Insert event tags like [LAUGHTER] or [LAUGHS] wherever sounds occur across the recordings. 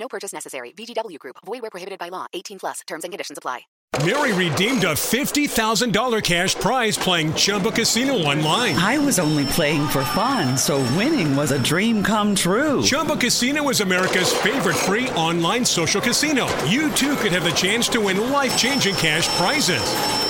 No purchase necessary. VGW Group. Void where prohibited by law. 18 plus. Terms and conditions apply. Mary redeemed a $50,000 cash prize playing Chumba Casino online. I was only playing for fun, so winning was a dream come true. Chumba Casino is America's favorite free online social casino. You too could have the chance to win life changing cash prizes.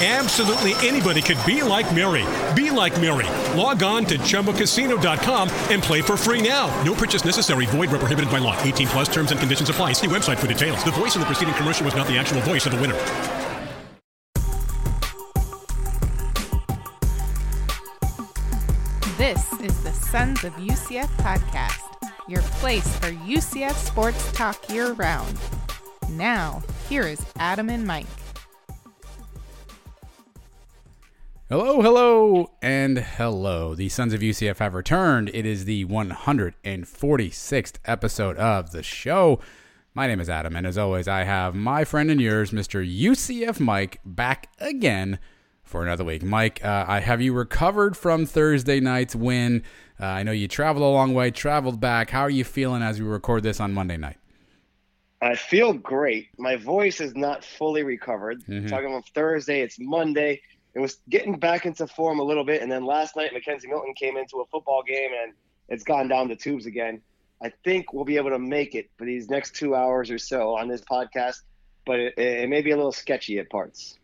Absolutely anybody could be like Mary. Be like Mary. Log on to ChumbaCasino.com and play for free now. No purchase necessary. Void where prohibited by law. 18 plus terms and conditions apply. See website for details. The voice in the preceding commercial was not the actual voice of the winner. This is the Sons of UCF podcast, your place for UCF sports talk year round. Now, here is Adam and Mike. Hello, hello, and hello. The Sons of UCF have returned. It is the 146th episode of the show. My name is Adam, and as always, I have my friend and yours, Mr. UCF Mike, back again for another week. Mike, uh, I have you recovered from Thursday night's win. Uh, I know you traveled a long way, traveled back. How are you feeling as we record this on Monday night? I feel great. My voice is not fully recovered. Mhm. Talking about Thursday, it's Monday. It was getting back into form a little bit, and then last night McKenzie Milton came into a football game, and it's gone down the tubes again. I think we'll be able to make it for these next two hours or so on this podcast, but it, it may be a little sketchy at parts.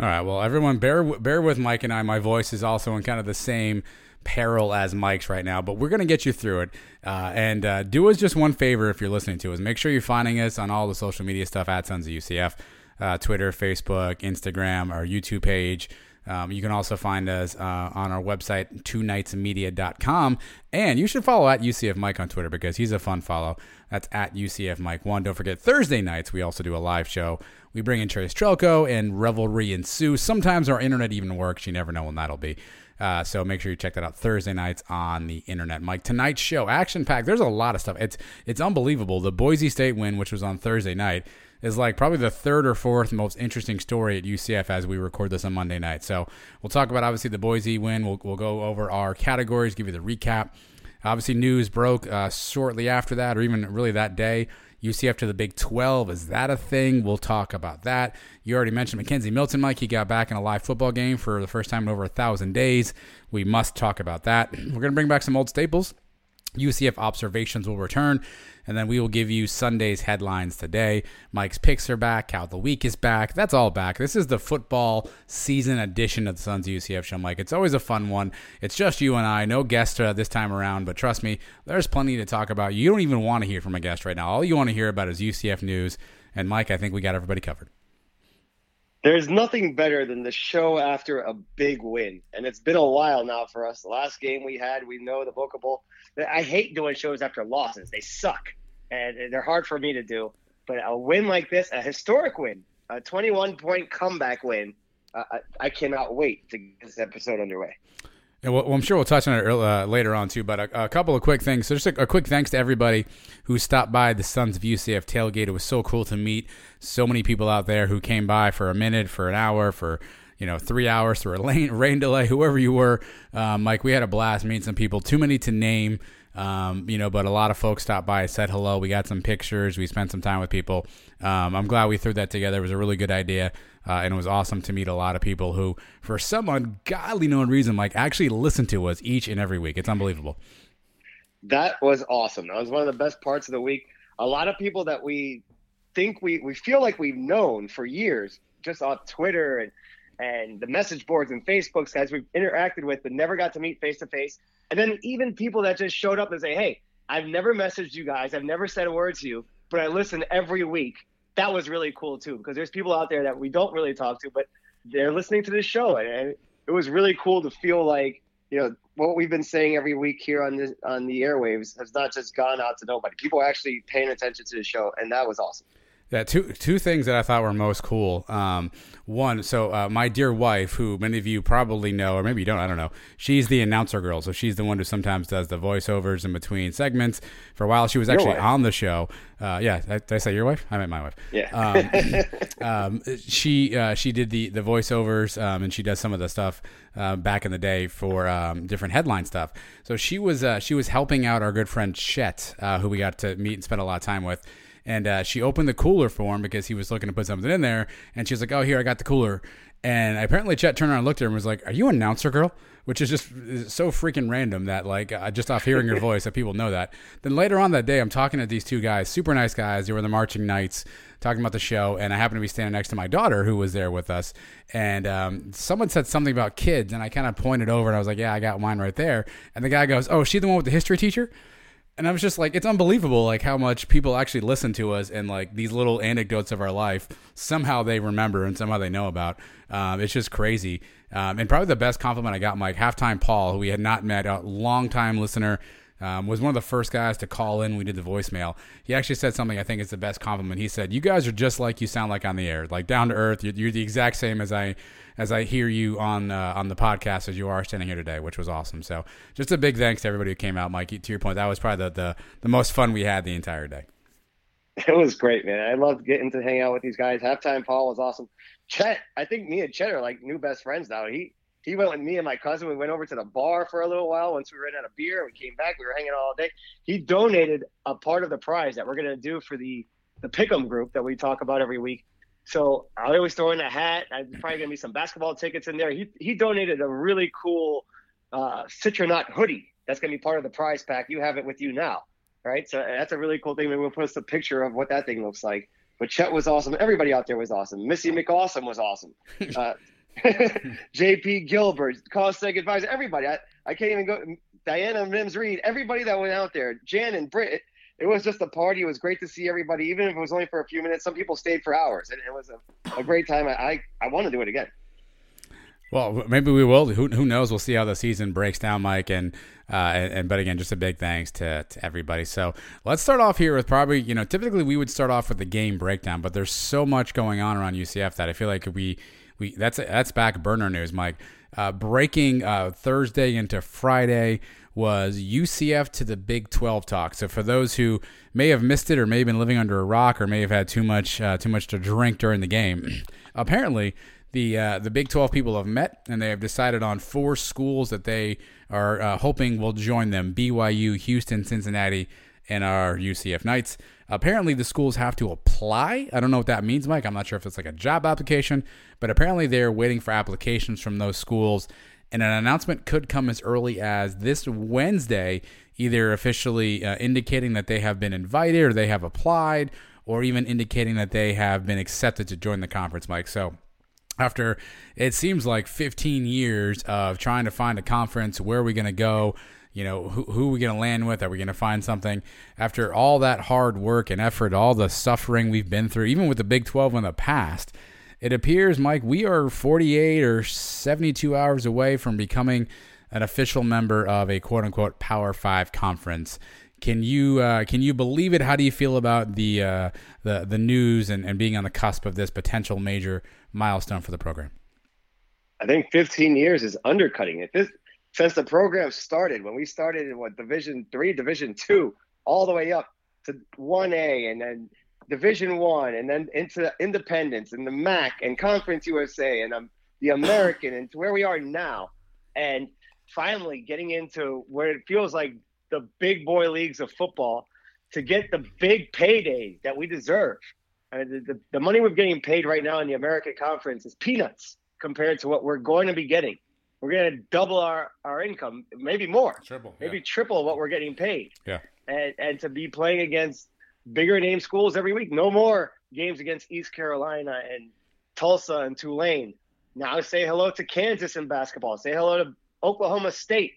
All right. Well, everyone, bear bear with Mike and I. My voice is also in kind of the same peril as Mike's right now, but we're gonna get you through it. Uh, and uh, do us just one favor if you're listening to us. Make sure you're finding us on all the social media stuff at Sons of UCF, uh, Twitter, Facebook, Instagram, our YouTube page. Um, you can also find us uh, on our website, twonightsmedia.com. And you should follow at UCF Mike on Twitter because he's a fun follow. That's at UCF Mike One. Don't forget Thursday nights we also do a live show. We bring in Trace Trelko and revelry ensues. Sometimes our internet even works. You never know when that'll be. Uh, so make sure you check that out Thursday nights on the internet. Mike, tonight's show, action packed. There's a lot of stuff. It's it's unbelievable. The Boise State win, which was on Thursday night, is like probably the third or fourth most interesting story at UCF as we record this on Monday night. So we'll talk about obviously the Boise win. We'll we'll go over our categories, give you the recap. Obviously, news broke uh, shortly after that, or even really that day. UCF to the Big 12. Is that a thing? We'll talk about that. You already mentioned McKenzie Milton, Mike. He got back in a live football game for the first time in over a thousand days. We must talk about that. We're going to bring back some old staples. UCF observations will return, and then we will give you Sunday's headlines today. Mike's picks are back. How the week is back. That's all back. This is the football season edition of the Sons UCF show, Mike. It's always a fun one. It's just you and I. No guest uh, this time around, but trust me, there's plenty to talk about. You don't even want to hear from a guest right now. All you want to hear about is UCF news. And Mike, I think we got everybody covered. There's nothing better than the show after a big win, and it's been a while now for us. The last game we had, we know the Boca Bowl. I hate doing shows after losses; they suck, and they're hard for me to do. But a win like this, a historic win, a 21 point comeback win, uh, I, cannot wait to get this episode underway. well, I'm sure we'll touch on it uh, later on too, but a, a, couple of quick things. So just a, a, quick thanks to everybody who stopped by the Sons of UCF tailgate. It was so cool to meet so many people out there who came by for a minute, for an hour, for you know three hours through a rain, [LAUGHS] rain delay, whoever you were. Um, Mike, we had a blast meeting some people. Too many to name. Um, you know, but a lot of folks stopped by, said hello. We got some pictures. We spent some time with people. Um, I'm glad we threw that together. It was a really good idea. Uh, and it was awesome to meet a lot of people who, for some ungodly known reason, like actually listen to us each and every week. It's unbelievable. That was awesome. That was one of the best parts of the week. A lot of people that we think we we feel like we've known for years, just on Twitter and and the message boards and Facebooks, guys we've interacted with, but never got to meet face to face. And then even people that just showed up and say, "Hey, I've never messaged you guys. I've never said a word to you, but I listen every week." that was really cool too because there's people out there that we don't really talk to, but they're listening to this show, and it was really cool to feel like you know what we've been saying every week here on the on the airwaves has not just gone out to nobody. People are actually paying attention to the show, and that was awesome. Yeah, two two things that I thought were most cool. Um, one, so uh, my dear wife, who many of you probably know, or maybe you don't, I don't know. She's the announcer girl, so she's the one who sometimes does the voiceovers in between segments. For a while, she was actually on the show. Uh, yeah, did I say your wife? I meant my wife. Yeah. Um, [LAUGHS] um, she uh, she did the the voiceovers, um, and she does some of the stuff uh, back in the day for um, different headline stuff. So she was uh, she was helping out our good friend Chet, uh, who we got to meet and spend a lot of time with and uh, she opened the cooler for him because he was looking to put something in there. And she's like, "Oh, here, I got the cooler." And apparently, Chet turned around and looked at her and was like, "Are you an announcer girl?" Which is just so freaking random that, like, uh, just off hearing your [LAUGHS] voice, that people know that. Then later on that day, I'm talking to these two guys, super nice guys. They were the Marching Knights, talking about the show, and I happened to be standing next to my daughter who was there with us. And um, someone said something about kids, and I kind of pointed over and I was like, "Yeah, I got mine right there." And the guy goes, "Oh, she the one with the history teacher?" And I was just like, it's unbelievable, like how much people actually listen to us and like these little anecdotes of our life somehow they remember and somehow they know about. Um, it's just crazy. Um, and probably the best compliment I got, Mike, halftime Paul, who we had not met, a long time listener, um, was one of the first guys to call in. We did the voicemail. He actually said something I think is the best compliment. He said, "You guys are just like you sound like on the air, like down to earth. You're, you're the exact same as I as I hear you on uh, on the podcast as you are standing here today, which was awesome. So just a big thanks to everybody who came out, Mike. To your point, that was probably the, the, the most fun we had the entire day. [LAUGHS] It was great, man. I loved getting to hang out with these guys. Halftime Paul was awesome. Chet, I think me and Chet are like new best friends now. He he went with me and my cousin. We went over to the bar for a little while. Once we ran out of beer, we came back. We were hanging all day. He donated a part of the prize that we're going to do for the the Pick'em group that we talk about every week. So I always throw in a hat. I'm probably gonna be some basketball tickets in there. He he donated a really cool uh, Citronaut hoodie. That's gonna be part of the prize pack. You have it with you now, right? So that's a really cool thing. Maybe we'll post a picture of what that thing looks like. But Chet was awesome. Everybody out there was awesome. Missy McAwesome was awesome. [LAUGHS] Uh, [LAUGHS] JP Gilbert, Cossack Advisor, everybody. I, I can't even go. Diana Mims Reed, everybody that went out there, Jan and Britt it was just a party. It was great to see everybody, even if it was only for a few minutes. Some people stayed for hours, and it was a, a great time. I, I, I want to do it again. Well, maybe we will. Who, who knows? We'll see how the season breaks down, Mike. And, uh, and, but again, just a big thanks to, to everybody. So let's start off here with probably you know typically we would start off with the game breakdown, but there's so much going on around UCF that I feel like we we that's that's back burner news, Mike. Uh, breaking uh, Thursday into Friday was UCF to the Big 12 talk. So for those who may have missed it or may have been living under a rock or may have had too much uh, too much to drink during the game, [CLEARS THROAT] apparently the uh, the Big 12 people have met and they have decided on four schools that they are uh, hoping will join them: BYU, Houston, Cincinnati, and our UCF Knights. Apparently, the schools have to apply. I don't know what that means, Mike. I'm not sure if it's like a job application, but apparently they're waiting for applications from those schools and an announcement could come as early as this Wednesday, either officially uh, indicating that they have been invited or they have applied, or even indicating that they have been accepted to join the conference, Mike. So, after it seems like 15 years of trying to find a conference, where are we going to go? You know, who, who are we going to land with? Are we going to find something? After all that hard work and effort, all the suffering we've been through, even with the Big 12 in the past, it appears, Mike, we are 48 or 72 hours away from becoming an official member of a quote unquote Power Five conference. Can you uh, can you believe it? How do you feel about the uh, the the news and, and being on the cusp of this potential major milestone for the program? I think 15 years is undercutting it. This since the program started, when we started in what Division Three, Division Two, all the way up to One A, and then Division One, and then into Independence and the MAC and Conference USA and um, the American, and to where we are now, and finally getting into where it feels like the big boy leagues of football to get the big payday that we deserve. I mean, the, the money we're getting paid right now in the American Conference is peanuts compared to what we're going to be getting. We're going to double our, our income, maybe more, Triple, maybe yeah. triple what we're getting paid. Yeah. And, and to be playing against bigger name schools every week. No more games against East Carolina and Tulsa and Tulane. Now say hello to Kansas in basketball. Say hello to Oklahoma State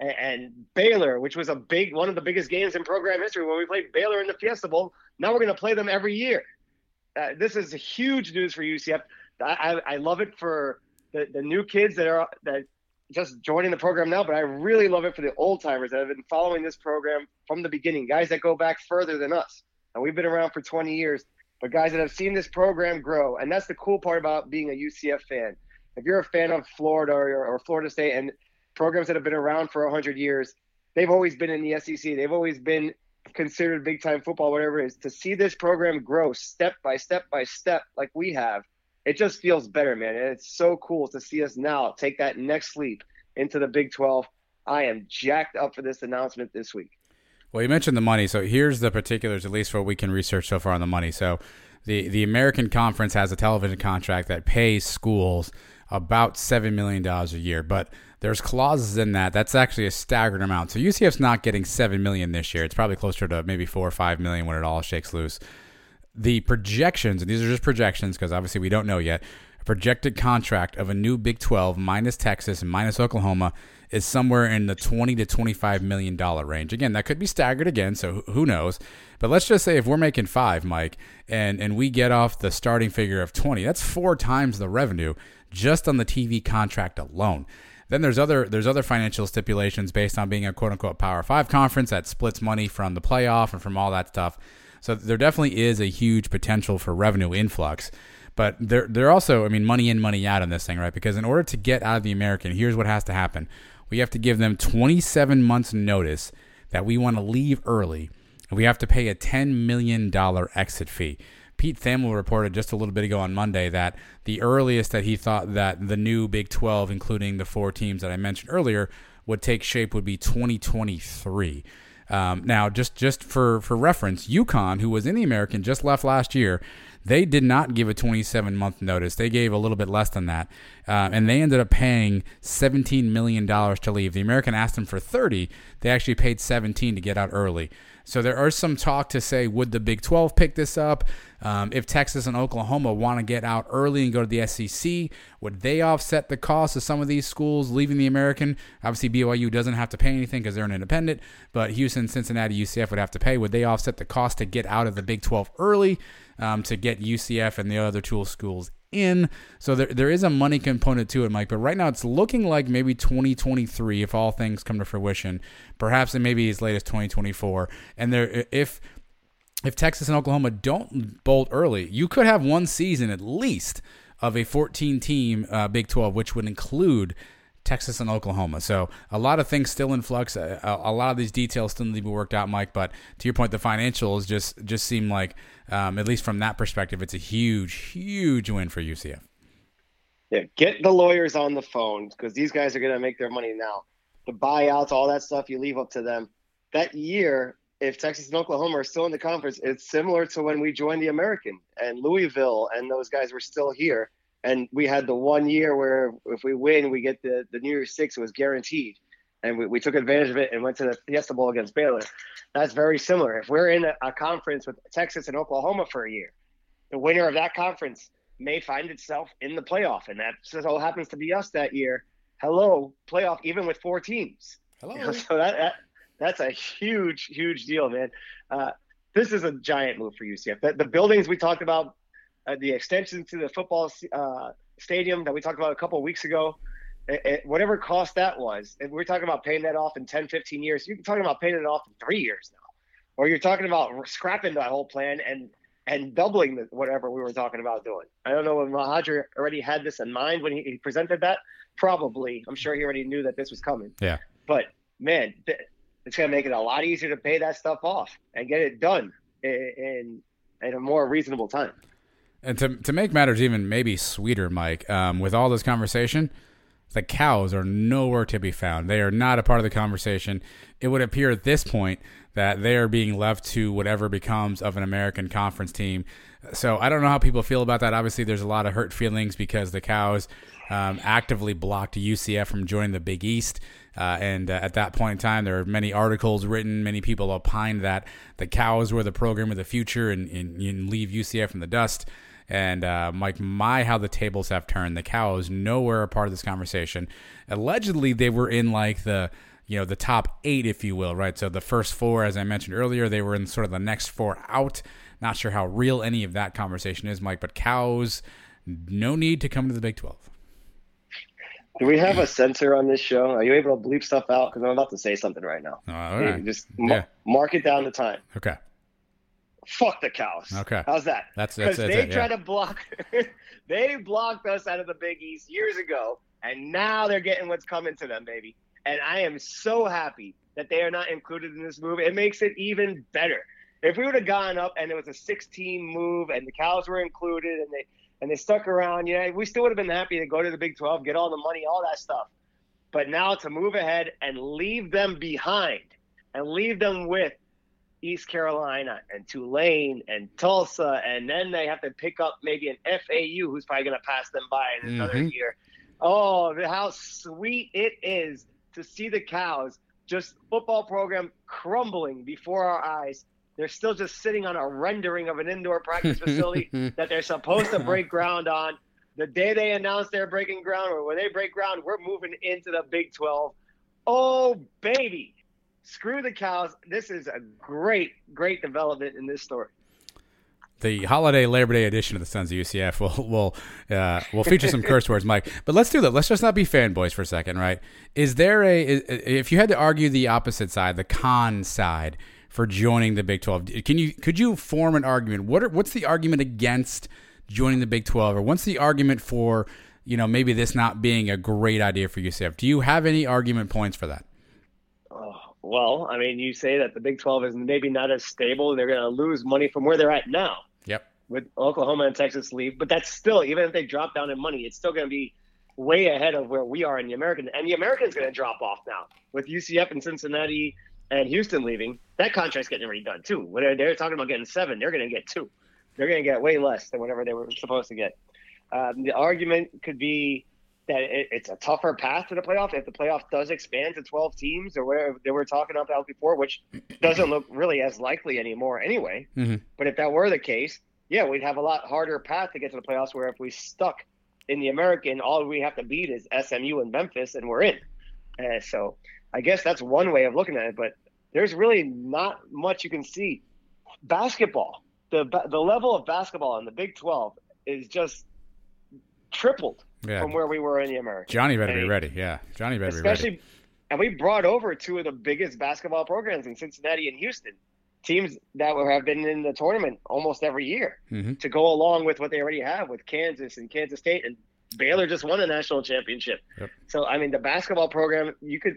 and, and Baylor, which was a big one of the biggest games in program history when we played Baylor in the Fiesta Bowl. Now we're going to play them every year. Uh, this is huge news for UCF. I, I, I love it for the, the new kids that are that just joining the program now, but I really love it for the old timers that have been following this program from the beginning, guys that go back further than us. And we've been around for 20 years, but guys that have seen this program grow. And that's the cool part about being a UCF fan. If you're a fan of Florida or, or Florida State and programs that have been around for 100 years, they've always been in the SEC. They've always been considered big time football, whatever it is. To see this program grow step by step by step, like we have, it just feels better, man. And it's so cool to see us now take that next leap into the Big 12. I am jacked up for this announcement this week. Well, you mentioned the money, so here's the particulars, at least for what we can research so far on the money. So, the the American Conference has a television contract that pays schools about seven million dollars a year, but there's clauses in that. That's actually a staggering amount. So UCF's not getting seven million this year. It's probably closer to maybe four or five million when it all shakes loose. The projections, and these are just projections because obviously we don't know yet. A projected contract of a new Big 12 minus Texas and minus Oklahoma is somewhere in the 20 to 25 million dollar range. Again, that could be staggered again, so who knows. But let's just say if we're making 5, Mike, and and we get off the starting figure of 20, that's four times the revenue just on the TV contract alone. Then there's other there's other financial stipulations based on being a quote unquote Power 5 conference that splits money from the playoff and from all that stuff. So there definitely is a huge potential for revenue influx. But there, there also, I mean, money in, money out on this thing, right? Because in order to get out of the American, here's what has to happen: we have to give them 27 months notice that we want to leave early, and we have to pay a 10 million dollar exit fee. Pete Thamel reported just a little bit ago on Monday that the earliest that he thought that the new Big 12, including the four teams that I mentioned earlier, would take shape would be 2023. Um, now, just just for for reference, UConn, who was in the American, just left last year. They did not give a 27 month notice. They gave a little bit less than that, uh, and they ended up paying 17 million dollars to leave. The American asked them for 30. They actually paid 17 to get out early. So there are some talk to say, would the Big 12 pick this up? Um, if Texas and Oklahoma want to get out early and go to the SEC, would they offset the cost of some of these schools leaving the American? Obviously, BYU doesn't have to pay anything because they're an independent, but Houston, Cincinnati, UCF would have to pay. Would they offset the cost to get out of the Big 12 early um, to get UCF and the other two schools in. So there, there is a money component to it, Mike. But right now it's looking like maybe 2023, if all things come to fruition. Perhaps it may be as late as 2024. And there, if if Texas and Oklahoma don't bolt early, you could have one season at least of a 14 team uh, Big 12, which would include Texas and Oklahoma. So a lot of things still in flux. A, a, lot of these details still need to be worked out, Mike. But to your point, the financials just just seem like, um, at least from that perspective, it's a huge, huge win for UCF. Yeah, get the lawyers on the phone because these guys are going to make their money now. The buyouts, all that stuff, you leave up to them. That year, if Texas and Oklahoma are still in the conference, it's similar to when we joined the American and Louisville and those guys were still here and we had the one year where if we win, we get the the New Year's Six. It was guaranteed, and we, we took advantage of it and went to the Fiesta Bowl against Baylor. That's very similar. If we're in a, a conference with Texas and Oklahoma for a year, the winner of that conference may find itself in the playoff, and that so happens to be us that year. Hello, playoff, even with four teams. Hello. You [LAUGHS] know, so that, that that's a huge, huge deal, man. Uh, this is a giant move for UCF. The, the buildings we talked about uh, the extension to the football uh, stadium that we talked about a couple of weeks ago, it, it, whatever cost that was, if we're talking about paying that off in 10, 15 years, you're talking about paying it off in three years now. Or you're talking about scrapping that whole plan and and doubling the, whatever we were talking about doing. I don't know if Mohajir already had this in mind when he, he presented that. Probably, I'm sure he already knew that this was coming. Yeah. But man, th- it's going to make it a lot easier to pay that stuff off and get it done in in, in a more reasonable time. And to to make matters even maybe sweeter, Mike, um, with all this conversation, the cows are nowhere to be found. They are not a part of the conversation. It would appear at this point that they are being left to whatever becomes of an American conference team. So I don't know how people feel about that. Obviously, there's a lot of hurt feelings because the cows um, actively blocked UCF from joining the Big East. Uh, and uh, at that point in time, there are many articles written. Many people opined that the cows were the program of the future and, and, and leave UCF in the dust. And uh, Mike, my how the tables have turned. The cows nowhere a part of this conversation. Allegedly, they were in like the you know the top eight, if you will, right? So the first four, as I mentioned earlier, they were in sort of the next four out. Not sure how real any of that conversation is, Mike. But cows, no need to come to the Big Twelve. Do we have a censor on this show? Are you able to bleep stuff out? Because I'm about to say something right now. All right. Just Yeah. mark it down the time. Okay. Fuck the cows. Okay. How's that? That's- because they it, yeah. tried to block. [LAUGHS] they blocked us out of the Big East years ago, and now they're getting what's coming to them, baby. And I am so happy that they are not included in this move. It makes it even better. If we would have gone up and it was a 16 move and the cows were included and they and they stuck around, yeah, we still would have been happy to go to the Big 12, get all the money, all that stuff. But now to move ahead and leave them behind and leave them with East Carolina and Tulane and Tulsa, and then they have to pick up maybe an FAU who's probably going to pass them by in another Mhm. year. Oh, how sweet it is to see the cows just football program crumbling before our eyes. They're still just sitting on a rendering of an indoor practice facility [LAUGHS] that they're supposed to break ground on. The day they announce they're breaking ground, or when they break ground, we're moving into the Big 12. Oh, baby. Screw the cows. This is a great, great development in this story. the holiday Labor Day edition of the Sons of UCF will will uh, will feature some [LAUGHS] curse words, Mike. But let's do that. Let's just not be fanboys for a second, right? Is there a is, if you had to argue the opposite side, the con side for joining the Big Twelve? Can you could you form an argument? What are, what's the argument against joining the Big Twelve, or what's the argument for you know maybe this not being a great idea for UCF? Do you have any argument points for that? Well, I mean, you say that the Big 12 is maybe not as stable and they're going to lose money from where they're at now Yep. with Oklahoma and Texas leave. But that's still, even if they drop down in money, it's still going to be way ahead of where we are in the American. And the American's going to drop off now with UCF and Cincinnati and Houston leaving. That contract's getting redone too. When they're, they're talking about getting seven, they're going to get two. They're going to get way less than whatever they were supposed to get. Um, the argument could be that it, it's a tougher path to the playoff if the playoff does expand to 12 teams or where they were talking about before, which doesn't look really as likely anymore anyway. Mhm. But if that were the case, yeah, we'd have a lot harder path to get to the playoffs. Where if we stuck in the American, all we have to beat is SMU and Memphis, and we're in. Uh, so I guess that's one way of looking at it. But there's really not much you can see. Basketball, the the level of basketball in the Big 12 is just tripled Yeah. from where we were in the American. Johnny better be ready. Yeah, Johnny better be ready especially, and we brought over two of the biggest basketball programs in Cincinnati and Houston, teams that have been in the tournament almost every year Mhm. to go along with what they already have with Kansas and Kansas State and Baylor just won a national championship. Yep. So I mean, the basketball program you could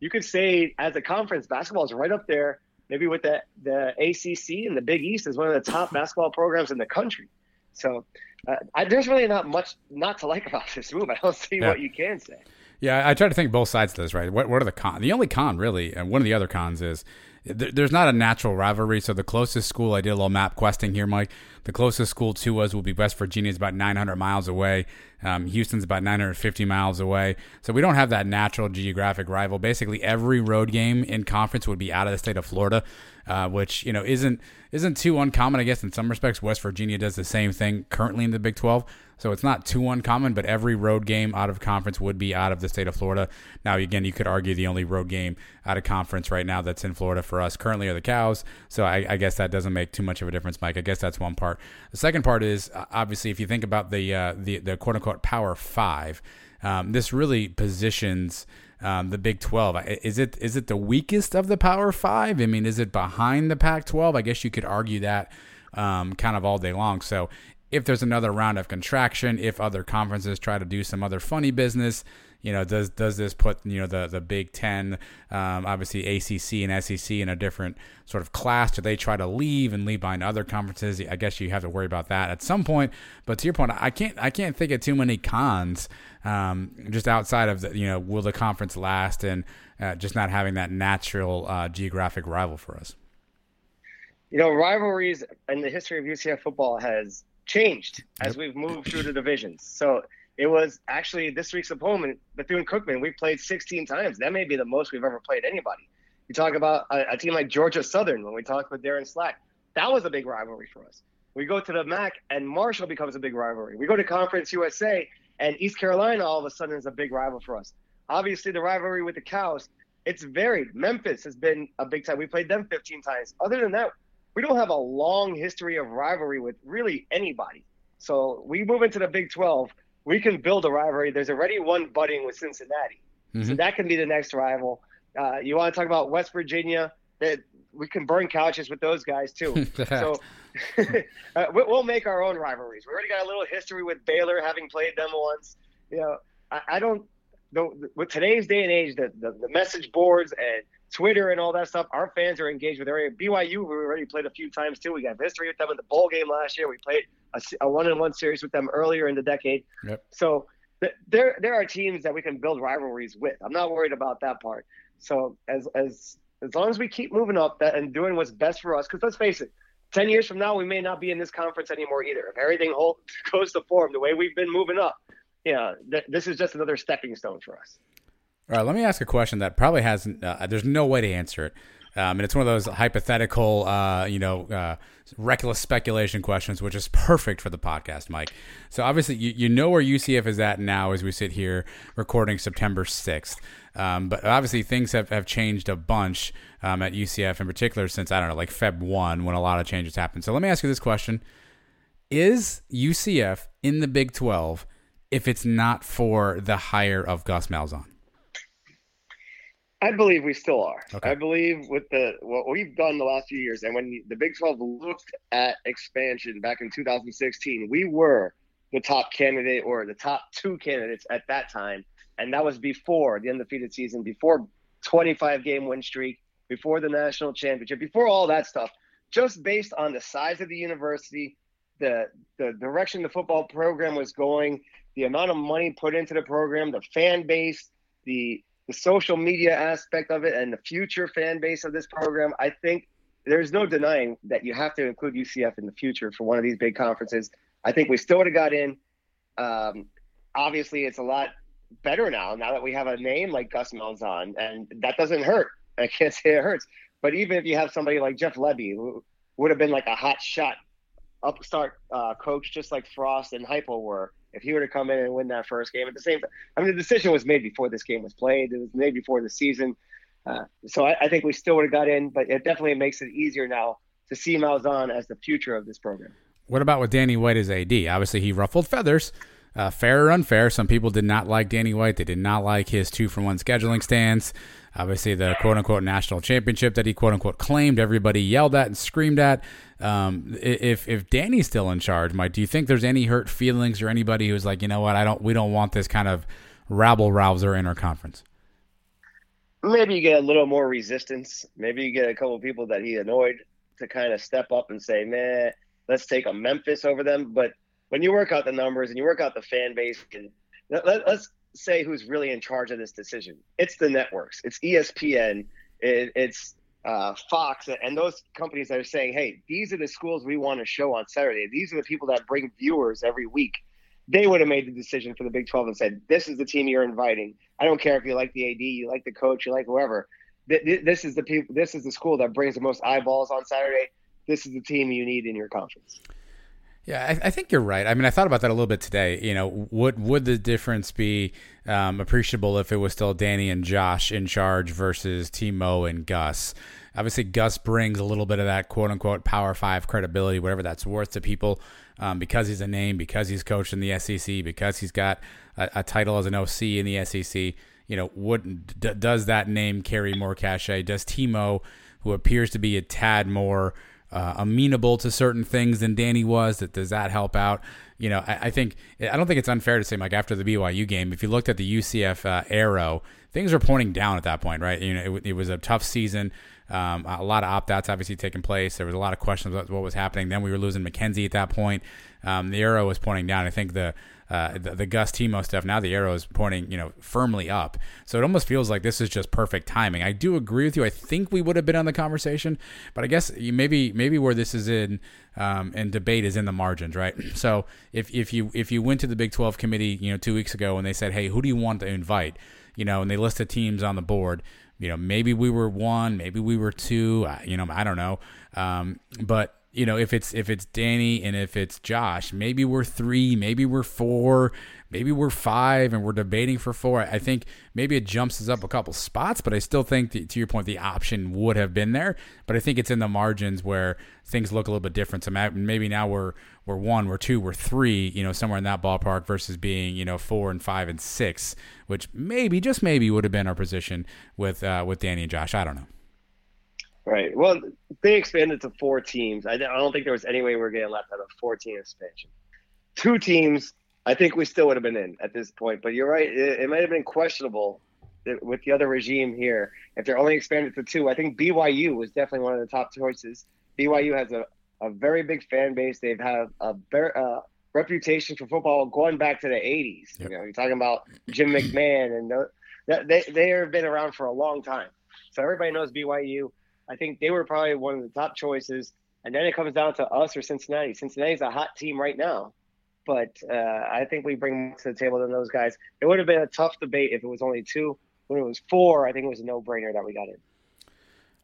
you could say as a conference, basketball is right up there, maybe with the the ACC and the Big East is one of the top [LAUGHS] basketball programs in the country. So uh, I, there's really not much not to like about this move. I don't see Yeah. what you can say. Yeah, I try to think both sides of this, right? What what are the con? The only con, really, and one of the other cons is th- there's not a natural rivalry. So the closest school, I did a little map questing here, Mike. The closest school to us will be West Virginia, is about 900 miles away. Um, Houston's about 950 miles away. So we don't have that natural geographic rival. Basically, every road game in conference would be out of the state of Florida, uh, which you know isn't isn't too uncommon. I guess in some respects, West Virginia does the same thing currently in the Big 12. So it's not too uncommon, but every road game out of conference would be out of the state of Florida. Now, again, you could argue the only road game out of conference right now that's in Florida for us currently are the Cows. So I, I guess that doesn't make too much of a difference, Mike. I guess that's one part. The second part is uh, obviously if you think about the uh, the, the quote unquote Power Five, um, this really positions. Um, the Big Twelve is it is it the weakest of the Power Five? I mean, is it behind the Pac twelve? I guess you could argue that um, kind of all day long. So if there's another round of contraction, if other conferences try to do some other funny business, you know, does does this put you know the the Big Ten, um, obviously ACC and SEC in a different sort of class? Do they try to leave and leave behind other conferences? I guess you have to worry about that at some point. But to your point, I can't I can't think of too many cons um, just outside of the, you know will the conference last and uh, just not having that natural uh, geographic rival for us. You know, rivalries in the history of UCF football has changed as we've moved through the divisions. So it was actually this week's opponent, Bethune Cookman. We played 16 times. That may be the most we've ever played anybody. You talk about a, a team like Georgia Southern when we talked with Darin Slack. That was a big rivalry for us. We go to the MAC and Marshall becomes a big rivalry. We go to Conference USA and East Carolina all of a sudden is a big rival for us. Obviously, the rivalry with the Cows, it's varied. Memphis has been a big time. We played them 15 times. Other than that, we don't have a long history of rivalry with really anybody. So we move into the Big 12 we can build a rivalry. There's already one budding with Cincinnati, mm-hmm. so that can be the next rival. Uh, you want to talk about West Virginia? That we can burn couches with those guys too. [LAUGHS] so [LAUGHS] uh, we'll make our own rivalries. We already got a little history with Baylor, having played them once. You know, I, I don't. The, with today's day and age, the, the, the message boards and Twitter and all that stuff, our fans are engaged with area. BYU, we already played a few times too. We got history with them in the bowl game last year. We played a, one-on-one series with them earlier in the decade. Yep. So th- there there are teams that we can build rivalries with. I'm not worried about that part. So as as as long as we keep moving up that and doing what's best for us, because let's face it, ten years from now we may not be in this conference anymore either. If everything hold, [LAUGHS] goes to form the way we've been moving up, yeah, th- this is just another stepping stone for us. All right, let me ask a question that probably hasn't. Uh, there's no way to answer it. Um, and it's one of those hypothetical, uh, you know, uh, reckless speculation questions, which is perfect for the podcast, Mike. So obviously, you, you know where UCF is at now as we sit here recording September 6th. Um, but obviously, things have, have changed a bunch um, at UCF in particular since, I don't know, like Feb 1 when a lot of changes happened. So let me ask you this question Is UCF in the Big 12 if it's not for the hire of Gus Malzahn? I believe we still are. Okay. I believe with the what we've done the last few years, and when the Big 12 looked at expansion back in 2016, we were the top candidate or the top two candidates at that time, and that was before the undefeated season, before 25 game win streak, before the national championship, before all that stuff. Just based on the size of the university, the the direction the football program was going, the amount of money put into the program, the fan base, the the social media aspect of it and the future fan base of this program, I think there's no denying that you have to include UCF in the future for one of these big conferences. I think we still would have got in. Um, obviously, it's a lot better now, now that we have a name like Gus Malzahn, and that doesn't hurt. [LAUGHS] I can't say it hurts. But even if you have somebody like Jeff Lebby, who would have been like a hot shot upstart uh, coach, just like Frost and Heupel were, if he were to come in and win that first game at the same time, I mean, the decision was made before this game was played. It was made before the season. Uh, so I, I, think we still would have got in, but it definitely makes it easier now to see Malzahn as the future of this program. What about with Danny White as AD? Obviously, he ruffled feathers. Uh, fair or unfair, some people did not like Danny White. They did not like his two for one scheduling stance. Obviously, the quote unquote national championship that he quote unquote claimed, everybody yelled at and screamed at. Um, if if Danny's still in charge, Mike, do you think there's any hurt feelings or anybody who's like, you know what, I don't, we don't want this kind of rabble rouser in our conference? Maybe you get a little more resistance. Maybe you get a couple of people that he annoyed to kind of step up and say, man, let's take a Memphis over them. But when you work out the numbers and you work out the fan base, and let, us say who's really in charge of this decision. It's the networks. It's ESPN. It, it's uh, Fox and those companies that are saying, "Hey, these are the schools we want to show on Saturday. These are the people that bring viewers every week." They would have made the decision for the Big 12 and said, "This is the team you're inviting. I don't care if you like the AD, you like the coach, you like whoever. This is the people. This is the school that brings the most eyeballs on Saturday. This is the team you need in your conference." Yeah, I, I, think you're right. I mean, I thought about that a little bit today. You know, would would the difference be um, appreciable if it was still Danny and Josh in charge versus Timo and Gus? Obviously, Gus brings a little bit of that quote unquote Power Five credibility, whatever that's worth to people, um, because he's a name, because he's coached in the SEC, because he's got a, a title as an OC in the SEC. You know, would d- does that name carry more cachet? Does Timo, who appears to be a tad more uh, amenable to certain things than Danny was. That does that help out? You know, I, I, think I don't think it's unfair to say like after the BYU game, if you looked at the UCF uh, arrow, things were pointing down at that point, right? You know, it, it was a tough season. Um, a lot of opt outs obviously taking place. There was a lot of questions about what was happening. Then we were losing McKenzie at that point. Um, the arrow was pointing down. I think the uh, the, the, Gus Timo stuff. Now the arrow is pointing, you know, firmly up. So it almost feels like this is just perfect timing. I do agree with you. I think we would have been on the conversation, but I guess maybe maybe where this is in um, and debate is in the margins, right? [CLEARS THROAT] So if if you if you went to the Big Twelve committee, you know, two weeks ago and they said, hey, who do you want to invite? You know, and they listed teams on the board you know, maybe we were one, maybe we were two. You know, I don't know. Um, but you know, if it's if it's Danny and if it's Josh, maybe we're three, maybe we're four, maybe we're five, and we're debating for four. I think maybe it jumps us up a couple spots, but I still think the, to your point, the option would have been there. But I think it's in the margins where things look a little bit different. So maybe now we're we're one, we're two, we're three, you know, somewhere in that ballpark versus being you know four and five and six, which maybe just maybe would have been our position with uh, with Danny and Josh. I don't know. Right. Well, they expanded to four teams. I, don't think there was any way we are getting left out of four team expansion. Two teams, I think we still would have been in at this point. But you're right. It, it might have been questionable with the other regime here if they're only expanded to two. I think BYU was definitely one of the top choices. BYU has a, a very big fan base. They've had a very, uh, reputation for football going back to the 80s. Yep. You know, you're talking about Jim McMahon, and the, they, they have been around for a long time. So everybody knows BYU. I think they were probably one of the top choices. And then it comes down to us or Cincinnati. Cincinnati's a hot team right now, but uh, I think we bring more to the table than those guys. It would have been a tough debate if it was only two. When it was four, I think it was a no-brainer that we got in.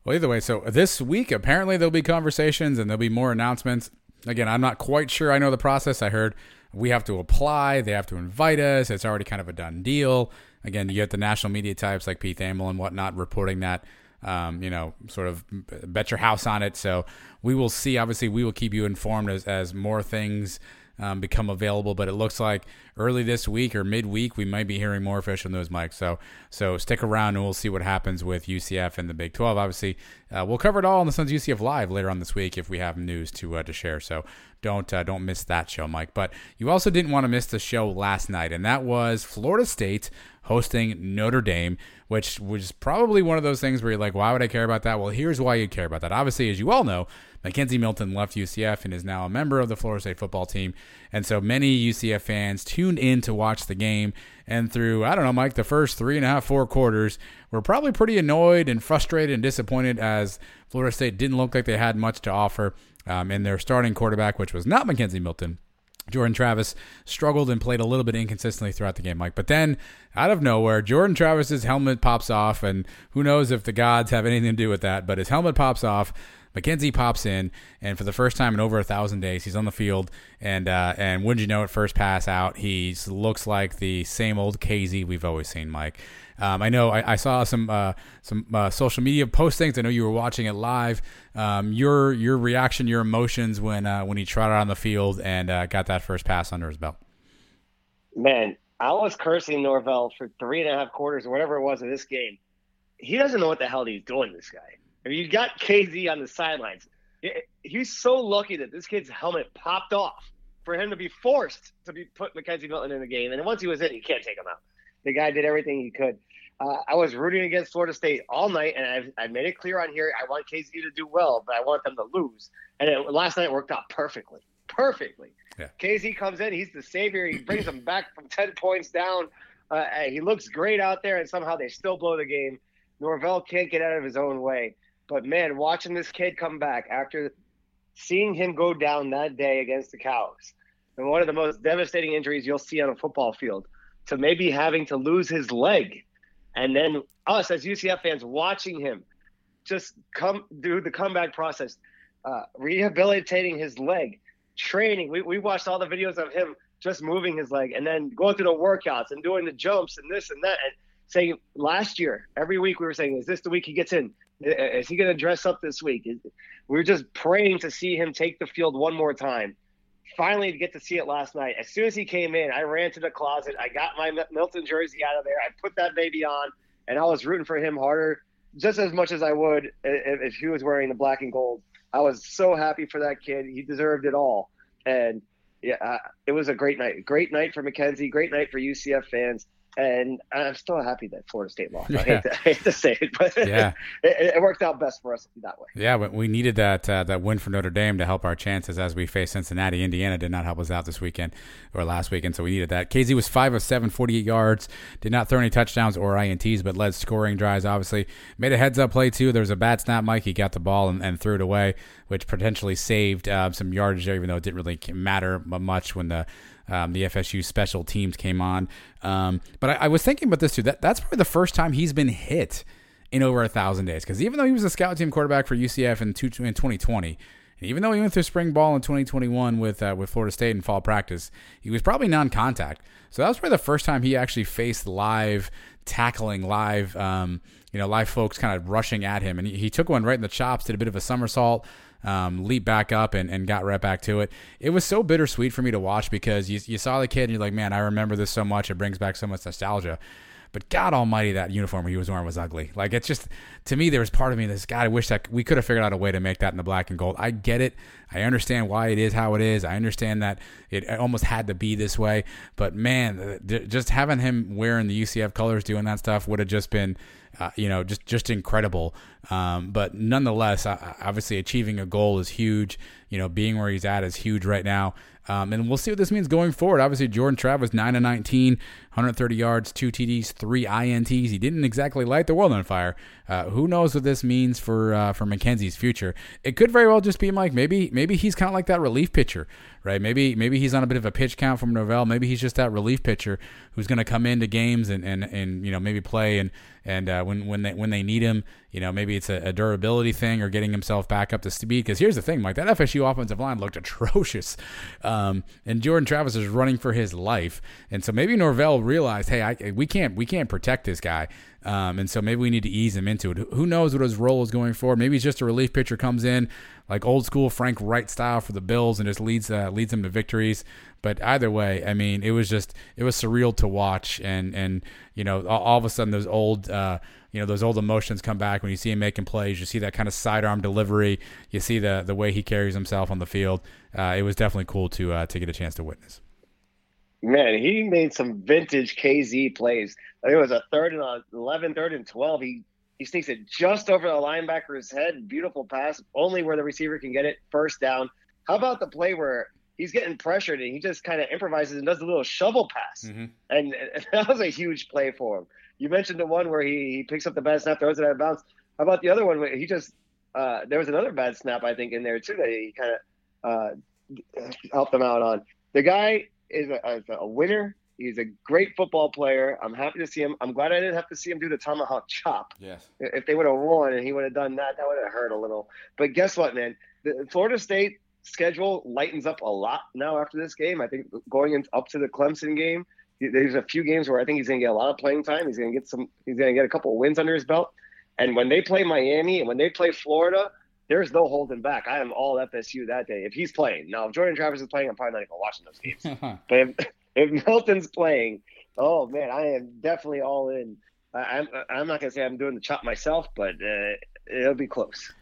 Well, either way, so this week apparently there'll be conversations and there'll be more announcements. Again, I'm not quite sure I know the process. I heard we have to apply, they have to invite us. It's already kind of a done deal. Again, you get the national media types like Pete Thamel and whatnot reporting that um, you know, sort of bet your house on it. So we will see. Obviously, we will keep you informed as, as more things um, become available. But it looks like early this week or midweek, we might be hearing more official news, Mike. So so stick around and we'll see what happens with UCF and the Big 12. Obviously, uh, we'll cover it all on the Sons UCF Live later on this week if we have news to uh, to share. So don't uh, don't miss that show, Mike. But you also didn't want to miss the show last night, and that was Florida State hosting Notre Dame, which was probably one of those things where you're like, why would I care about that? Well, here's why you care about that. Obviously, as you all know, McKenzie Milton left UCF and is now a member of the Florida State football team. And so many UCF fans tuned in to watch the game. And through, I don't know, Mike, the first three and a half, four quarters, were probably pretty annoyed and frustrated and disappointed as Florida State didn't look like they had much to offer um, in their starting quarterback, which was not McKenzie Milton. Jordan Travis struggled and played a little bit inconsistently throughout the game, Mike. But then, out of nowhere, Jordan Travis's helmet pops off, and who knows if the gods have anything to do with that, but his helmet pops off. McKenzie pops in, and for the first time in over a thousand days, he's on the field. And uh, and wouldn't you know it, first pass out, he looks like the same old KZ we've always seen, Mike. Um, I know I, I, saw some uh, some uh, social media postings. I know you were watching it live. Um, your your reaction, your emotions when uh, when he trotted on the field and uh, got that first pass under his belt. Man, I was cursing Norvell for three and a half quarters or whatever it was in this game. He doesn't know what the hell he's doing. This guy. I mean, you got KZ on the sidelines. he's so lucky that this kid's helmet popped off for him to be forced to be put McKenzie Milton in the game. And once he was in, you can't take him out. The guy did everything he could. Uh, I was rooting against Florida State all night, and I've, I made it clear on here I want KZ to do well, but I want them to lose. And it, last night worked out perfectly, perfectly. Yeah. KZ comes in, he's the savior. He brings them back from ten points down. Uh, he looks great out there, and somehow they still blow the game. Norvell can't get out of his own way. But man, watching this kid come back after seeing him go down that day against the Cows, and one of the most devastating injuries you'll see on a football field, to maybe having to lose his leg and then us as UCF fans watching him just come do the comeback process, uh, rehabilitating his leg, training. We, we watched all the videos of him just moving his leg and then going through the workouts and doing the jumps and this and that. And saying last year, every week we were saying, is this the week he gets in? Is he going to dress up this week? We were just praying to see him take the field one more time finally get to see it last night. As soon as he came in, I ran to the closet. I got my Milton jersey out of there. I put that baby on, and I was rooting for him harder, just as much as I would if, if he was wearing the black and gold I was so happy for that kid. He deserved it all. And yeah, uh, it was a great night. Great night for McKenzie. Great night for UCF fans and I'm still happy that Florida State lost. Yeah. I, hate to, I, hate to, say it, but [LAUGHS] yeah. it, it, worked out best for us that way. Yeah, but we needed that uh, that win for Notre Dame to help our chances as we face Cincinnati. Indiana did not help us out this weekend or last weekend, so we needed that. KZ was 5 of 7, 48 yards, did not throw any touchdowns or INTs, but led scoring drives, obviously. Made a heads up play, too. There was a bad snap, Mike. He got the ball and, and threw it away, which potentially saved uh, some yardage there, even though it didn't really matter much when the um, the FSU special teams came on. Um, but I, I, was thinking about this too. That that's probably the first time he's been hit in over a thousand days. Because even though he was a scout team quarterback for UCF in, two, in 2020, and even though he went through spring ball in 2021 with uh, with Florida State in fall practice, he was probably non-contact. So that was probably the first time he actually faced live tackling, live. Um, you know, live folks kind of rushing at him, and he, he took one right in the chops, did a bit of a somersault, um, back up and, and got right back to it. It was so bittersweet for me to watch because you, you saw the kid and you're like, man, I remember this so much. It brings back so much nostalgia. But God Almighty, that uniform he was wearing was ugly. Like it's just to me, there was part of me that's God. I wish that we could have figured out a way to make that in the black and gold. I get it. I understand why it is how it is. I understand that it almost had to be this way. But man, just having him wearing the UCF colors, doing that stuff, would have just been uh, you know, just just incredible. Um, but nonetheless, obviously achieving a goal is huge. You know, being where he's at is huge right now. Um, and we'll see what this means going forward. Obviously, Jordan Travis, 9 of 19, 130 yards, two TDs, three INTs. He didn't exactly light the world on fire. Uh, who knows what this means for uh, for McKenzie's future? It could very well just be like maybe maybe he's kind of like that relief pitcher, right? Maybe maybe he's on a bit of a pitch count from Norvell. Maybe he's just that relief pitcher who's going to come into games and, and, and you know maybe play and and uh, when when they when they need him, you know maybe it's a, a durability thing or getting himself back up to speed. Because here's the thing, Mike, that FSU offensive line looked [LAUGHS] atrocious, um, and Jordan Travis is running for his life, and so maybe Norvell realized, hey, I, we can't we can't protect this guy. Um, and so maybe we need to ease him into it. Who knows what his role is going forward? Maybe he's just a relief pitcher, comes in like old school Frank Reich style for the Bills and just leads uh, leads them to victories. But either way, I mean, it was just it was surreal to watch, and and you know all, all of a sudden those old. Uh, you know those old emotions come back when you see him making plays. You see that kind of sidearm delivery. You see the the way he carries himself on the field. Uh, it was definitely cool to uh, to get a chance to witness. Man, he made some vintage KZ plays. I think it was a third and a 11, third and 12. He he sneaks it just over the linebacker's head. Beautiful pass, only where the receiver can get it. First down. How about the play where he's getting pressured and he just kind of improvises and does a little shovel pass? Mm-hmm. And, [LAUGHS] and, that was a huge play for him. You mentioned the one where he, he picks up the bad snap, throws it out of bounds. How about the other one where he just uh, there was another bad snap I think in there too that he kind of uh, helped them out on. The guy is a, is a winner. He's a great football player. I'm happy to see him. I'm glad I didn't have to see him do the tomahawk chop. Yes. If they would have won and he would have done that, that would have hurt a little. But guess what, man? The Florida State schedule lightens up a lot now after this game. I think going in, up to the Clemson game, there's a few games where I think he's going to get a lot of playing time. He's going to get some. He's going to get a couple of wins under his belt. And when they play Miami and when they play Florida, there's no holding back. I am all FSU that day if he's playing. Now, if Jordan Travis is playing, I'm probably not even watching those games. [LAUGHS] but if, if Milton's playing, oh man, I am definitely all in. I, am I'm, I'm not gonna say I'm doing the chop myself, but uh, it'll be close.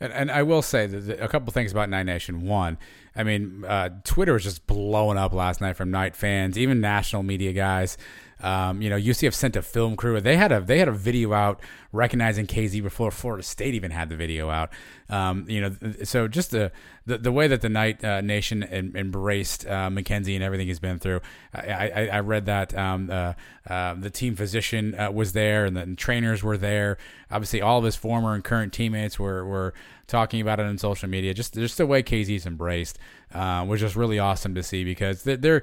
And, and I will say that a couple things about Knight Nation. One, I mean, uh, Twitter was just blowing up last night from Knight fans, even national media guys. Um, you know, UCF sent a film crew. They had a they had a video out recognizing KZ before Florida State even had the video out. Um, you know, so just the the, the way that the Knight uh, Nation embraced uh, McKenzie and everything he's been through. I, I, I read that um, uh, uh the team physician uh, was there and the trainers were there. Obviously, all of his former and current teammates were were talking about it on social media. Just just the way KZ's embraced uh, was just really awesome to see because they're, they're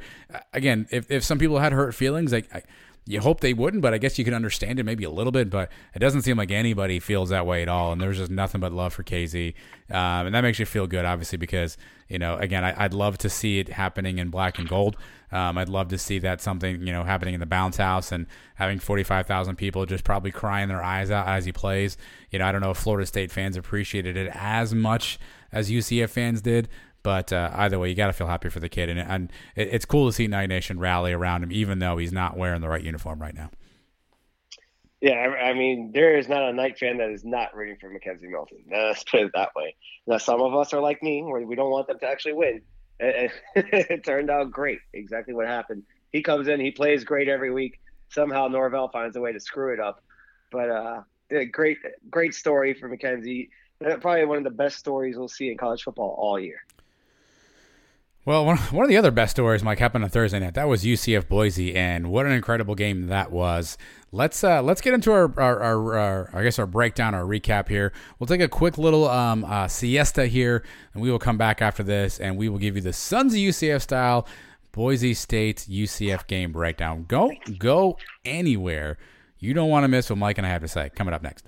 again, if, if some people had hurt feelings, like you hope they wouldn't, but I guess you can understand it maybe a little bit. But it doesn't seem like anybody feels that way at all, and there's just nothing but love for KZ, um, and that makes you feel good, obviously, because you know, again, I, would love to see it happening in black and gold. Um, I'd love to see that something you know happening in the bounce house and having forty five thousand people just probably crying their eyes out as he plays. You know, I don't know if Florida State fans appreciated it as much as UCF fans did, but uh, either way, you got to feel happy for the kid, and, and it, it's cool to see Knight Nation rally around him, even though he's not wearing the right uniform right now. Yeah, I mean, there is not a Knight fan that is not rooting for McKenzie Milton. [LAUGHS] Let's put it that way. Now, some of us are like me, where we don't want them to actually win. [LAUGHS] It, it turned out great. Exactly what happened. He comes in, he plays great every week. Somehow Norvell finds a way to screw it up. But uh, great, great story for McKenzie. Probably one of the best stories we'll see in college football all year. Well, one, of the other best stories, Mike, happened on Thursday night. That was UCF Boise, and what an incredible game that was. Let's uh, let's get into our, our, our, our, I guess our breakdown, our recap here. We'll take a quick little um, uh, siesta here, and we will come back after this, and we will give you the Sons of UCF style Boise State UCF game breakdown. Go go anywhere. You don't want to miss what Mike and I have to say. Coming up next.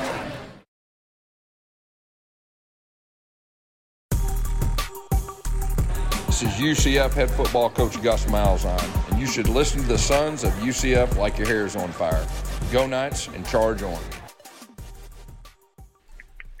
This is UCF head football coach Gus Malzahn, and you should listen to the Sons of UCF like your hair is on fire. Go Knights and charge on. All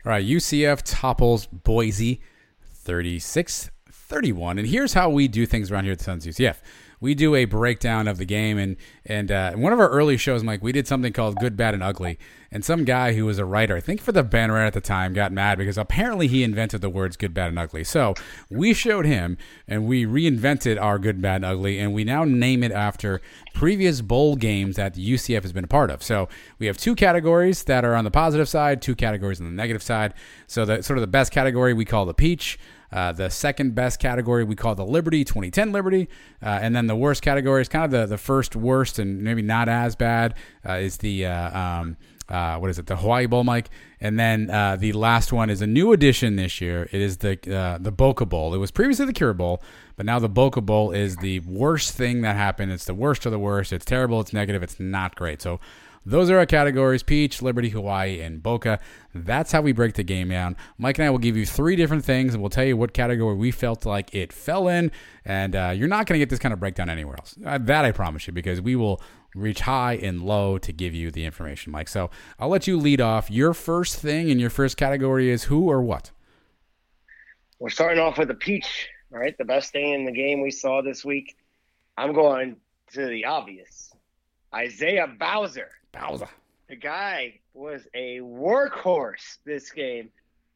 right, UCF topples Boise 36 31. And here's how we do things around here at the Sons of UCF. We do a breakdown of the game, and and uh, one of our early shows, Mike, we did something called Good, Bad, and Ugly. And some guy who was a writer, I think for the banner at the time, got mad because apparently he invented the words good, bad, and ugly. So we showed him and we reinvented our good, bad, and ugly, and we now name it after previous bowl games that the UCF has been a part of. So we have two categories that are on the positive side, two categories on the negative side. So the sort of the best category we call the peach. Uh, the second best category we call the Liberty 2010 Liberty, uh, and then the worst category is kind of the, the first worst and maybe not as bad uh, is the uh, um, uh, what is it? The Hawaii Bowl, Mike. And then the last one is a new addition this year. It is the the Boca Bowl. It was previously the Cure Bowl, but now the Boca Bowl is the worst thing that happened. It's the worst of the worst. It's terrible. It's negative. It's not great. So those are our categories Peach, Liberty, Hawaii, and Boca. That's how we break the game down. Mike and I will give you three different things, and we'll tell you what category we felt like it fell in. And uh, you're not going to get this kind of breakdown anywhere else. Uh, that I promise you, because we will reach high and low to give you the information, Mike. So I'll let you lead off. Your first thing in your first category is who or what? We're starting off with the peach, right? The best thing in the game we saw this week. I'm going to the obvious. Isaiah Bowser. Bowser. The guy was a workhorse this game.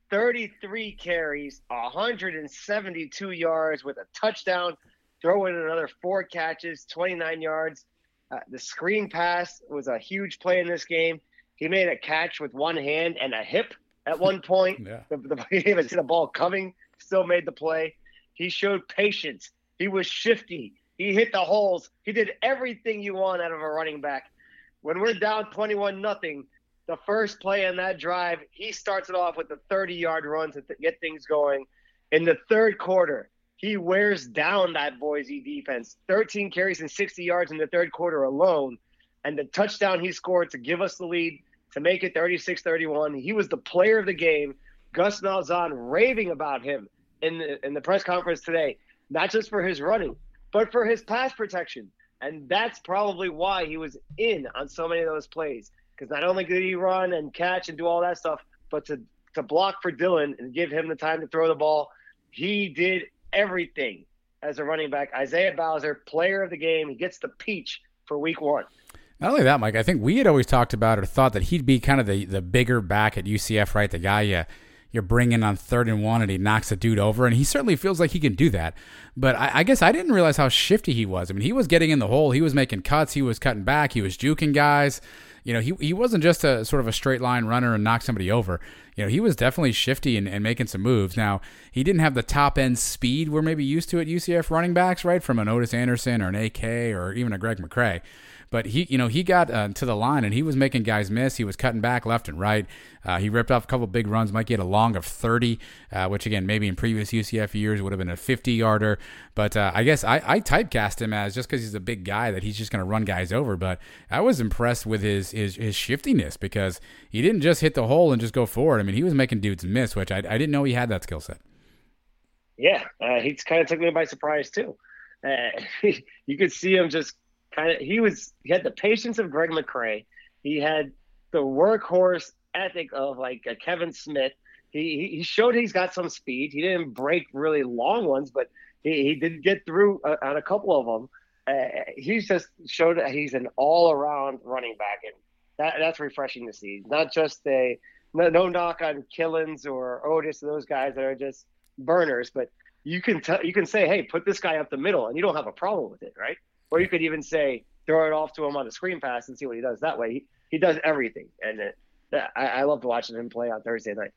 33 carries, 172 yards with a touchdown, throw in another four catches, 29 yards. Uh, the screen pass was a huge play in this game. He made a catch with one hand and a hip at one [LAUGHS] point. yeah. the, the, [LAUGHS] he even see the ball coming, still made the play. He showed patience. He was shifty. He hit the holes. He did everything you want out of a running back. When we're down 21 nothing, the first play in that drive, he starts it off with a 30 yard run to th- get things going. In the third quarter, he wears down that Boise defense. 13 carries and 60 yards in the third quarter alone. And the touchdown he scored to give us the lead to make it 36 31. He was the player of the game. Gus Malzahn raving about him in the, in the press conference today, not just for his running, but for his pass protection. And that's probably why he was in on so many of those plays. Because not only did he run and catch and do all that stuff, but to, to block for Dillon and give him the time to throw the ball, he did everything as a running back. Isaiah Bowser, player of the game, he gets the peach for week one. Not only that, Mike, I think we had always talked about or thought that he'd be kind of the, the bigger back at UCF, right? The guy you, you're bringing on third and one and he knocks a dude over. And he certainly feels like he can do that. But I, I guess I didn't realize how shifty he was. I mean, he was getting in the hole, he was making cuts, he was cutting back, he was juking guys. You know, he, he wasn't just a sort of a straight line runner and knock somebody over. You know, he was definitely shifty and, and making some moves. Now, he didn't have the top end speed we're maybe used to at UCF running backs, right? From an Otis Anderson or an AK or even a Greg McCrae But he, you know, he got uh, to the line and he was making guys miss. He was cutting back left and right. Uh, he ripped off a couple big runs. Might get a long of 30, uh, which again, maybe in previous UCF years would have been a 50 yarder. But uh, I guess I, I typecast him as just because he's a big guy that he's just going to run guys over. But I was impressed with his, his his shiftiness because he didn't just hit the hole and just go forward. I mean, he was making dudes miss, which I, I didn't know he had that skill set. Yeah, uh, he kind of took me by surprise too. Uh, [LAUGHS] you could see him just kind of. He was he had the patience of Greg McCrae. He had the workhorse ethic of like a Kevin Smith. He he showed he's got some speed. He didn't break really long ones, but he, he did get through uh, on a couple of them. Uh, he's just showed he's an all around running back, and that that's refreshing to see. Not just a no, no knock on Killins or Otis, those guys that are just burners, but you can tell you can say, hey, put this guy up the middle, and you don't have a problem with it, right? Or you could even say, throw it off to him on the screen pass and see what he does that way. He, he does everything, and it, I, I loved watching him play on Thursday night.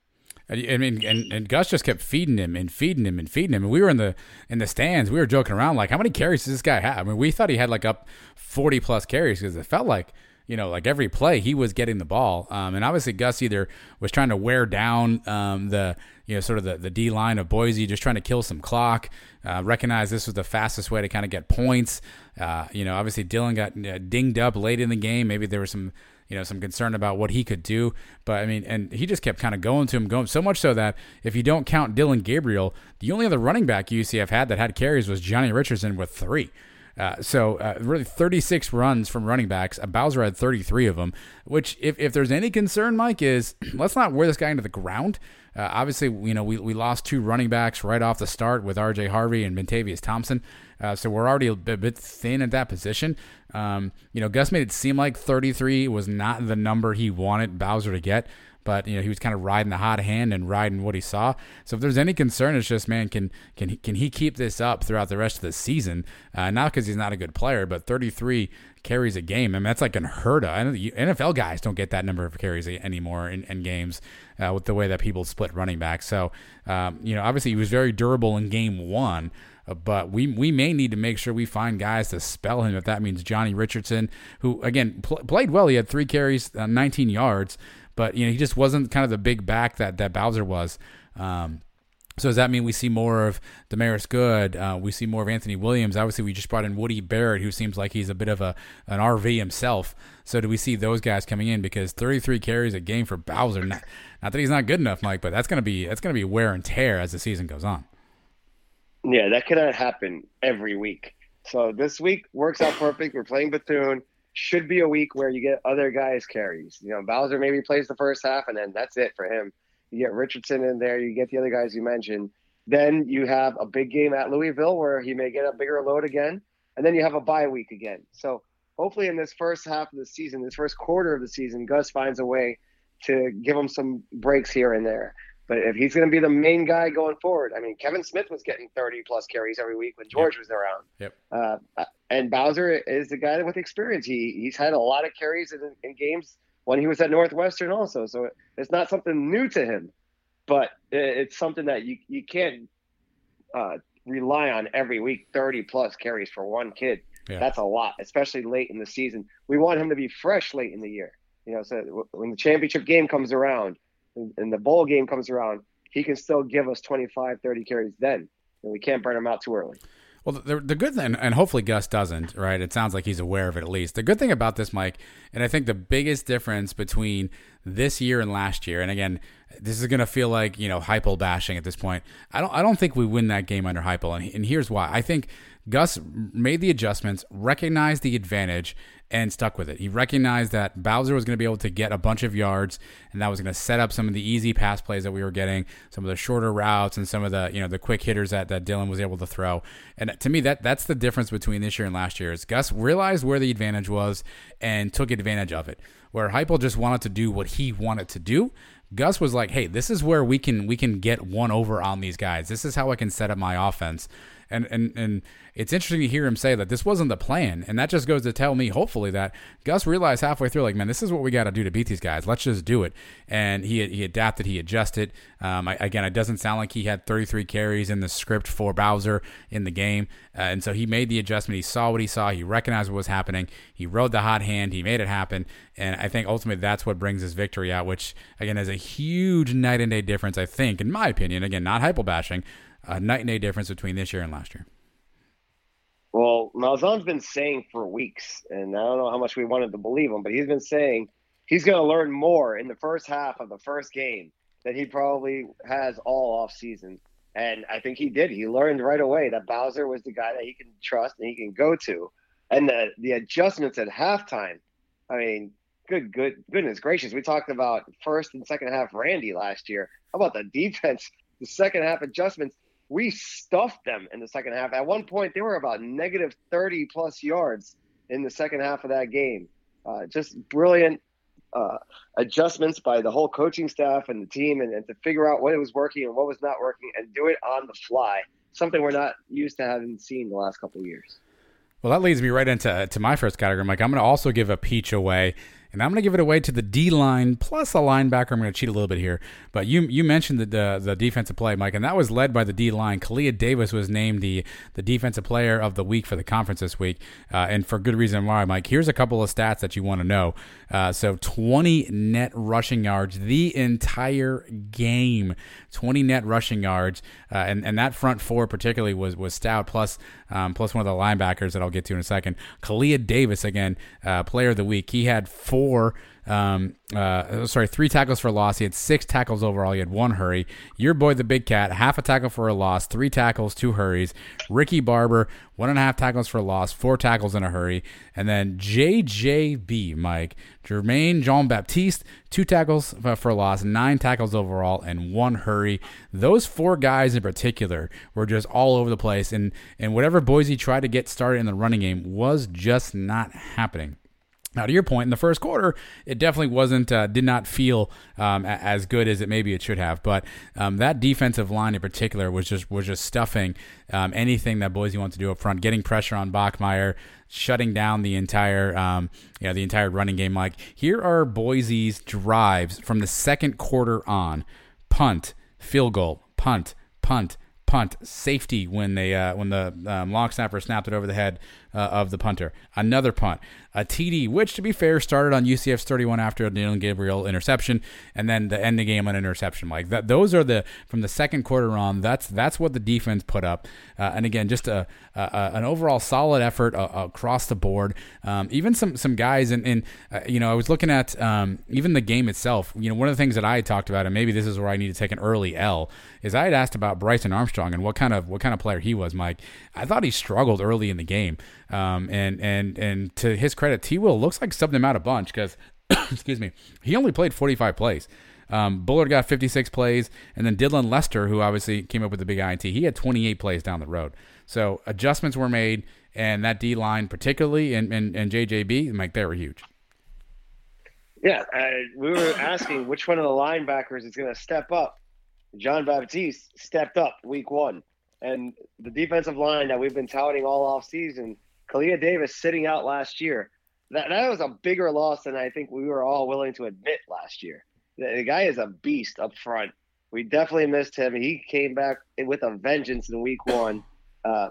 I mean, and, and Gus just kept feeding him and feeding him and feeding him. And we were in the in the stands. We were joking around like, how many carries does this guy have? I mean, we thought he had like up forty plus carries because it felt like you know, like every play he was getting the ball. Um, and obviously Gus either was trying to wear down um, the, you know, sort of the, the D line of Boise, just trying to kill some clock, uh, recognize this was the fastest way to kind of get points. Uh, you know, obviously Dillon got uh, dinged up late in the game. Maybe there was some, you know, some concern about what he could do. But I mean, and he just kept kind of going to him, going so much so that if you don't count Dillon Gabriel, the only other running back UCF had that had carries was Johnny Richardson with three. Uh, so uh, really 36 runs from running backs. Uh, Bowser had 33 of them, which if, if there's any concern, Mike, is [CLEARS THROAT] let's not wear this guy into the ground. Uh, obviously, you know, we, we lost two running backs right off the start with R.J. Harvey and Bentavious Thompson. Uh, so we're already a bit thin at that position. Um, you know, Gus made it seem like 33 was not the number he wanted Bowser to get but you know he was kind of riding the hot hand and riding what he saw. So if there's any concern, it's just man, can can he, can he keep this up throughout the rest of the season? Uh, not because he's not a good player, but 33 carries a game. I mean that's like unheard of. NFL guys don't get that number of carries anymore in, in games uh, with the way that people split running back. So um, you know obviously he was very durable in game one uh, but we we may need to make sure we find guys to spell him if that means Johnny Richardson, who again pl- played well. He had three carries, uh, 19 yards, but you know he just wasn't kind of the big back that that Bowser was. Um, so does that mean we see more of Damaris Good? Uh, we see more of Anthony Williams. Obviously, we just brought in Woody Barrett, who seems like he's a bit of a an RV himself. So do we see those guys coming in? Because 33 carries a game for Bowser. Not, not that he's not good enough, Mike, but that's gonna be that's gonna be wear and tear as the season goes on. Yeah, that cannot happen every week. So this week works out perfect. We're playing Bethune should be a week where you get other guys carries. You know, Bowser maybe plays the first half, and then that's it for him. You get Richardson in there, you get the other guys you mentioned. Then you have a big game at Louisville where he may get a bigger load again, and then you have a bye week again. So hopefully, in this first half of the season, this first quarter of the season, Gus finds a way to give him some breaks here and there. But if he's going to be the main guy going forward, I mean, Kevin Smith was getting 30 plus carries every week when George yep. was around. Yep. Uh, and Bowser is the guy with experience. He he's had a lot of carries in, in games when he was at Northwestern also. So it's not something new to him, but it's something that you you can't uh, rely on every week. 30 plus carries for one kid. Yeah. That's a lot, especially late in the season. We want him to be fresh late in the year. You know, so when the championship game comes around and the bowl game comes around, he can still give us 25, 30 carries then. And we can't burn him out too early. Well, the, the good thing, and hopefully Gus doesn't, right? It sounds like he's aware of it at least. The good thing about this, Mike, and I think the biggest difference between this year and last year, and again, this is going to feel like you know Heupel bashing at this point. I don't, I don't think we win that game under Heupel, and, and here's why. I think Gus made the adjustments, recognized the advantage, and stuck with it. He recognized that Bowser was going to be able to get a bunch of yards, and that was going to set up some of the easy pass plays that we were getting, some of the shorter routes, and some of the you know the quick hitters that, that Dillon was able to throw. And to me, that that's the difference between this year and last year. Is Gus realized where the advantage was and took advantage of it. Where Heupel just wanted to do what he wanted to do, Gus was like, "Hey, this is where we can we can get one over on these guys. This is how I can set up my offense." And and and it's interesting to hear him say that this wasn't the plan, and that just goes to tell me, hopefully, that Gus realized halfway through, like, man, this is what we got to do to beat these guys. Let's just do it. And he he adapted, he adjusted. Um, I, again, it doesn't sound like he had 33 carries in the script for Bowser in the game, uh, and so he made the adjustment. He saw what he saw. He recognized what was happening. He rode the hot hand. He made it happen. And I think ultimately that's what brings his victory out, which again is a huge night and day difference. I think, in my opinion, again, not Heupel bashing, a night and day difference between this year and last year. Well, Malzahn's been saying for weeks, and I don't know how much we wanted to believe him, but he's been saying he's going to learn more in the first half of the first game than he probably has all off season. And I think he did. He learned right away that Bowser was the guy that he can trust and he can go to. And the the adjustments at halftime, I mean, good, good, goodness gracious. We talked about first and second half Randy last year. How about the defense? The second half adjustments we stuffed them in the second half. At one point, they were about negative 30 plus yards in the second half of that game. Uh, just brilliant uh, adjustments by the whole coaching staff and the team, and, and, to figure out what was working and what was not working, and do it on the fly. Something we're not used to having seen the last couple of years. Well, that leads me right into to my first category, Mike. I'm going to also give a peach away and I'm going to give it away to the D line plus a linebacker. I'm going to cheat a little bit here, but you you mentioned the, the, the defensive play, Mike, and that was led by the D line. Kalia Davis was named the the defensive player of the week for the conference this week, uh, and for good reason why, Mike. Here's a couple of stats that you want to know. Uh, so 20 net rushing yards the entire game, 20 net rushing yards, uh, and and that front four particularly was was stout. Plus um, plus one of the linebackers that I'll get to in a second. Kalia Davis again, uh, player of the week. He had four four, um, uh, sorry, three tackles for a loss. He had six tackles overall. He had one hurry. Your boy, the big cat, half a tackle for a loss, three tackles, two hurries. Ricky Barber, one and a half tackles for a loss, four tackles in a hurry. And then JJB, Mike, Jermaine Jean Baptiste, two tackles for a loss, nine tackles overall, and one hurry. Those four guys in particular were just all over the place. And, and whatever Boise tried to get started in the running game was just not happening. Now, to your point, in the first quarter, it definitely wasn't, uh, did not feel um, as good as it maybe it should have. But um, that defensive line in particular was just was just stuffing um, anything that Boise wants to do up front, getting pressure on Bachmeier, shutting down the entire, um, you know, the entire running game. Like here are Boise's drives from the second quarter on: punt, field goal, punt, punt, punt, safety when they uh, when the um, long snapper snapped it over the head uh, of the punter, another punt, a TD, which to be fair started on UCF's 31 after a Dillon Gabriel interception, and then the end the game on an interception. Like that, those are the from the second quarter on. That's that's what the defense put up, uh, and again, just a, a, an overall solid effort uh, across the board. Um, even some some guys, and, uh, you know, I was looking at um, even the game itself. You know, one of the things that I talked about, and maybe this is where I need to take an early L, is I had asked about Bryson Armstrong and what kind of what kind of player he was. Mike, I thought he struggled early in the game. Um, and and and to his credit, T. Will looks like subbed him out a bunch because, [COUGHS] excuse me, he only played 45 plays. Um, Bullard got 56 plays, and then Dylan Lester, who obviously came up with the big INT, he had 28 plays down the road. So adjustments were made, and that D line, particularly, and, and, and JJB, Mike, they were huge. Yeah, we were asking which one of the linebackers is going to step up. John Baptiste stepped up week one, and the defensive line that we've been touting all off season – Kalia Davis sitting out last year. That, that was a bigger loss than I think we were all willing to admit last year. The, the guy is a beast up front. We definitely missed him. He came back with a vengeance in week one. Uh,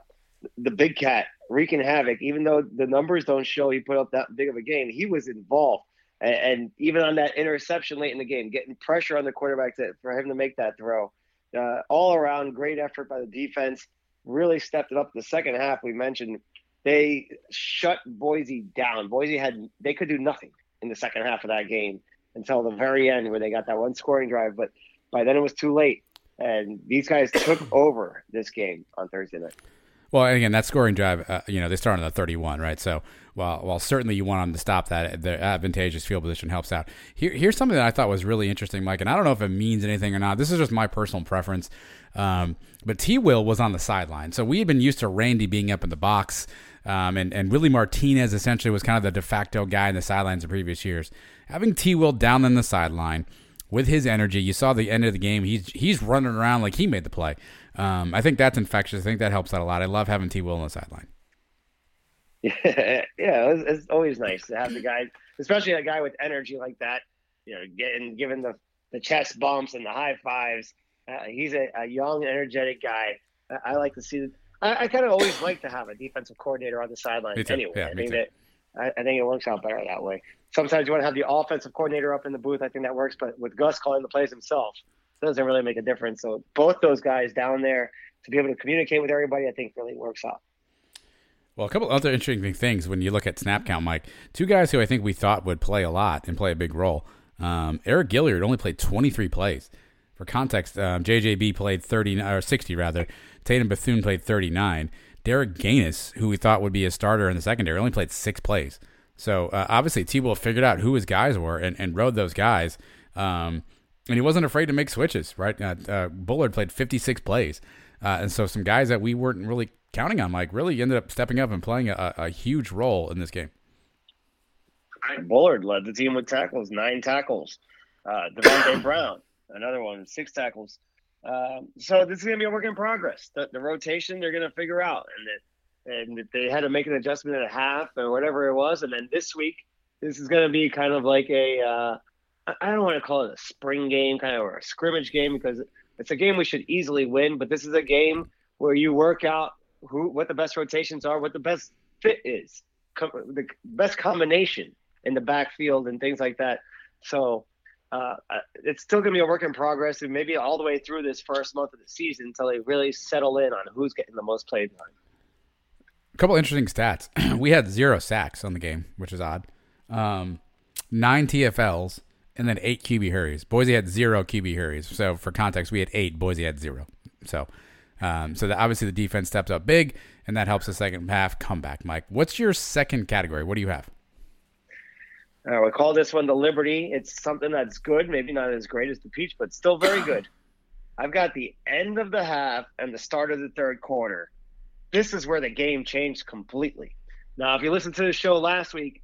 the big cat wreaking havoc, even though the numbers don't show he put up that big of a game, he was involved. And, and even on that interception late in the game, getting pressure on the quarterback to, for him to make that throw. Uh, all around, great effort by the defense. Really stepped it up. The second half, we mentioned they shut Boise down. Boise had they could do nothing in the second half of that game until the very end where they got that one scoring drive. But by then it was too late, and these guys took [COUGHS] over this game on Thursday night. Well, again, that scoring drive, uh, you know, they started on the 31, right? So, while, while certainly you want them to stop that, the advantageous field position helps out. Here, here's something that I thought was really interesting, Mike, and I don't know if it means anything or not. This is just my personal preference. Um, but T. Will was on the sideline. So, we had been used to Randy being up in the box, um, and, and Willie Martinez essentially was kind of the de facto guy in the sidelines in previous years. Having T. Will down in the sideline, with his energy. You saw the end of the game. He's he's running around like he made the play. Um, I think that's infectious. I think that helps out a lot. I love having T. Will on the sideline. Yeah, [LAUGHS] yeah, it's, it's always nice to have the guy, especially a guy with energy like that. You know, getting given the the chest bumps and the high fives. Uh, he's a, a, young, energetic guy. I, I like to see. I, I kind of always like to have a defensive coordinator on the sideline. Anyway, yeah, I think too. that I, I think it works out better that way. Sometimes you want to have the offensive coordinator up in the booth. I think that works, but with Gus calling the plays himself, it doesn't really make a difference. So both those guys down there to be able to communicate with everybody, I think really works out. Well, a couple other interesting things when you look at snap count, Mike. Two guys who I think we thought would play a lot and play a big role. Um, Eriq Gilyard only played 23 plays. For context, um, JJB played 30 or 60 rather. Tatum Bethune played 39. Derek Gaines, who we thought would be a starter in the secondary, only played six plays. So uh, obviously, T. Will figured out who his guys were and, and rode those guys. Um, and he wasn't afraid to make switches, right? Uh, uh, Bullard played 56 plays. Uh, and so some guys that we weren't really counting on, Mike, really ended up stepping up and playing a, a huge role in this game. Bullard led the team with tackles, nine tackles. Uh, Davonte Brown, another one, six tackles. Um, so this is going to be a work in progress. The, the rotation they're going to figure out, and and they had to make an adjustment at a half or whatever it was, and then this week this is going to be kind of like a uh, I don't want to call it a spring game, kind of or a scrimmage game because it's a game we should easily win, but this is a game where you work out who what the best rotations are, what the best fit is, the best combination in the backfield and things like that. So uh, it's still going to be a work in progress, and maybe all the way through this first month of the season until they really settle in on who's getting the most play time. A couple interesting stats. [CLEARS THROAT] we had zero sacks on the game, which is odd. Um, nine TFLs and then eight QB hurries. Boise had zero QB hurries. So for context, we had eight. Boise had zero. So, um, so the, obviously the defense steps up big, and that helps the second half comeback. Mike, what's your second category? What do you have? Uh, we call this one the Liberty. It's something that's good, maybe not as great as the Peach, but still very good. I've got the end of the half and the start of the third quarter. This is where the game changed completely. Now, if you listened to the show last week,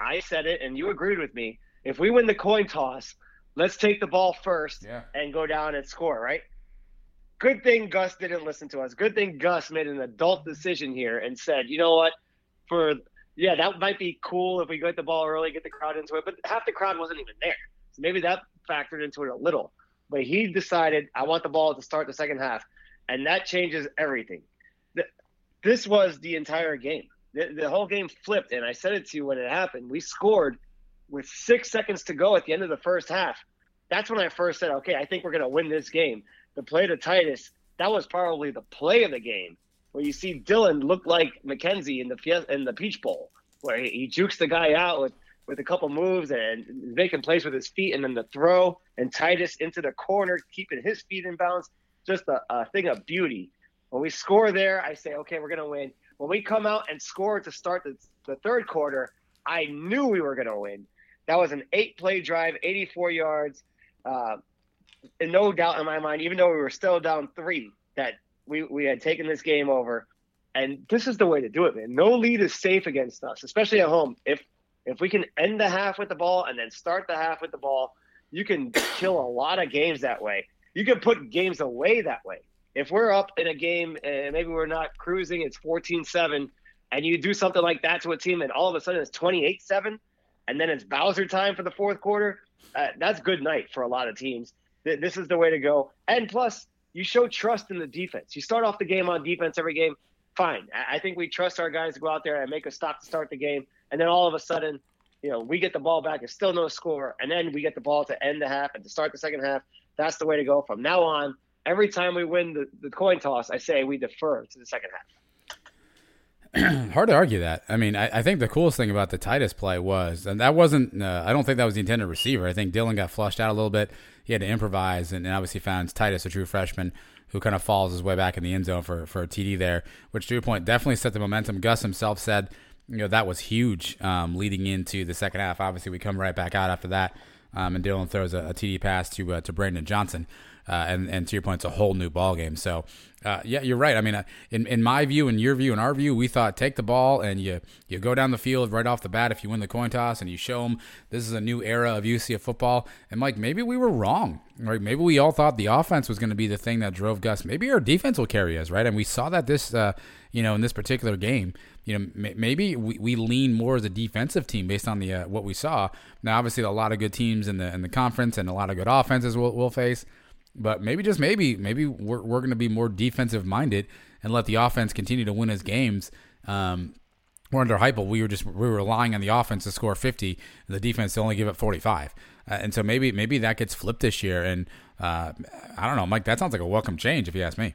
I said it and you agreed with me. If we win the coin toss, let's take the ball first yeah. and go down and score, right? Good thing Gus didn't listen to us. Good thing Gus made an adult decision here and said, you know what? For yeah, that might be cool if we get the ball early, get the crowd into it. But half the crowd wasn't even there. So maybe that factored into it a little. But he decided, I want the ball to start the second half. And that changes everything. This was the entire game. The, the whole game flipped. And I said it to you when it happened. We scored with six seconds to go at the end of the first half. That's when I first said, okay, I think we're going to win this game. The play to Titus, that was probably the play of the game where you see Dillon look like McKenzie in the in the Peach Bowl, where he, he jukes the guy out with with a couple moves and making plays with his feet, and then the throw and Titus into the corner, keeping his feet in bounds. Just a, a thing of beauty. When we score there, I say, okay, we're gonna win. When we come out and score to start the, the third quarter, I knew we were gonna win. That was an eight-play drive, 84 yards. Uh, and no doubt in my mind, even though we were still down three, that we, we had taken this game over. And this is the way to do it, man. No lead is safe against us, especially at home. If if we can end the half with the ball and then start the half with the ball, you can kill a lot of games that way. You can put games away that way. If we're up in a game and maybe we're not cruising, it's 14-7, and you do something like that to a team and all of a sudden it's 28-7, and then it's Bowser time for the fourth quarter, uh, that's good night for a lot of teams. This is the way to go. And plus, you show trust in the defense. You start off the game on defense every game. Fine. I think we trust our guys to go out there and make a stop to start the game. And then all of a sudden, you know, we get the ball back. It's still no score. And then we get the ball to end the half and to start the second half. That's the way to go. From now on, every time we win the, the coin toss, I say we defer to the second half. [CLEARS THROAT] Hard to argue that. I mean, I, I, think the coolest thing about the Titus play was, and that wasn't, uh, I don't think that was the intended receiver. I think Dillon got flushed out a little bit. He had to improvise, and, and obviously found Titus, a true freshman, who kind of falls his way back in the end zone for, for a TD there, which to your point definitely set the momentum. Gus himself said, you know, that was huge um, leading into the second half. Obviously, we come right back out after that, um, and Dillon throws a, a TD pass to uh, to Brandon Johnson. Uh, and and to your point, it's a whole new ball game. So uh, yeah, you're right. I mean, uh, in in my view, in your view, in our view, we thought take the ball and you you go down the field right off the bat if you win the coin toss and you show them this is a new era of UCF football. And Mike, maybe we were wrong. Right? Maybe we all thought the offense was going to be the thing that drove Gus. Maybe our defense will carry us, right? And we saw that this uh, you know in this particular game. You know, maybe we, we lean more as a defensive team based on the uh, what we saw. Now, obviously, a lot of good teams in the in the conference and a lot of good offenses we'll, we'll face. But maybe just maybe, maybe we're, we're going to be more defensive minded and let the offense continue to win his games. Um, we're under Heupel. We were just we were relying on the offense to score 50, and the defense to only give up 45. Uh, and so maybe maybe that gets flipped this year. And uh, I don't know, Mike. That sounds like a welcome change if you ask me.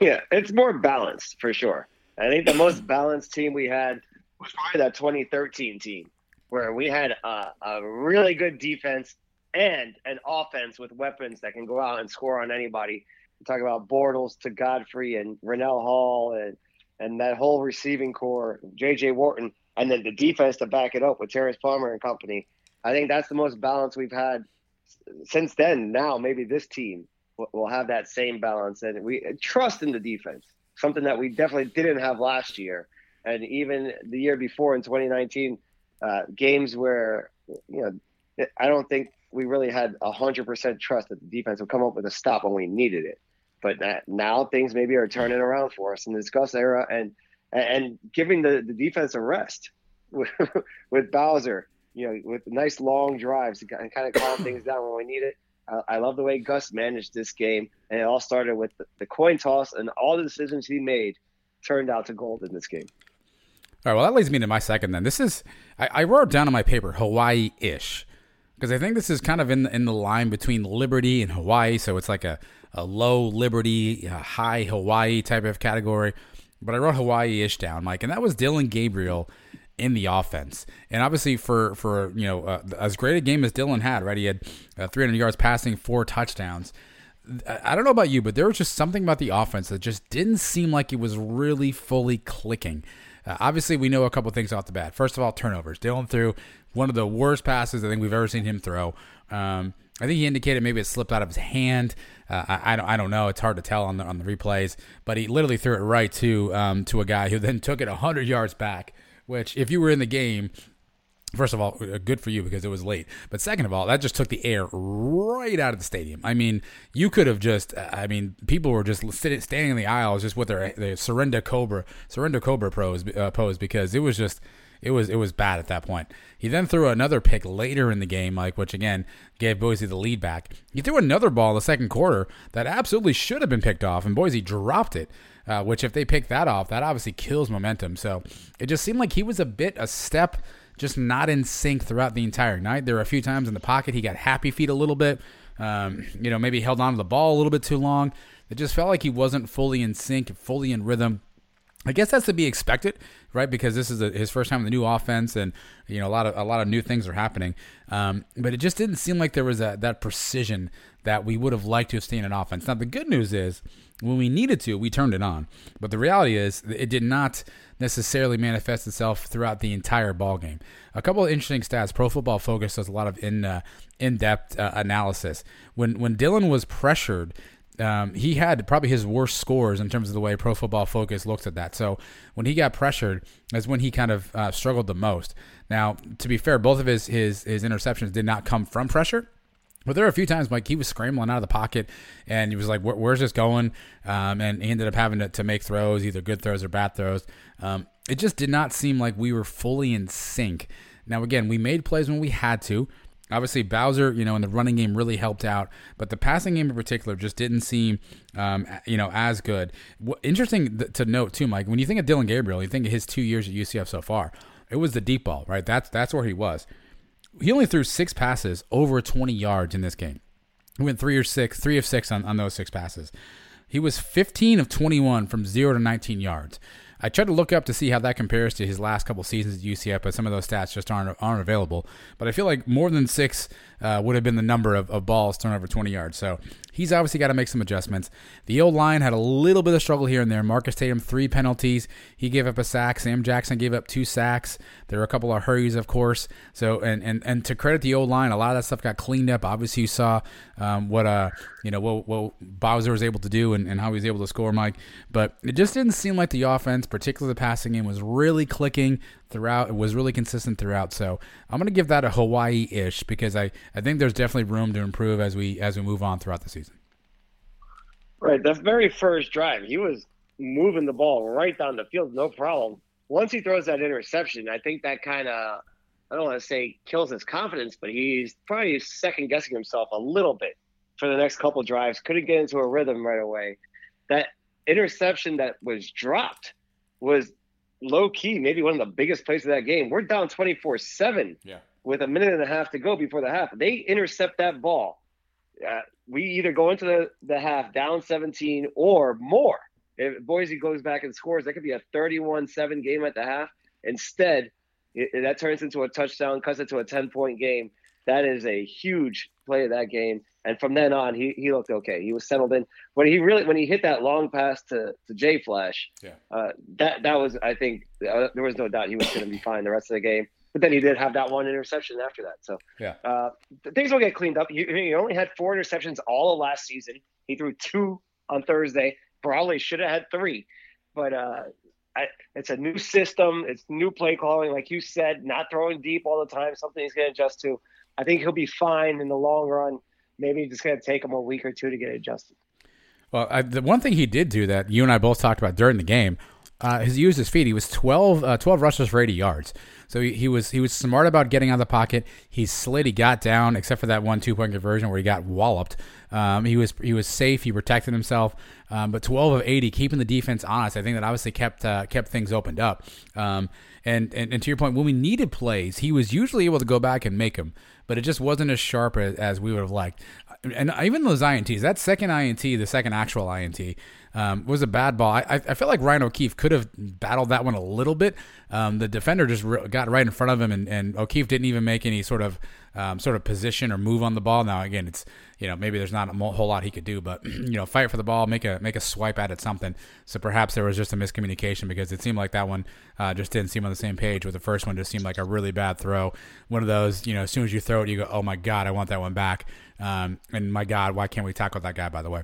Yeah, it's more balanced for sure. I think the most balanced team we had was probably that 2013 team, where we had a, a really good defense and an offense with weapons that can go out and score on anybody. Talk about Bortles to Godfrey and Rannell Hall and and that whole receiving core, J.J. Worton, and then the defense to back it up with Terrance Plummer and company. I think that's the most balance we've had since then. Now maybe this team will have that same balance, and we trust in the defense, something that we definitely didn't have last year, and even the year before in 2019, uh, games where you know I don't think we really had hundred percent trust that the defense would come up with a stop when we needed it. But now things maybe are turning around for us in this Gus era, and and giving the, the defense a rest [LAUGHS] with, with Bowser, you know, with nice long drives and kind of calm things down when we need it. I, I love the way Gus managed this game, and it all started with the, the coin toss and all the decisions he made turned out to gold in this game. All right, well, that leads me to my second. Then this is I, I wrote down on my paper Hawaii-ish because I think this is kind of in the, in the line between Liberty and Hawaii. So it's like a, a low Liberty, a high Hawaii type of category. But I wrote Hawaii ish down, Mike, and that was Dillon Gabriel in the offense. And obviously, for for you know uh, as great a game as Dillon had, right? He had uh, 300 yards passing, four touchdowns. I don't know about you, but there was just something about the offense that just didn't seem like it was really fully clicking. Uh, obviously, we know a couple things off the bat. First of all, turnovers. Dillon threw one of the worst passes I think we've ever seen him throw. Um, I think he indicated maybe it slipped out of his hand. Uh, I, I, don't I don't know. It's hard to tell on the on the replays, but he literally threw it right to um, to a guy who then took it hundred yards back. Which, if you were in the game, First of all, uh, good for you because it was late. But second of all, that just took the air right out of the stadium. I mean, you could have just, uh, I mean, people were just sitting, standing in the aisles just with their, their surrender cobra, surrender cobra pose, uh, pose because it was just, it was it was bad at that point. He then threw another pick later in the game, like which again gave Boise the lead back. He threw another ball in the second quarter that absolutely should have been picked off, and Boise dropped it. Uh, which if they pick that off, that obviously kills momentum. So it just seemed like he was a bit a step just not in sync throughout the entire night. There were a few times in the pocket he got happy feet a little bit. Um, you know, maybe held on to the ball a little bit too long. It just felt like he wasn't fully in sync, fully in rhythm. I guess that's to be expected, right? Because this is a, his first time in the new offense, and you know a lot of a lot of new things are happening. Um, but it just didn't seem like there was a, that precision that we would have liked to have seen in offense. Now the good news is when we needed to, we turned it on. But the reality is it did not necessarily manifest itself throughout the entire ball game. A couple of interesting stats. Pro Football Focus does a lot of in uh, in depth uh, analysis. When when Dillon was pressured um, he had probably his worst scores in terms of the way Pro Football Focus looks at that. So when he got pressured, is when he kind of uh, struggled the most. Now, to be fair, both of his his his interceptions did not come from pressure. But there were a few times like he was scrambling out of the pocket, and he was like, Where, "Where's this going?" Um, and he ended up having to, to, make throws, either good throws or bad throws. Um, it just did not seem like we were fully in sync. Now, again, we made plays when we had to. Obviously, Bowser, you know, in the running game really helped out, but the passing game in particular just didn't seem, um, you know, as good. Interesting to note too, Mike. When you think of Dillon Gabriel, you think of his two years at UCF so far. It was the deep ball, right? That's that's where he was. He only threw six passes over 20 yards in this game. He went three or six, three of six on, on those six passes. He was 15 of 21 from zero to 19 yards. I tried to look up to see how that compares to his last couple seasons at UCF, but some of those stats just aren't aren't available. But I feel like more than six uh, would have been the number of, of balls thrown over 20 yards. So he's obviously got to make some adjustments. The old line had a little bit of struggle here and there. Marcus Tatum, three penalties. He gave up a sack. Sam Jackson gave up two sacks. There were a couple of hurries, of course. So, and, and, and to credit the old line, a lot of that stuff got cleaned up. Obviously, you saw um, what, uh, you know, what, what Bowser was able to do and, and how he was able to score, Mike. But it just didn't seem like the offense, particularly the passing game, was really clicking throughout. It was really consistent throughout. So I'm going to give that a Hawaii-ish because I, I think there's definitely room to improve as we as we move on throughout the season. Right. The very first drive, he was moving the ball right down the field, no problem. Once he throws that interception, I think that kind of, I don't want to say kills his confidence, but he's probably second guessing himself a little bit for the next couple drives. Couldn't get into a rhythm right away. That interception that was dropped was low key, maybe one of the biggest plays of that game. We're down 24 7 yeah. with a minute and a half to go before the half. They intercept that ball. Uh, we either go into the, the half down 17 or more. If Boise goes back and scores, that could be a 31 7 game at the half. Instead, it, it, that turns into a touchdown, cuts it to a 10 point game. That is a huge play of that game. And from then on, he, he looked okay. He was settled in. When he really when he hit that long pass to to Jay Flash, yeah. uh, that that was I think uh, there was no doubt he was going to be [COUGHS] fine the rest of the game. But then he did have that one interception after that. So yeah, uh, things will get cleaned up. He, he only had four interceptions all of last season. He threw two on Thursday. Probably should have had three, but uh, I, it's a new system. It's new play calling, like you said, not throwing deep all the time. Something he's going to adjust to. I think he'll be fine in the long run. Maybe it's going to take him a week or two to get adjusted. Well, I, the one thing he did do that you and I both talked about during the game, uh, he used his feet. He was 12, uh, 12 rushes for 80 yards. So he, he, was he was smart about getting out of the pocket. He slid, he got down, except for that one two point conversion where he got walloped. Um, he was he was safe. He protected himself. Um, but 12 of 80, keeping the defense honest, I think that obviously kept uh, kept things opened up. Um, and, and and to your point, when we needed plays, he was usually able to go back and make them, but it just wasn't as sharp as, as we would have liked. And even those ints, that second int, the second actual int, um, was a bad ball. I, I feel like Ryan O'Keefe could have battled that one a little bit. Um, the defender just re- got right in front of him, and, and O'Keefe didn't even make any sort of um, sort of position or move on the ball. Now, again, it's you know maybe there's not a whole lot he could do, but [CLEARS THROAT] you know fight for the ball, make a make a swipe at it, something. So perhaps there was just a miscommunication because it seemed like that one uh, just didn't seem on the same page. With the first one, just seemed like a really bad throw. One of those, you know, as soon as you throw it, you go, oh my god, I want that one back. Um, and my god, why can't we tackle that guy? By the way.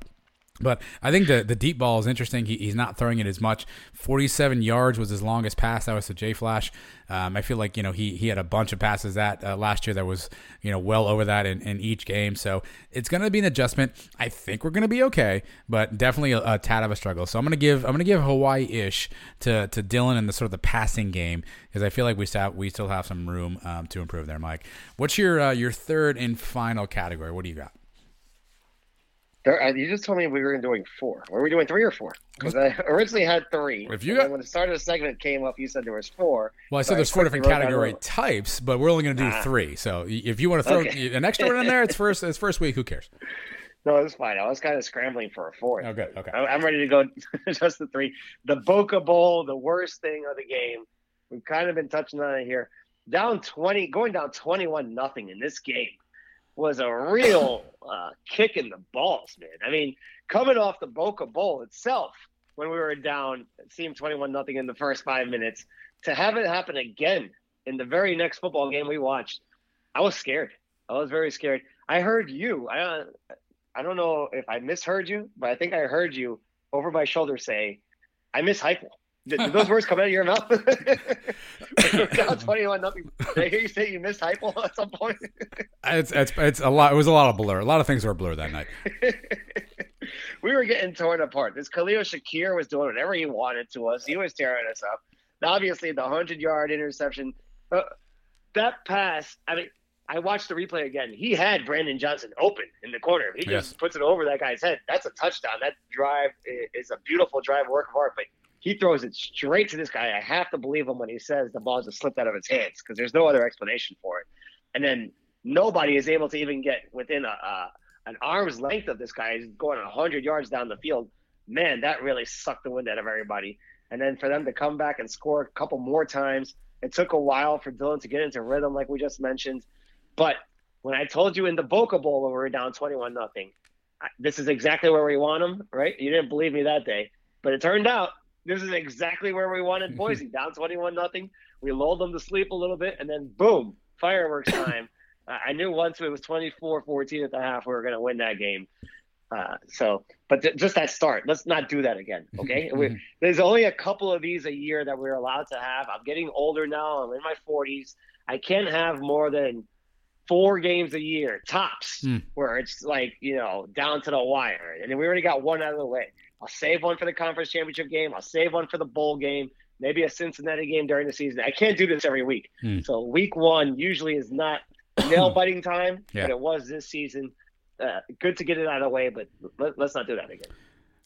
But I think the the deep ball is interesting. He, he's not throwing it as much. Forty seven yards was his longest pass. That was to Jay Flash. Um, I feel like you know he he had a bunch of passes that uh, last year that was you know well over that in, in each game. So it's going to be an adjustment. I think we're going to be okay, but definitely a, a, tad of a struggle. So I'm going to give I'm going to give Hawaii ish to to Dillon in the sort of the passing game because I feel like we still we still have some room um, to improve there. Mike, what's your uh, your third and final category? What do you got? There, uh, you just told me we were doing four. Were we doing three or four? Because I [LAUGHS] originally had three. If you got, when the start of the segment came up, you said there was four. Well, I said so there's I four different category types, but we're only going to do ah. three. So if you want to throw okay. an extra one in there, it's first. It's first week. Who cares? [LAUGHS] No, it's fine. I was kind of scrambling for a fourth. Oh, good. Okay. I'm ready to go [LAUGHS] just the three. The Boca Bowl, the worst thing of the game. We've kind of been touching on it here. Down 20, going down 21 nothing in this game was a real uh, kick in the balls, man. I mean, coming off the Boca Bowl itself, when we were down, it seemed 21 nothing in the first five minutes, to have it happen again in the very next football game we watched, I was scared. I was very scared. I heard you. I I don't know if I misheard you, but I think I heard you over my shoulder say, "I miss Heupel." Did, did, those words come out of your mouth? [LAUGHS] [LAUGHS] down twenty-one nothing. Did I hear you say you missed Heupel at some point? [LAUGHS] it's, it's it's a lot. It was a lot of blur. A lot of things were blur that night. we were getting torn apart. This Khalil Shakir was doing whatever he wanted to us. He was tearing us up. Obviously, the hundred-yard interception. Uh, that pass. I mean, I watched the replay again. He had Brandon Johnson open in the corner. He just yes. puts it over that guy's head. That's a touchdown. That drive is a beautiful drive, work of art. But he throws it straight to this guy. I have to believe him when he says the ball just slipped out of his hands because there's no other explanation for it. And then nobody is able to even get within a, a an arm's length of this guy. He's going 100 yards down the field. Man, that really sucked the wind out of everybody. And then for them to come back and score a couple more times, it took a while for Dillon to get into rhythm, like we just mentioned. But when I told you in the Boca Bowl when we were down 21 nothing, this is exactly where we want them, right? You didn't believe me that day, but it turned out this is exactly where we wanted [LAUGHS] Boise, down 21 nothing. We lulled them to sleep a little bit, and then boom, fireworks [COUGHS] time. I knew once it was 24-14 at the half, we were going to win that game. Uh, so, but th- just that start, let's not do that again. Okay. [LAUGHS] we, there's only a couple of these a year that we're allowed to have. I'm getting older now. I'm in my 40s. I can't have more than four games a year tops Mm. where it's like, you know, down to the wire. And we already got one out of the way. I'll save one for the conference championship game. I'll save one for the bowl game, maybe a Cincinnati game during the season. I can't do this every week. Mm. So week one usually is not [CLEARS THROAT] nail biting time, Yeah. but it was this season. Uh, good to get it out of the way, but let, let's not do that again.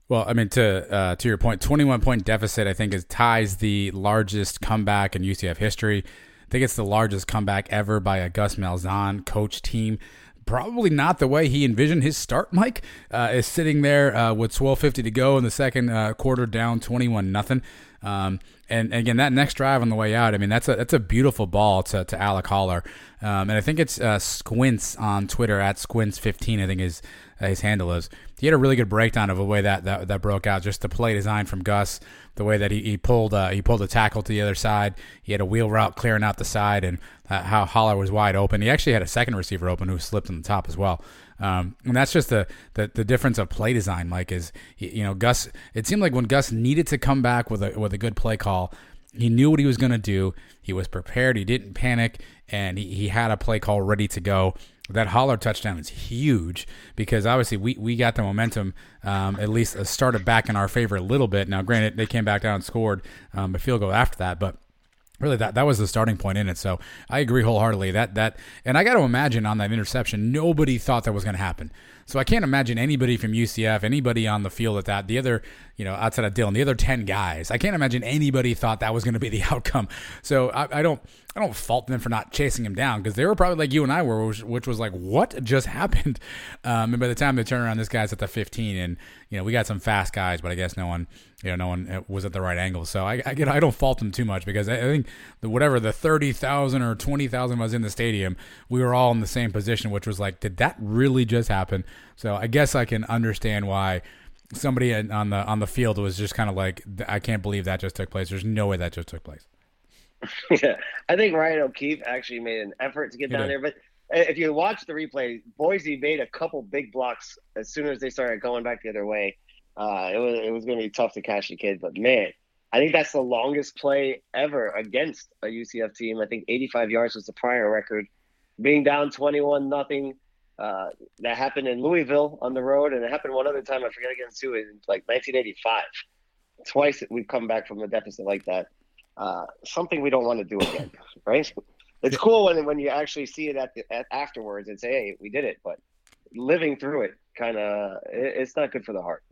Well, I mean, to uh, to your point, twenty one point deficit, I think, is ties the largest comeback in UCF history. I think it's the largest comeback ever by a Gus Malzahn coach team. Probably not the way he envisioned his start. Mike uh, is sitting there uh, with twelve fifty to go in the second uh, quarter, down twenty one nothing. Um, and, again, that next drive on the way out, I mean, that's a that's a beautiful ball to, to Alec Holler. Um, and I think it's uh, Squints on Twitter at Squints15, I think his his handle is. He had a really good breakdown of the way that, that, that broke out, just the play design from Gus, the way that he, he pulled uh, he pulled a tackle to the other side. He had a wheel route clearing out the side, and uh, how Holler was wide open. He actually had a second receiver open who slipped on the top as well. Um, and that's just the, the the difference of play design. Mike is you know Gus. It seemed like when Gus needed to come back with a with a good play call, he knew what he was going to do. He was prepared. He didn't panic, and he, he had a play call ready to go. That Holler touchdown is huge because obviously we, we got the momentum, um, at least uh, started back in our favor a little bit. Now, granted, they came back down and scored um, a field goal after that, but really that that was the starting point in it. So I agree wholeheartedly that that and I got to imagine on that interception, nobody thought that was going to happen. So I can't imagine anybody from UCF, anybody on the field at that, the other, you know, outside of Dillon, the other ten guys, I can't imagine anybody thought that was going to be the [LAUGHS] outcome. So I, I don't, I don't fault them for not chasing him down because they were probably like you and I were, which, which was like, what just [LAUGHS] happened? Um, and by the time they turn around, this guy's at the 15, and you know, we got some fast guys, but I guess no one, you know, no one uh, was at the right angle. So I, I get, I don't fault them too much because I, I think the, whatever the 30,000 or 20,000 was in the stadium, we were all in the same position, which was like, did that really just happen? So I guess I can understand why somebody on the on the field was just kind of like, I can't believe that just took place. There's no way that just took place. [LAUGHS] yeah, I think Ryan O'Keefe actually made an effort to get He down did. there, but uh, if you watch the replay, Boise made a couple big blocks as soon as they started going back the other way. Uh, it was it was going to be tough to catch the kid, but man, I think that's the longest play ever against a UCF team. I think 85 yards was the prior record. Being down 21 nothing, uh, that happened in Louisville on the road, and it happened one other time. I forget against who in like 1985. Twice we've come back from a deficit like that. Uh, something we don't want to do again, [LAUGHS] right? It's cool when when you actually see it at, the, at afterwards and say, "Hey, we did it," but living through it kind of it, it's not good for the heart.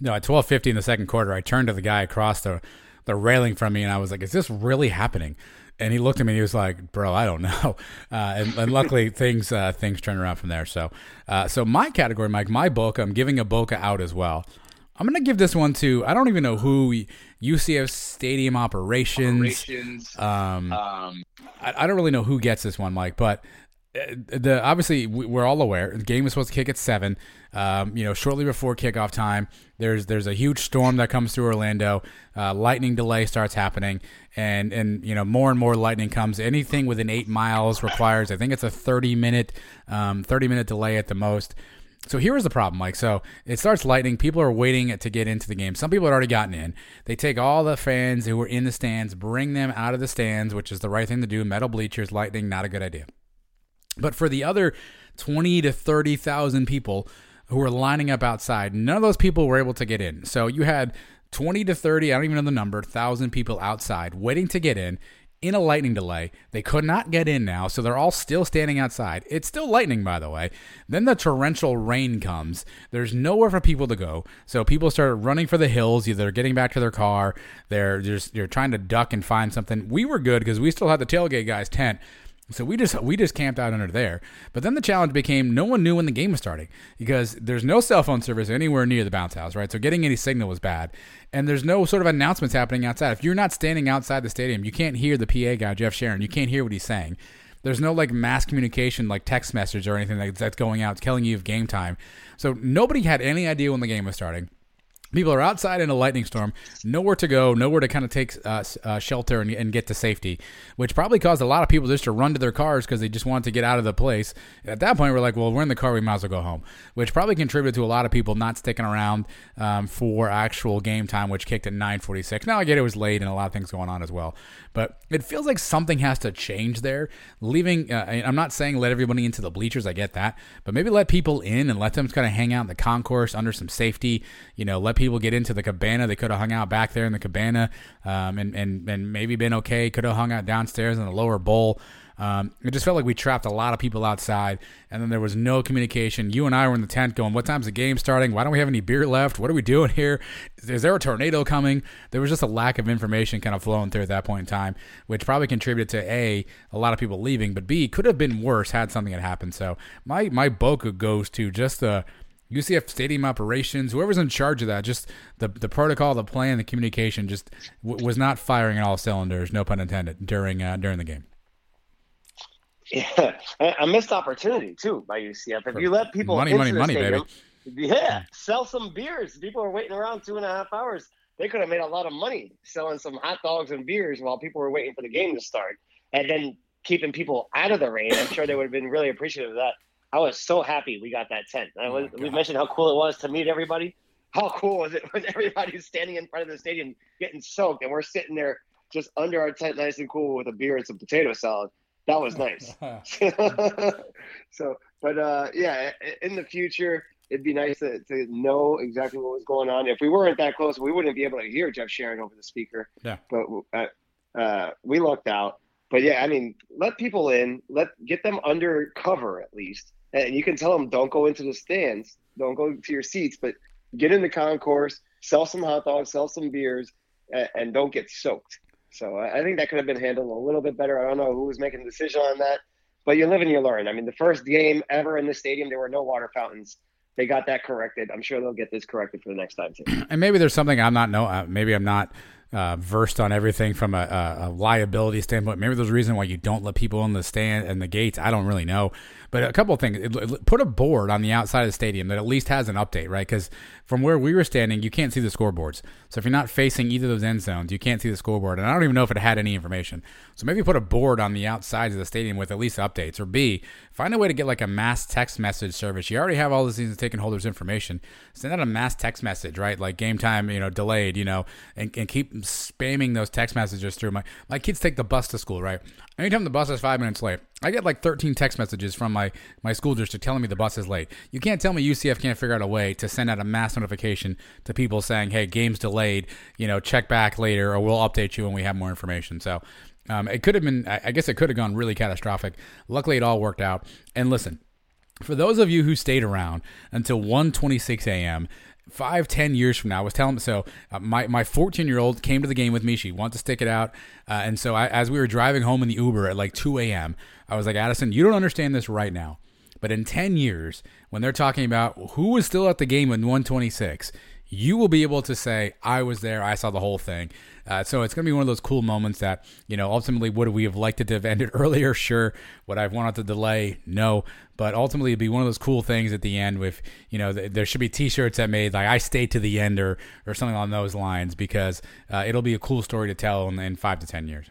No, at twelve fifty in the second quarter, I turned to the guy across the the railing from me, and I was like, "Is this really happening?" And he looked at me. and He was like, "Bro, I don't [LAUGHS] know." Uh, and, and luckily, [LAUGHS] things uh, things turned around from there. So, uh, so my category, Mike, my Boca, I'm giving a Boca out as well. I'm gonna give this one to I don't even know who UCF Stadium Operations. Um, I, I don't really know who gets this one, Mike, but the obviously we- we're all aware the game was supposed to kick at seven. Um, you know, shortly before kickoff time, there's there's a huge storm that comes through Orlando. Uh, lightning delay starts happening, and and you know more and more lightning comes. Anything within eight miles requires, I think it's a thirty minute um, thirty minute delay at the most. So here is the problem, Mike. So it starts lightning. People are waiting to get into the game. Some people had already gotten in. They take all the fans who were in the stands, bring them out of the stands, which is the right thing to do. Metal bleachers, lightning, not a good idea. But for the other 20 to 30,000 people who were lining up outside, none of those people were able to get in. So you had 20 to 30, I don't even know the number, thousand people outside waiting to get in in a lightning delay. They could not get in now, so they're all still standing outside. It's still lightning, by the way. Then the torrential rain comes. There's nowhere for people to go, so people start running for the hills. Either getting back to their car, they're just they're trying to duck and find something. We were good because we still had the tailgate guy's tent. So we just we just camped out under there. But then the challenge became no one knew when the game was starting because there's no cell phone service anywhere near the bounce house, right? So getting any signal was bad. And there's no sort of announcements happening outside. If you're not standing outside the stadium, you can't hear the PA guy, Jeff Sharon. You can't hear what he's saying. There's no like mass communication, like text message or anything that's going out telling you of game time. So nobody had any idea when the game was starting. People are outside in a lightning storm, nowhere to go, nowhere to kind of take uh, uh, shelter and, and, get to safety, which probably caused a lot of people just to run to their cars because they just wanted to get out of the place. At that point, we're like, well, we're in the car, we might as well go home, which probably contributed to a lot of people not sticking around um, for actual game time, which kicked at 9:46. Now I get it was late and a lot of things going on as well, but it feels like something has to change there. Leaving, uh, I'm not saying let everybody into the bleachers, I get that, but maybe let people in and let them kind of hang out in the concourse under some safety. You know, let people get into the cabana. They could have hung out back there in the cabana um, and, and, and maybe been okay. Could have hung out downstairs in the lower bowl. Um, it just felt like we trapped a lot of people outside, and then there was no communication. You and I were in the tent going, What time's the game starting? Why don't we have any beer left? What are we doing here? Is there a tornado coming? There was just a lack of information kind of flowing through at that point in time, which probably contributed to A, a lot of people leaving, but B, could have been worse had something had happened. So my, my Boca goes to just the UCF stadium operations, whoever's in charge of that, just the the protocol, the plan, the communication, just w- was not firing on all cylinders. No pun intended during uh, during the game. Yeah, [LAUGHS] a missed opportunity too by UCF. If you let people money, money, money, stadium, baby. Yeah, sell some beers. People are waiting around two and a half hours. They could have made a lot of money selling some hot dogs and beers while people were waiting for the game to start, and then keeping people out of the rain. I'm sure they would have been really appreciative of that. I was so happy we got that tent. Oh was, oh we mentioned how cool it was to meet everybody. How cool was it [LAUGHS] when everybody's standing in front of the stadium getting soaked and we're sitting there just under our tent, nice and cool, with a beer and some potato salad. That was nice. [LAUGHS] [LAUGHS] so, but uh, yeah, in the future, it'd be nice to, to know exactly what was going on. If we weren't that close, we wouldn't be able to hear Jeff Sharon over the speaker. Yeah. But uh, uh, we lucked out. But yeah, I mean, let people in, let get them under cover at least, and you can tell them don't go into the stands, don't go to your seats, but get in the concourse, sell some hot dogs, sell some beers, and, and don't get soaked. So I think that could have been handled a little bit better. I don't know who was making the decision on that, but you live and you learn. I mean, the first game ever in the stadium, there were no water fountains. They got that corrected. I'm sure they'll get this corrected for the next time too. And maybe there's something I'm not know. Uh, maybe I'm not uh, versed on everything from a, a, a, liability standpoint. Maybe there's a reason why you don't let people in the stand and the gates. I don't really know. But a couple of things. Put a board on the outside of the stadium that at least has an update, right? Because from where we were standing, you can't see the scoreboards. So if you're not facing either of those end zones, you can't see the scoreboard. And I don't even know if it had any information. So maybe put a board on the outsides of the stadium with at least updates. Or B, find a way to get like a mass text message service. You already have all the season ticket holders' information. Send out a mass text message, right? Like game time, you know, delayed, you know, and, and keep spamming those text messages through. My my kids take the bus to school, right? Anytime the bus is five minutes late, I get like 13 text messages from my, my school district telling me the bus is late. You can't tell me UCF can't figure out a way to send out a mass notification to people saying, hey, game's delayed, you know, check back later or we'll update you when we have more information. So um, it could have been, I guess it could have gone really catastrophic. Luckily, it all worked out. And listen, for those of you who stayed around until 1:26 a.m., five, ten years from now, I was telling so uh, my my 14 year old came to the game with me. She wanted to stick it out, uh, and so I, as we were driving home in the Uber at like 2 a.m., I was like, Addison, you don't understand this right now, but in 10 years, when they're talking about who was still at the game in 126, you will be able to say, I was there, I saw the whole thing. Uh, so it's going to be one of those cool moments that, you know, ultimately, would we have liked it to have [LAUGHS] ended earlier? Sure. Would I have wanted to delay? No. But ultimately, it'd be one of those cool things at the end with, you know, th- there should be t shirts that made like, I stayed to the end or, or something along those lines because uh, it'll be a cool story to tell in, in five to 10 years.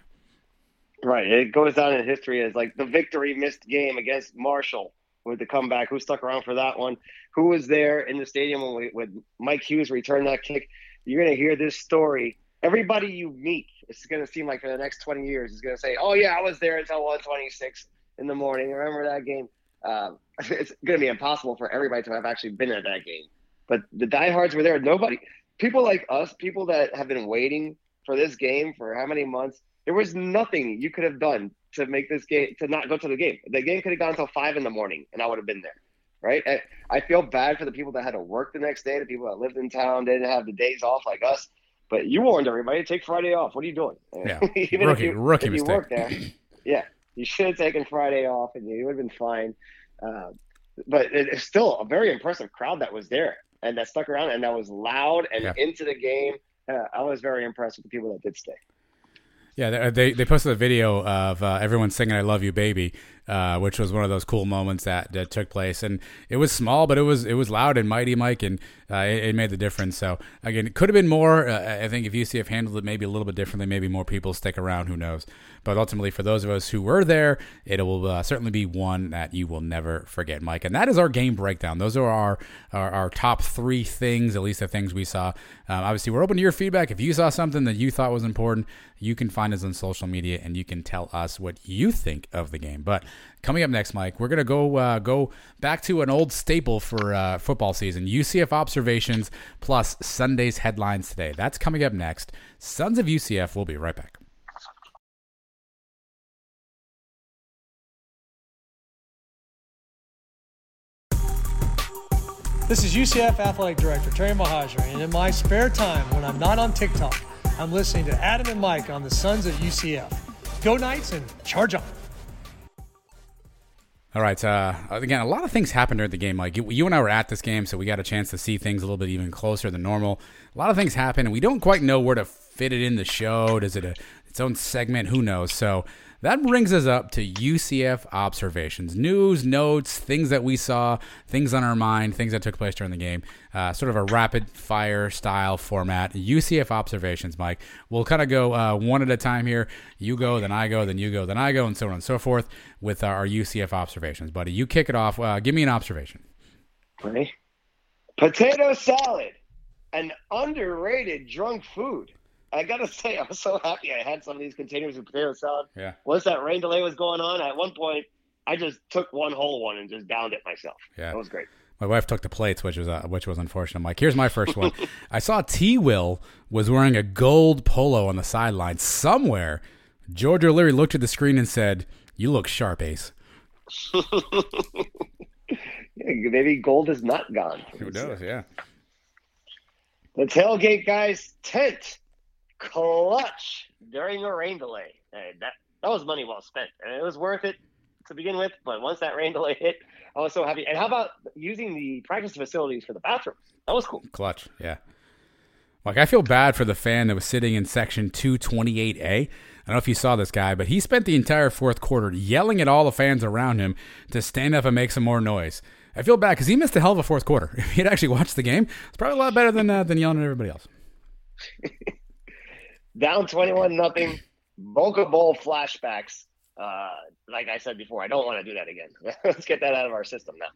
Right. It goes down in history as like the victory missed game against Marshall with the comeback. Who stuck around for that one? Who was there in the stadium when, we, when Mike Hughes returned that kick? You're going to hear this story. Everybody you meet, it's going to seem like for the next 20 years, is going to say, "Oh yeah, I was there until 1:26 in the morning. Remember that game?" Um, [LAUGHS] it's going to be impossible for everybody to have actually been at that game. But the diehards were there. Nobody, people like us, people that have been waiting for this game for how many months, there was nothing you could have done to make this game to not go to the game. The game could have gone until five in the morning, and I would have been there. Right? I, I feel bad for the people that had to work the next day, the people that lived in town, didn't have the days off like us. But you warned everybody take Friday off. What are you doing? Yeah, [LAUGHS] Even rookie, if you, rookie if you work there, yeah, you should have taken Friday off, and you would have been fine. Uh, but it's still a very impressive crowd that was there and that stuck around and that was loud and yeah. into the game. Uh, I was very impressed with the people that did stay. Yeah, they they posted a video of uh, everyone singing "I Love You, Baby," uh, which was one of those cool moments that, that took place, and it was small, but it was it was loud and mighty, Mike, and uh, it, it, made the difference. So again, it could have been more. Uh, I think if UCF handled it maybe a little bit differently, maybe more people stick around. Who knows? But ultimately, for those of us who were there, it will uh, certainly be one that you will never forget, Mike. And that is our game breakdown. Those are our our, our top three things, at least the things we saw. Um, obviously, we're open to your feedback. If you saw something that you thought was important, you can find us on social media and you can tell us what you think of the game. But coming up next, Mike, we're gonna go uh, go back to an old staple for uh, football season: UCF observations plus Sunday's headlines today. That's coming up next. Sons of UCF. We'll be right back. This is UCF Athletic Director Terry Mohajir, and in my spare time when I'm not on TikTok, I'm listening to Adam and Mike on the Sons of UCF. Go Knights and charge on! All right. Uh, again, a lot of things happened during the game. Like you, you, and I were at this game, so we got a chance to see things a little bit even closer than normal. A lot of things happened, and we don't quite know where to fit it in the show. Does it a, its own segment? Who knows? So that brings us up to UCF observations, news, notes, things that we saw, things on our mind, things that took place during the game. Uh, sort of a rapid fire style format. UCF observations, Mike. We'll kind of go uh, one at a time here. You go, then I go, then you go, then I go, and so on and so forth with our UCF observations. Buddy, you kick it off. Uh, give me an observation. Potato salad, an underrated drunk food. I gotta say, I was so happy I had some of these containers of potato salad. Yeah. Once that rain delay was going on, at one point, I just took one whole one and just downed it myself. Yeah, that was great. My wife took the plates, which was uh, which was unfortunate. Mike, here's my first one. [LAUGHS] I saw T. Will was wearing a gold polo on the sideline somewhere. George O'Leary looked at the screen and said, "You look sharp, Ace." yeah, [LAUGHS] maybe gold is not gone. Who knows? Yeah. The tailgate guy's tent clutch during a rain delay. And that that was money well spent, and it was worth it to begin with. But once that rain delay hit, I was so happy. And how about using the practice facilities for the bathrooms? That was cool. Clutch, yeah. Like I feel bad for the fan that was sitting in section 228A. I don't know if you saw this guy, but he spent the entire fourth quarter yelling at all the fans around him to stand up and make some more noise. I feel bad because he missed a hell of a fourth quarter. [LAUGHS] If he'd actually watched the game, it's probably a lot better than uh, than yelling at everybody else. [LAUGHS] down 21 nothing. Boca Bowl flashbacks. Uh, like I said before, I don't want to do that again. [LAUGHS] Let's get that out of our system now.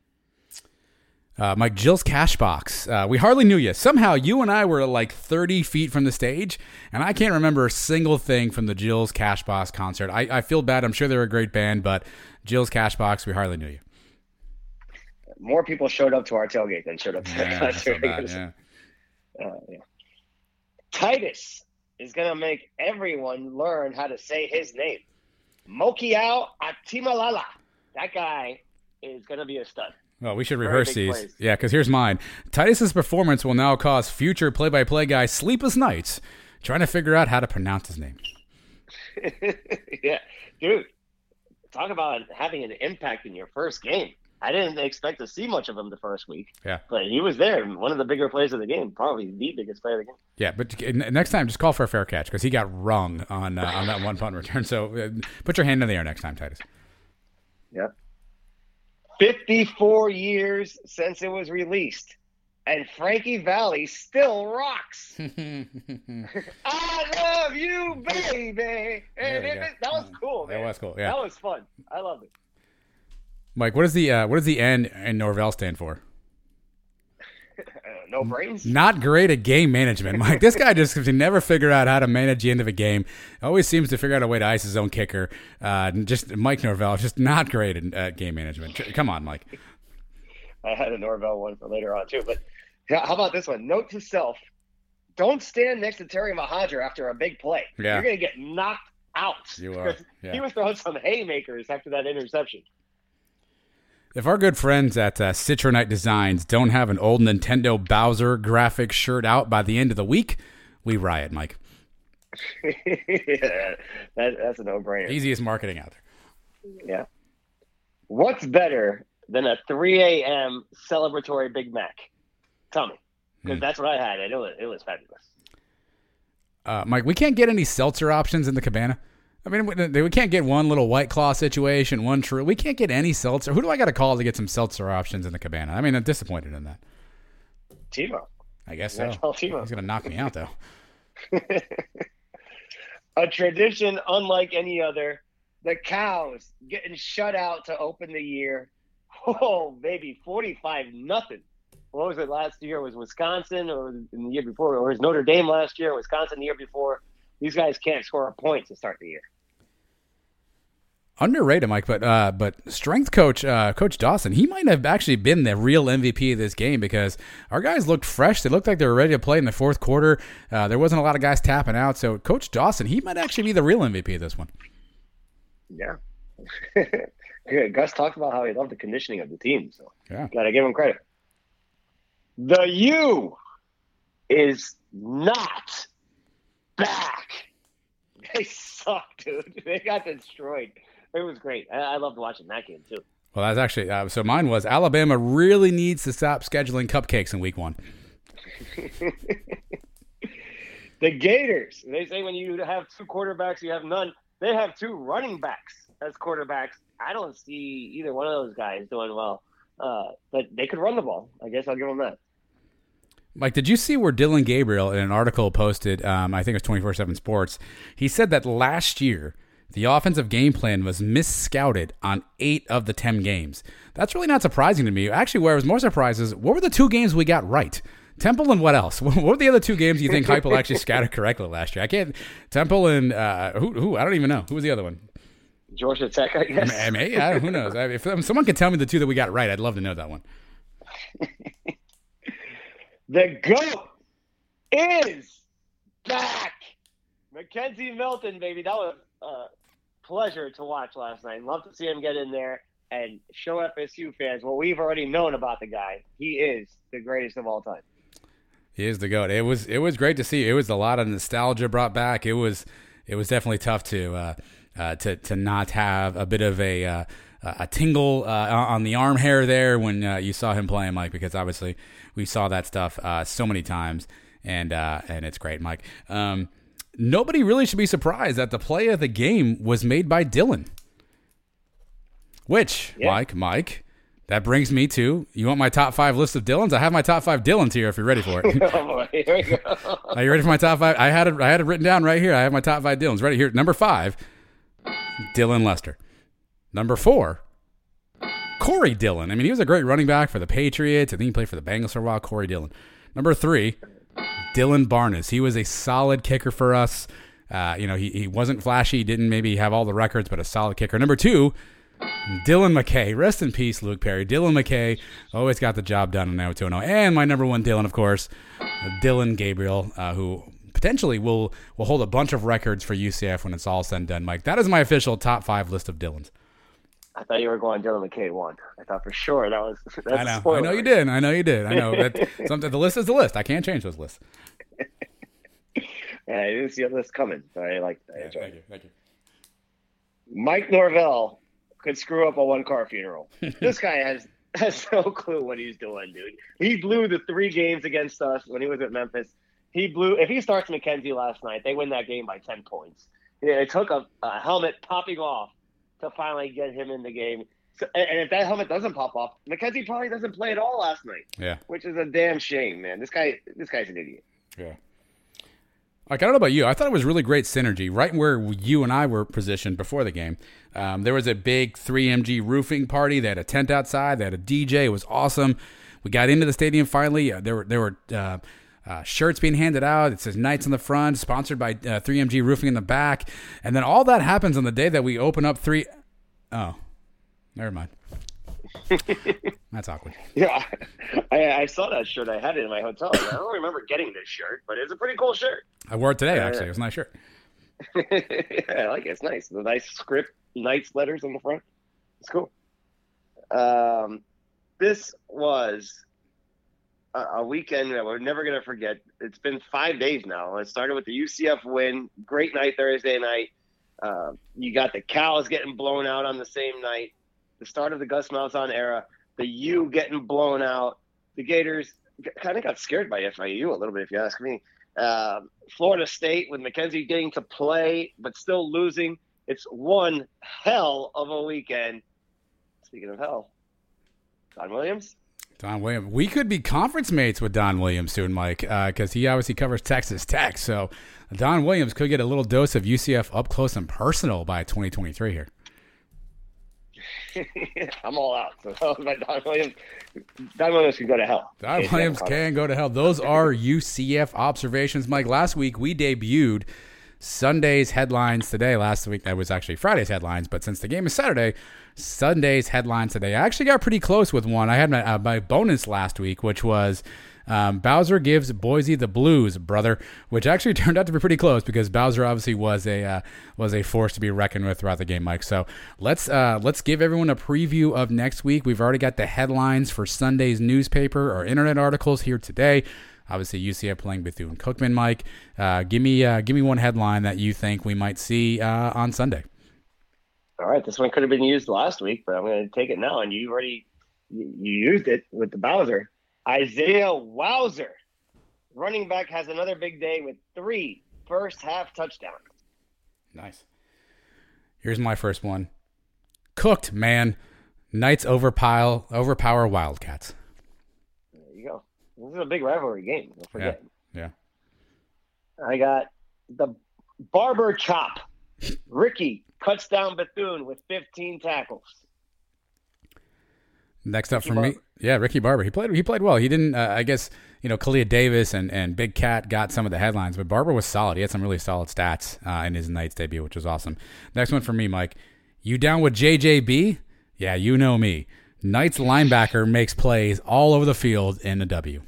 Uh, Mike Jill's cash box. Uh, we hardly knew you. Somehow you and I were like 30 feet from the stage, and I can't remember a single thing from the Jill's cash box concert. I, I feel bad. I'm sure they're a great band, but Jill's cash box, we hardly knew you. More people showed up to our tailgate than showed up to yeah, the concert. So bad, yeah. [LAUGHS] Uh, yeah. Titus is going to make everyone learn how to say his name. Mokiao Atimalala. That guy is going to be a stud. Well, we should rehearse these. Plays. Yeah, because here's mine. Titus's performance will now cause future play-by-play guy sleepless nights trying to figure out how to pronounce his name. [LAUGHS] yeah, dude. Talk about having an impact in your first game. I didn't expect to see much of him the first week. Yeah, but he was there, one of the bigger players of the game, probably the biggest player of the game. Yeah, but next time, just call for a fair catch because he got rung on uh, on that one punt return. So uh, put your hand in the air next time, Titus. Yep. Fifty-four years since it was released, and Frankie Valli still rocks. [LAUGHS] I love you, baby. And it, that was cool, man. That was cool. Yeah, that was fun. I loved it. Mike, what does the uh, what does the N in Norvell stand for? [LAUGHS] no brains. Not great at game management, Mike. this guy just can never figure out how to manage the end of a game. Always seems to figure out a way to ice his own kicker. Uh, just Mike Norvell, just not great at, at game management. Come on, Mike. [LAUGHS] I had a Norvell one for later on too, but yeah, how about this one? Note to self: Don't stand next to Terry Mohajir after a big play. Yeah. You're going to get knocked out. You are. [LAUGHS] Yeah. He was throwing some haymakers after that interception. If our good friends at uh, Citronite Designs don't have an old Nintendo Bowser graphic shirt out by the end of the week, we riot, Mike. yeah, [LAUGHS] that, that's a no-brainer. Easiest marketing out there. Yeah. What's better than a 3 a.m. celebratory Big Mac? Tell me, because mm. that's what I had, and it was it was fabulous. Uh, Mike, we can't get any seltzer options in the cabana. I mean, we, we can't get one little white claw situation, one true. We can't get any seltzer. Who do I got to call to get some seltzer options in the cabana? I mean, I'm disappointed in that. Timo. I guess so. He's gonna knock me out though. [LAUGHS] A tradition unlike any other. The cows getting shut out to open the year. Oh, baby, forty-five nothing. What was it last year? It was Wisconsin, or the year before, or was Notre Dame last year? Wisconsin the year before. These guys can't score a point to start the year. Underrated, Mike, but uh, but strength coach uh, Coach Dawson, he might have actually been the real MVP of this game because our guys looked fresh. They looked like they were ready to play in the fourth quarter. Uh, there wasn't a lot of guys tapping out, so Coach Dawson, he might actually be the real MVP of this one. Yeah. [LAUGHS] Good. Gus talked about how he loved the conditioning of the team, so Yeah. gotta give him credit. The U is not back. [LAUGHS] They suck, dude. They got destroyed. It was great. I, I loved watching that game too. Well, that's actually uh, so. Mine was Alabama really needs to stop scheduling cupcakes in week one. [LAUGHS] The Gators. They say when you have two quarterbacks, you have none. They have two running backs as quarterbacks. I don't see either one of those guys doing well. Uh, but they could run the ball. I guess I'll give them that. Mike, did you see where Dillon Gabriel in an article posted? Um, I think it was twenty four seven Sports. He said that last year the offensive game plan was misscouted on eight of the ten games. That's really not surprising to me. Actually, where I was more surprised is what were the two games we got right? Temple and what else? [LAUGHS] What were the other two games you think Heupel actually scouted correctly last year? I can't. Temple and uh, who? Who? I don't even know. Who was the other one? Georgia Tech, I guess. I mean, I, who knows? I- If someone could tell me the two that we got right, I'd love to know that one. [LAUGHS] The GOAT is back. McKenzie Milton, baby. That was a pleasure to watch last night. Love to see him get in there and show FSU fans what we've already known about the guy. He is the greatest of all time. He is the goat. It was it was great to see. It was a lot of nostalgia brought back. It was it was definitely tough to uh, uh, to to not have a bit of a uh, a tingle uh, on the arm hair there when uh, you saw him playing, Mike. Because obviously we saw that stuff uh, so many times, and and it's great, Mike. Um, nobody really should be surprised that the play of the game was made by Dillon. Which, Yeah. Mike, Mike, that brings me to you want my top five list of Dylans? I have my top five Dylans here if you're ready for it. [LAUGHS] oh here we go. [LAUGHS] Are you ready for my top five? I had it. I had it written down right here. I have my top five Dylans right here. Number five, Dylan Lester. Number four, Corey Dillon. I mean, he was a great running back for the Patriots. I think he played for the Bengals for a while. Corey Dillon. Number three, Dylan Barnes. He was a solid kicker for us. Uh, you know, he, he wasn't flashy, didn't maybe have all the records, but a solid kicker. Number two, Dylan McKay. Rest in peace, Luke Perry. Dylan McKay always got the job done in 020. And my number one Dylan, of course, Dillon Gabriel, uh, who potentially will will hold a bunch of records for UCF when it's all said and done. Mike, that is my official top five list of Dylans. I thought you were going Dylan McKay one. I thought for sure that was. [LAUGHS] That's I know. I know you did. I know you did. I know that [LAUGHS] something. The list is the list. I can't change those lists. Yeah, I didn't see a list coming, so I like. I Thank it. you. Thank you. Mike Norvell could screw up a one car funeral. [LAUGHS] this guy has has no clue what he's doing, dude. He blew the three games against us when he was at Memphis. He blew. If he starts McKenzie last night, they win that game by ten points. Yeah, It took a, a helmet popping off to finally get him in the game. So, and if that helmet doesn't pop off, McKenzie probably doesn't play at all last night, Yeah. which is a damn shame, man. This guy, this guy's an idiot. Yeah. Like, I don't know about you. I thought it was really great synergy right where you and I were positioned before the game. Um, there was a big 3MG roofing party. They had a tent outside. They had a DJ. It was awesome. We got into the stadium finally. Uh, there were there were uh, uh, shirts being handed out. It says Knights on the front, sponsored by uh, 3MG Roofing in the back. And then all that happens on the day that we open up three oh never mind. [LAUGHS] That's awkward. Yeah, I, I saw that shirt. I had it in my hotel. I don't remember getting this shirt, but it's a pretty cool shirt. I wore it today. Yeah, Actually, it was a nice shirt. Yeah, [LAUGHS] I like it. It's nice. The nice script, Knights letters on the front. It's cool. Um, this was a, weekend that we're never going to forget. It's been five days now. It started with the UCF win. Great night Thursday night. Uh, you got the Cows getting blown out on the same night. The start of the Gus Malzahn era. The U getting blown out. The Gators kind of got scared by FIU a little bit, if you ask me. Um, Florida State with McKenzie getting to play, but still losing. It's one hell of a weekend. Speaking of hell, Don Williams. Don Williams. We could be conference mates with Don Williams soon, Mike, because uh, he obviously covers Texas Tech. So Don Williams could get a little dose of UCF up close and personal by 2023 here. [LAUGHS] I'm all out. So [LAUGHS] Don Williams, Don Williams can go to hell. Don Williams can go to hell. Those are UCF observations, Mike. Last week we debuted Sunday's headlines today. Last week that was actually Friday's headlines, but since the game is Saturday, Sunday's headlines today. I actually got pretty close with one. I had my, uh, my bonus last week, which was um, Bowser gives Boise the blues, brother, which actually [LAUGHS] turned out to be pretty close because Bowser obviously was a uh, was a force to be reckoned with throughout the game, Mike. So let's uh, let's give everyone a preview of next week. We've already got the headlines for Sunday's newspaper or internet articles here today. Obviously, UCF playing Bethune Cookman. Mike, uh, give me uh, give me one headline that you think we might see uh, on Sunday all right, this one could have been used last week, but I'm going to take it now. And you already you used it with the Bowser. Isaiah Wowser, running back, has another big day with three first half touchdowns. Nice. Here's my first one. Cooked, man. Knights overpile, overpower Wildcats. There you go. This is a big rivalry game. Don't forget. Yeah. yeah. I got the Barber Chop. Ricky cuts down Bethune with 15 tackles. Next up Ricky for Barber. me, yeah, Ricky Barber. He played. He played well. He didn't. Uh, I guess you know, Kalia Davis and, and Big Cat got some of the headlines, but Barber was solid. He had some really solid stats uh, in his Knights debut, which was awesome. Next one for me, Mike. You down with JJB? Yeah, you know me. Knights linebacker makes plays all over the field in the W.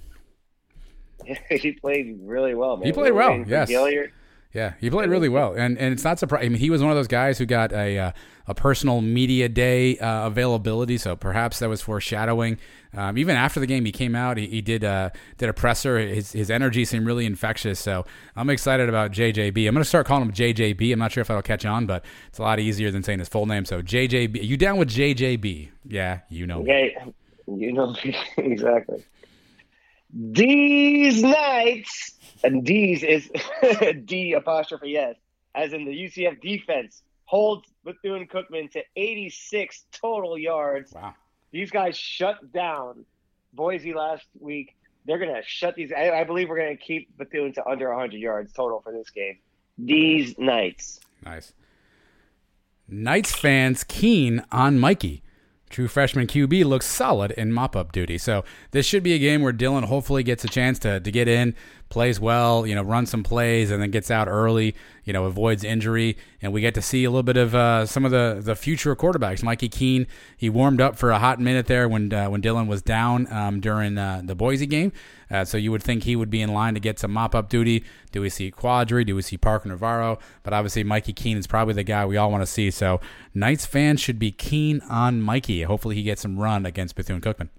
[LAUGHS] he played really well, man. He played well. Yes. Gilyard. Yeah, he played really well, and and it's not surprising. I mean, he was one of those guys who got a uh, a personal media day uh, availability, so perhaps that was foreshadowing. Um, even after the game, he came out. He, he did uh, did a presser. His his energy seemed really infectious. So I'm excited about JJB. I'm going to start calling him JJB. I'm not sure if that'll catch on, but it's a lot easier than saying his full name. So JJB, you down with JJB? Yeah, you know. Okay, you know [LAUGHS] exactly. These Knights and D's is [LAUGHS] D apostrophe S, as in the UCF defense holds Bethune Cookman to 86 total yards. Wow. These guys shut down Boise last week. They're going to shut these. I, I believe we're going to keep Bethune to under 100 yards total for this game. These Knights. Nice. Knights fans keen on Mikey. True freshman QB looks solid in mop up duty. So this should be a game where Dillon hopefully gets a chance to, to get in, plays well, you know, runs some plays, and then gets out early, you know, avoids injury. And we get to see a little bit of uh, some of the, the future quarterbacks. Mikey Keene, he warmed up for a hot minute there when uh, when Dillon was down um, during uh, the Boise game. Uh, so you would think he would be in line to get some mop up duty. Do we see Quadri? Do we see Parker Navarro? But obviously, Mikey Keene is probably the guy we all want to see. So Knights fans should be keen on Mikey. Hopefully, he gets some run against Bethune Cookman.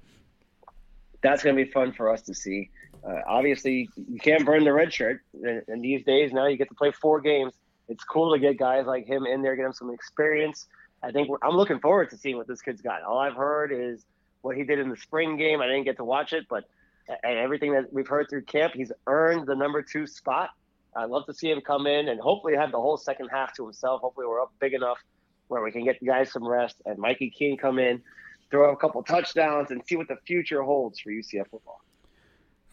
That's going to be fun for us to see. Uh, obviously, you can't burn the red shirt. And these days, now you get to play four games. It's cool to get guys like him in there, get him some experience. I think I'm looking forward to seeing what this kid's got. All I've heard is what he did in the spring game. I didn't get to watch it, but and everything that we've heard through camp, he's earned the number two spot. I'd love to see him come in and hopefully have the whole second half to himself. Hopefully, we're up big enough where we can get the guys some rest and Mikey Keene come in, throw a couple touchdowns, and see what the future holds for UCF football.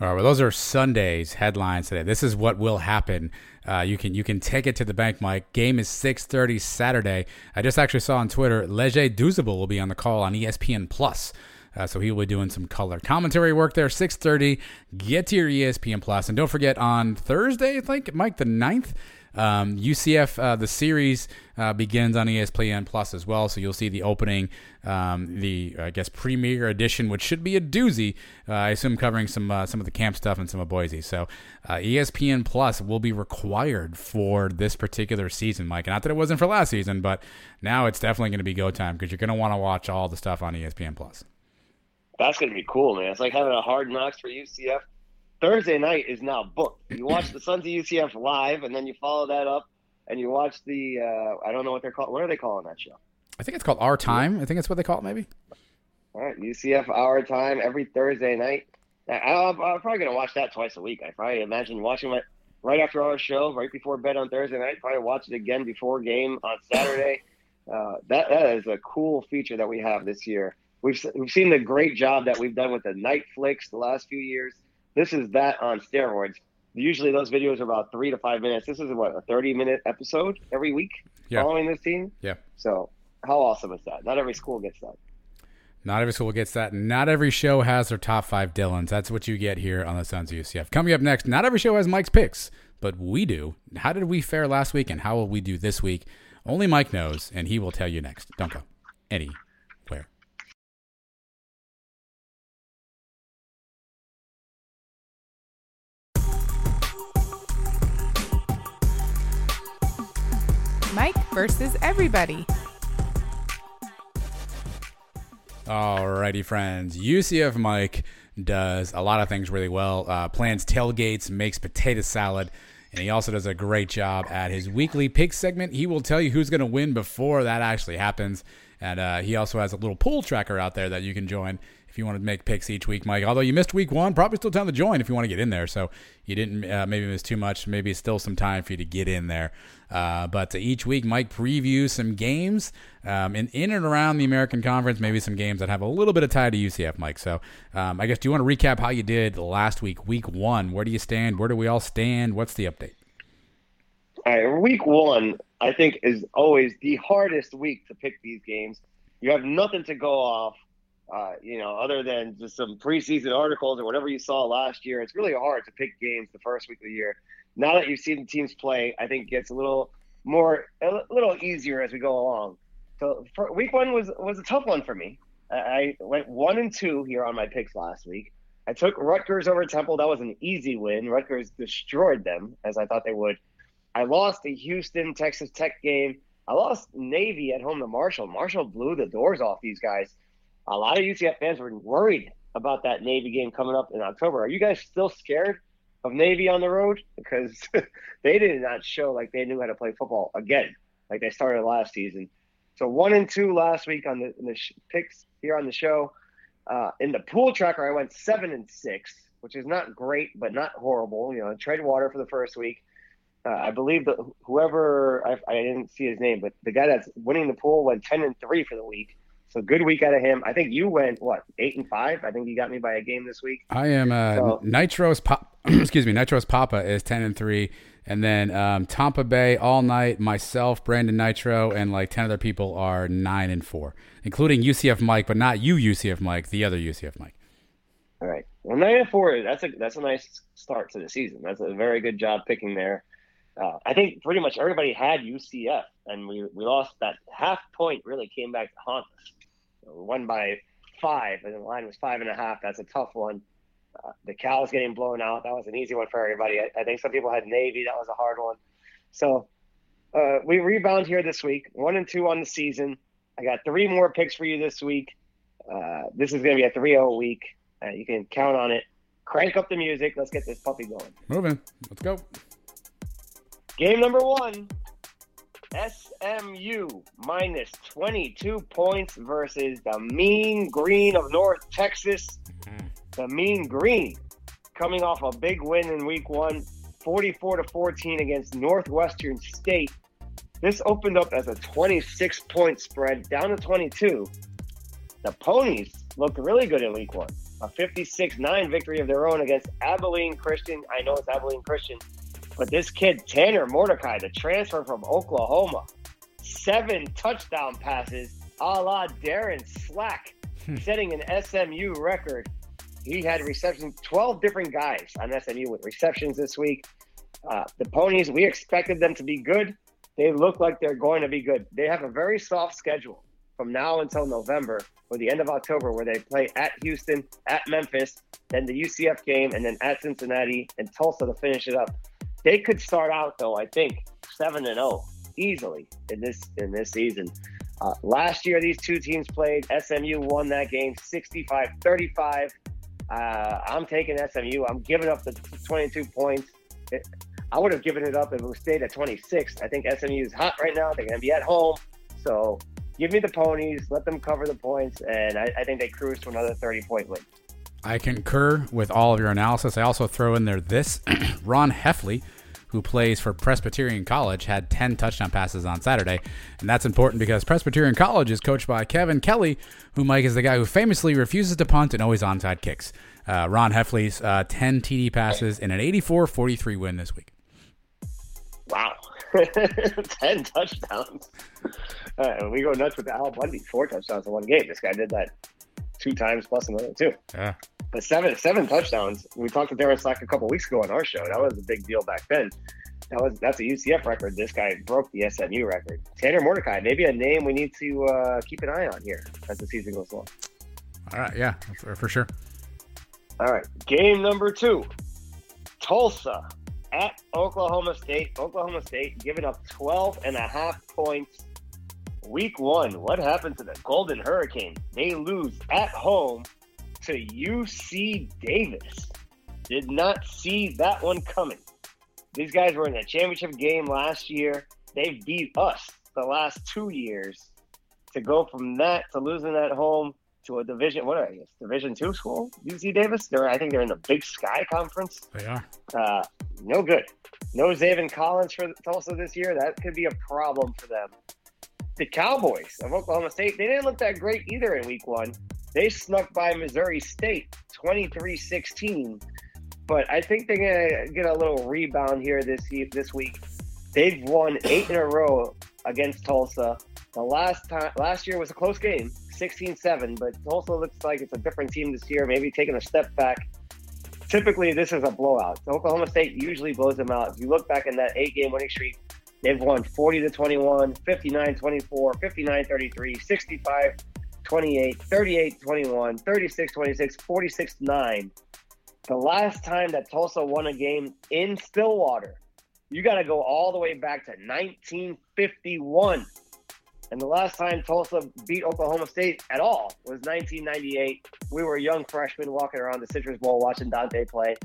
All right, well, those are Sunday's headlines today. This is what will happen. Uh, you can you can take it to the bank, Mike. Game is six thirty Saturday. I just actually saw on Twitter, Leger Douzable will be on the call on ESPN Plus. Uh, so he will be doing some color commentary work there. 6:30. Get to your ESPN Plus, and don't forget on Thursday, I think Mike the 9th, um, UCF uh, the series uh, begins on ESPN Plus as well. So you'll see the opening, um, the I guess premiere edition, which should be a doozy. Uh, I assume covering some uh, some of the camp stuff and some of Boise. So uh, ESPN Plus will be required for this particular season, Mike. Not that it wasn't for last season, but now it's definitely going to be go time because you're going to want to watch all the stuff on ESPN Plus. That's going to be cool, man. It's like having a hard knocks for UCF. Thursday night is now booked. You watch the Sons of UCF live, and then you follow that up, and you watch the uh, I don't know what they're called. What are they calling that show? I think it's called Our Time. I think that's what they call it, maybe. All right, UCF Our Time every Thursday night. I, am probably gonna watch that twice a week. I probably imagine watching it right after our show, right before bed on Thursday night. Probably watch it again before game on Saturday. [LAUGHS] Uh, that that is a cool feature that we have this year. We've we've seen the great job that we've done with the night flicks the last few years. This is that on steroids. Usually those videos are about three to five minutes. This is what a thirty minute episode every week yeah. following this team. Yeah. So how awesome is that? Not every school gets that. Not every school gets that. Not every show has their top five Dylans. That's what you get here on the Sons of UCF. Coming up next, not every show has Mike's picks, but we do. How did we fare last week, and how will we do this week? Only Mike knows, and he will tell you next. Don't go anywhere. Versus everybody. Alrighty, friends. UCF Mike does a lot of things really well. Uh, plans tailgates, makes potato salad, and he also does a great job at his weekly pick segment. He will tell you who's going to win before that actually happens. And uh, he also has a little pool tracker out there that you can join if you want to make picks each week, Mike. Although you missed week one, probably still time to join if you want to get in there. So you didn't uh, maybe miss too much. Maybe still some time for you to get in there. Uh, but each week, Mike previews some games um, in, in and around the American Conference, maybe some games that have a little bit of tie to UCF, Mike. So um, I guess do you want to recap how you did last week, week one? Where do you stand? Where do we all stand? What's the update? All right, week one, I think, is always the hardest week to pick these games. You have nothing to go off uh, you know, other than just some preseason articles or whatever you saw last year, it's really hard to pick games the first week of the year. Now that you've seen the teams play, I think it gets a little more, a little easier as we go along. So week one was was a tough one for me. I went one and two here on my picks last week. I took Rutgers over Temple. That was an easy win. Rutgers destroyed them as I thought they would. I lost the Houston Texas Tech game. I lost Navy at home to Marshall. Marshall blew the doors off these guys a lot of UCF fans were worried about that Navy game coming up in October. Are you guys still scared of Navy on the road? Because [LAUGHS] they did not show like they knew how to play football again, like they started last season. So one and two last week on the, the sh- picks here on the show. Uh, in the pool tracker, I went seven and six, which is not great, but not horrible. You know, trade water for the first week. Uh, I believe that whoever I, I, didn't see his name, but the guy that's winning the pool went ten and three for the week. So good week out of him. I think you went what eight and five. I think you got me by a game this week. I am uh, so, Nitros. Pop, [CLEARS THROAT] excuse me, Nitros Papa is ten and three, and then um, Tampa Bay all night. Myself, Brandon Nitro, and like ten other people are nine and four, including UCF Mike, but not you UCF Mike, the other UCF Mike. All right. Well, nine and four. That's a that's a nice start to the season. That's a very good job picking there. Uh, I think pretty much everybody had UCF, and we, we lost that half point. Really came back to haunt us. We won by five, and the line was five and a half. That's a tough one. Uh, the Cal's getting blown out. That was an easy one for everybody. I, I think some people had Navy. That was a hard one. So uh, we rebound here this week, one and two on the season. I got three more picks for you this week. Uh, this is going to be a 3 0 week. Uh, you can count on it. Crank up the music. Let's get this puppy going. Moving. Let's go. Game number one SMU minus 22 points versus the Mean Green of North Texas. The Mean Green coming off a big win in week one, 44 to 14 against Northwestern State. This opened up as a 26 point spread down to 22. The Ponies looked really good in week one. A 56 9 victory of their own against Abilene Christian. I know it's Abilene Christian, but this kid, Tanner Mordecai, the transfer from Oklahoma, seven touchdown passes a la Darin Slack, hmm. setting an SMU record. He had receptions, 12 different guys on SMU with receptions this week. Uh, the Ponies, we expected them to be good. They look like they're going to be good. They have a very soft schedule from now until November or the end of October, where they play at Houston, at Memphis, then the UCF game, and then at Cincinnati and Tulsa to finish it up. They could start out though, I think, seven and zero oh easily in this in this season. Uh, last year, these two teams played. SMU won that game 65 35. Uh, I'm taking SMU. I'm giving up the 22 points. It, I would have given it up if it stayed at 26. I think SMU is hot right now. They're going to be at home. So give me the ponies, let them cover the points, and I, I think they cruise to another 30 point win. I concur with all of your analysis. I also throw in there this [CLEARS THROAT] Ron Hefley, who plays for Presbyterian College, had 10 touchdown passes on Saturday. And that's important because Presbyterian College is coached by Kevin Kelley, who Mike is the guy who famously refuses to punt and always onside kicks. Uh, Ron Hefley's uh, 10 TD passes in an 84 43 win this week. Wow. [LAUGHS] 10 touchdowns. Uh, we go nuts with Al Bundy, four touchdowns in one game. This guy did that two times plus another two. Yeah. But seven seven touchdowns. We talked to Darin Slack a couple weeks ago on our show. That was a big deal back then. That was that's a UCF record. This guy broke the SMU record. Tanner Mordecai, maybe a name we need to uh, keep an eye on here as the season goes along. All right, yeah, for, for sure. All right, game number two, Tulsa at Oklahoma State. Oklahoma State giving up 12 and a half points. Week one, what happened to the Golden Hurricane? They lose at home to UC Davis. Did not see that one coming. These guys were in a championship game last year. They beat us the last two years. To go from that to losing at home to a division, what are they? Division two school, UC Davis. They're, I think they're in the Big Sky Conference. They are. Uh, no good. No Zaven Collins for Tulsa this year. That could be a problem for them. The Cowboys of Oklahoma State, they didn't look that great either in week one. They snuck by Missouri State 23 16. But I think they're going to get a little rebound here this this week. They've won eight in a row against Tulsa. The last time last year was a close game, 16-7, but Tulsa looks like it's a different team this year, maybe taking a step back. Typically, this is a blowout. Oklahoma State usually blows them out. If you look back in that eight-game winning streak, they've won 40 to 21, 59 24, 59 33, 65 28, 38 21, 36 26, 46 9. The last time that Tulsa won a game in Stillwater, you got to go all the way back to 1951. And the last time Tulsa beat Oklahoma State at all was 1998. We were young freshmen walking around the Citrus Bowl watching Dante play.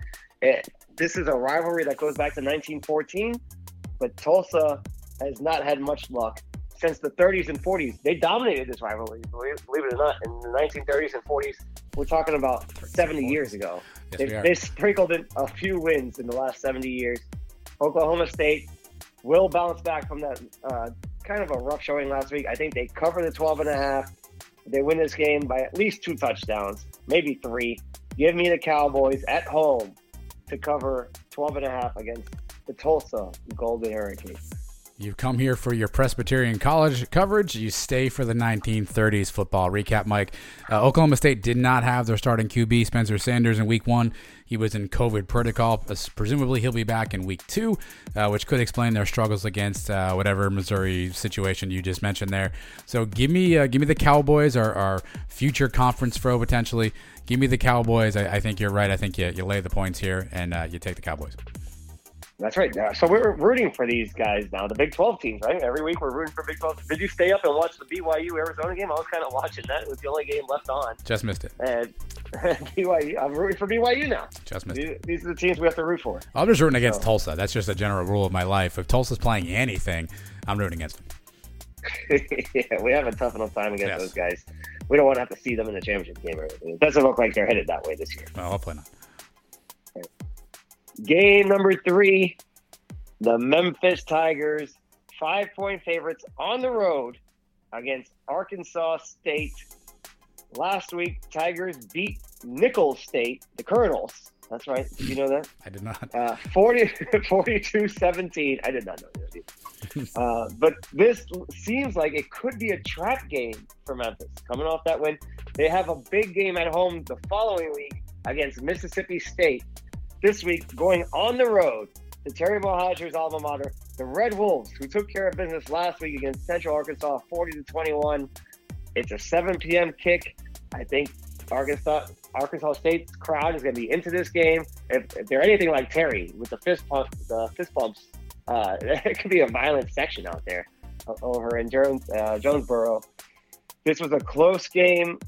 It, this is a rivalry that goes back to 1914, but Tulsa has not had much luck since the 30s and 40s. They dominated this rivalry, believe, believe it or not, in the 1930s and 40s. We're talking about 70 years ago. Yes, they, they sprinkled in a few wins in the last 70 years. Oklahoma State will bounce back from that uh, kind of a rough showing last week. I think they cover the 12 and a half. They win this game by at least two touchdowns, maybe three. Give me the Cowboys at home to cover 12 and a half against the Tulsa Golden Hurricanes. You've come here for your Presbyterian College coverage. You stay for the 1930s football recap, Mike. Uh, Oklahoma State did not have their starting QB, Spencer Sanders, in week one. He was in COVID protocol. Uh, Presumably, he'll be back in week two, uh, which could explain their struggles against uh, whatever Missouri situation you just mentioned there. So, give me uh, give me the Cowboys, our, our future conference foe potentially. Give me the Cowboys. I, I think you're right. I think you, you lay the points here and uh, you take the Cowboys. That's right. So we're rooting for these guys now, the Big 12 teams, right? Every week we're rooting for Big 12. Did you stay up and watch the BYU Arizona game? I was kind of watching that. It was the only game left on. Just missed it. And [LAUGHS] BYU, I'm rooting for BYU now. Just missed These, these are the teams we have to root for. I'm just rooting against So- Tulsa. That's just a general rule of my life. If Tulsa's playing anything, I'm rooting against them. [LAUGHS] yeah, we have a tough enough time against Yes. those guys. We don't want to have to see them in the championship game or anything. It doesn't look like they're headed that way this year. Well, hopefully not. Game number three, the Memphis Tigers, five point favorites on the road against Arkansas State. Last week, Tigers beat Nicholls State, the Colonels. That's right. Did you know that? I did not. Uh, 40, [LAUGHS] 42-17. I did not know that. [LAUGHS] Uh, but this seems like it could be a trap game for Memphis. Coming off that win, they have a big game at home the following week against Mississippi State. This week, going on the road to Terry Mohajir's alma mater, the Red Wolves, who took care of business last week against Central Arkansas, 40 to 21. It's a 7 p.m. kick. I think Arkansas Arkansas State's crowd is going to be into this game. If, if they're anything like Terry with the fist pump, the fist bumps, uh, [LAUGHS] it could be a violent section out there over in Jones, uh, Jonesboro. This was a close game.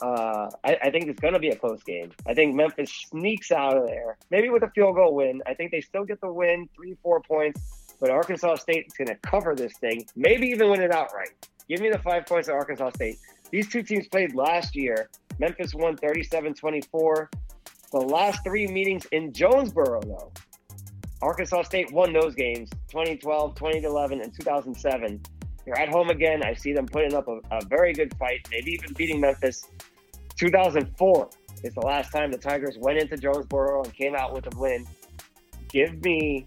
Uh, I, I think it's going to be a close game. I think Memphis sneaks out of there, maybe with a field goal win. I think they still get the win, three, four points. But Arkansas State is going to cover this thing, maybe even win it outright. Give me the five points of Arkansas State. These two teams played last year. Memphis won 37 24. The last three meetings in Jonesboro, though, Arkansas State won those games 2012, 2011, and 2007. They're at home again. I see them putting up a, a very good fight, maybe even beating Memphis. 2004 is the last time the Tigers went into Jonesboro and came out with a win. Give me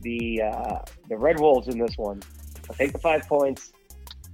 the uh, the Red Wolves in this one. I'll take the five points.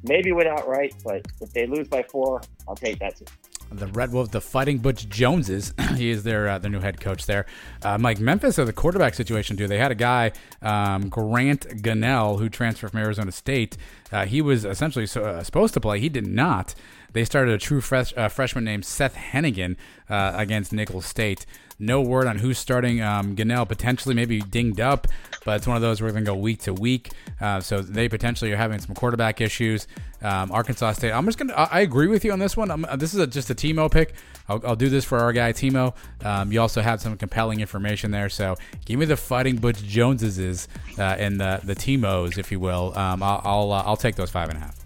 Maybe win outright, but if they lose by four, I'll take that too the Red Wolves, the Fighting Butch Joneses. [CLEARS THROAT] he is their uh, their new head coach there. Uh, Mike Memphis of the quarterback situation too. They had a guy um, Grant Gunnell who transferred from Arizona State. Uh, he was essentially so, uh, supposed to play. He did not. They started a true fresh, uh, freshman named Seth Henigan uh, against Nicholls State. No word on who's starting. Um, potentially maybe dinged up, but it's one of those we're going to go week to week. Uh, so they potentially are having some quarterback issues. Um, Arkansas State. I'm just going to. I agree with you on this one. I'm, this is a, just a Timo pick. I'll, I'll, do this for our guy Timo. Um, you also had some compelling information there. So give me the Fighting Butch Joneses uh, and the the Timos, if you will. Um, I'll I'll, uh, I'll take those five and a half.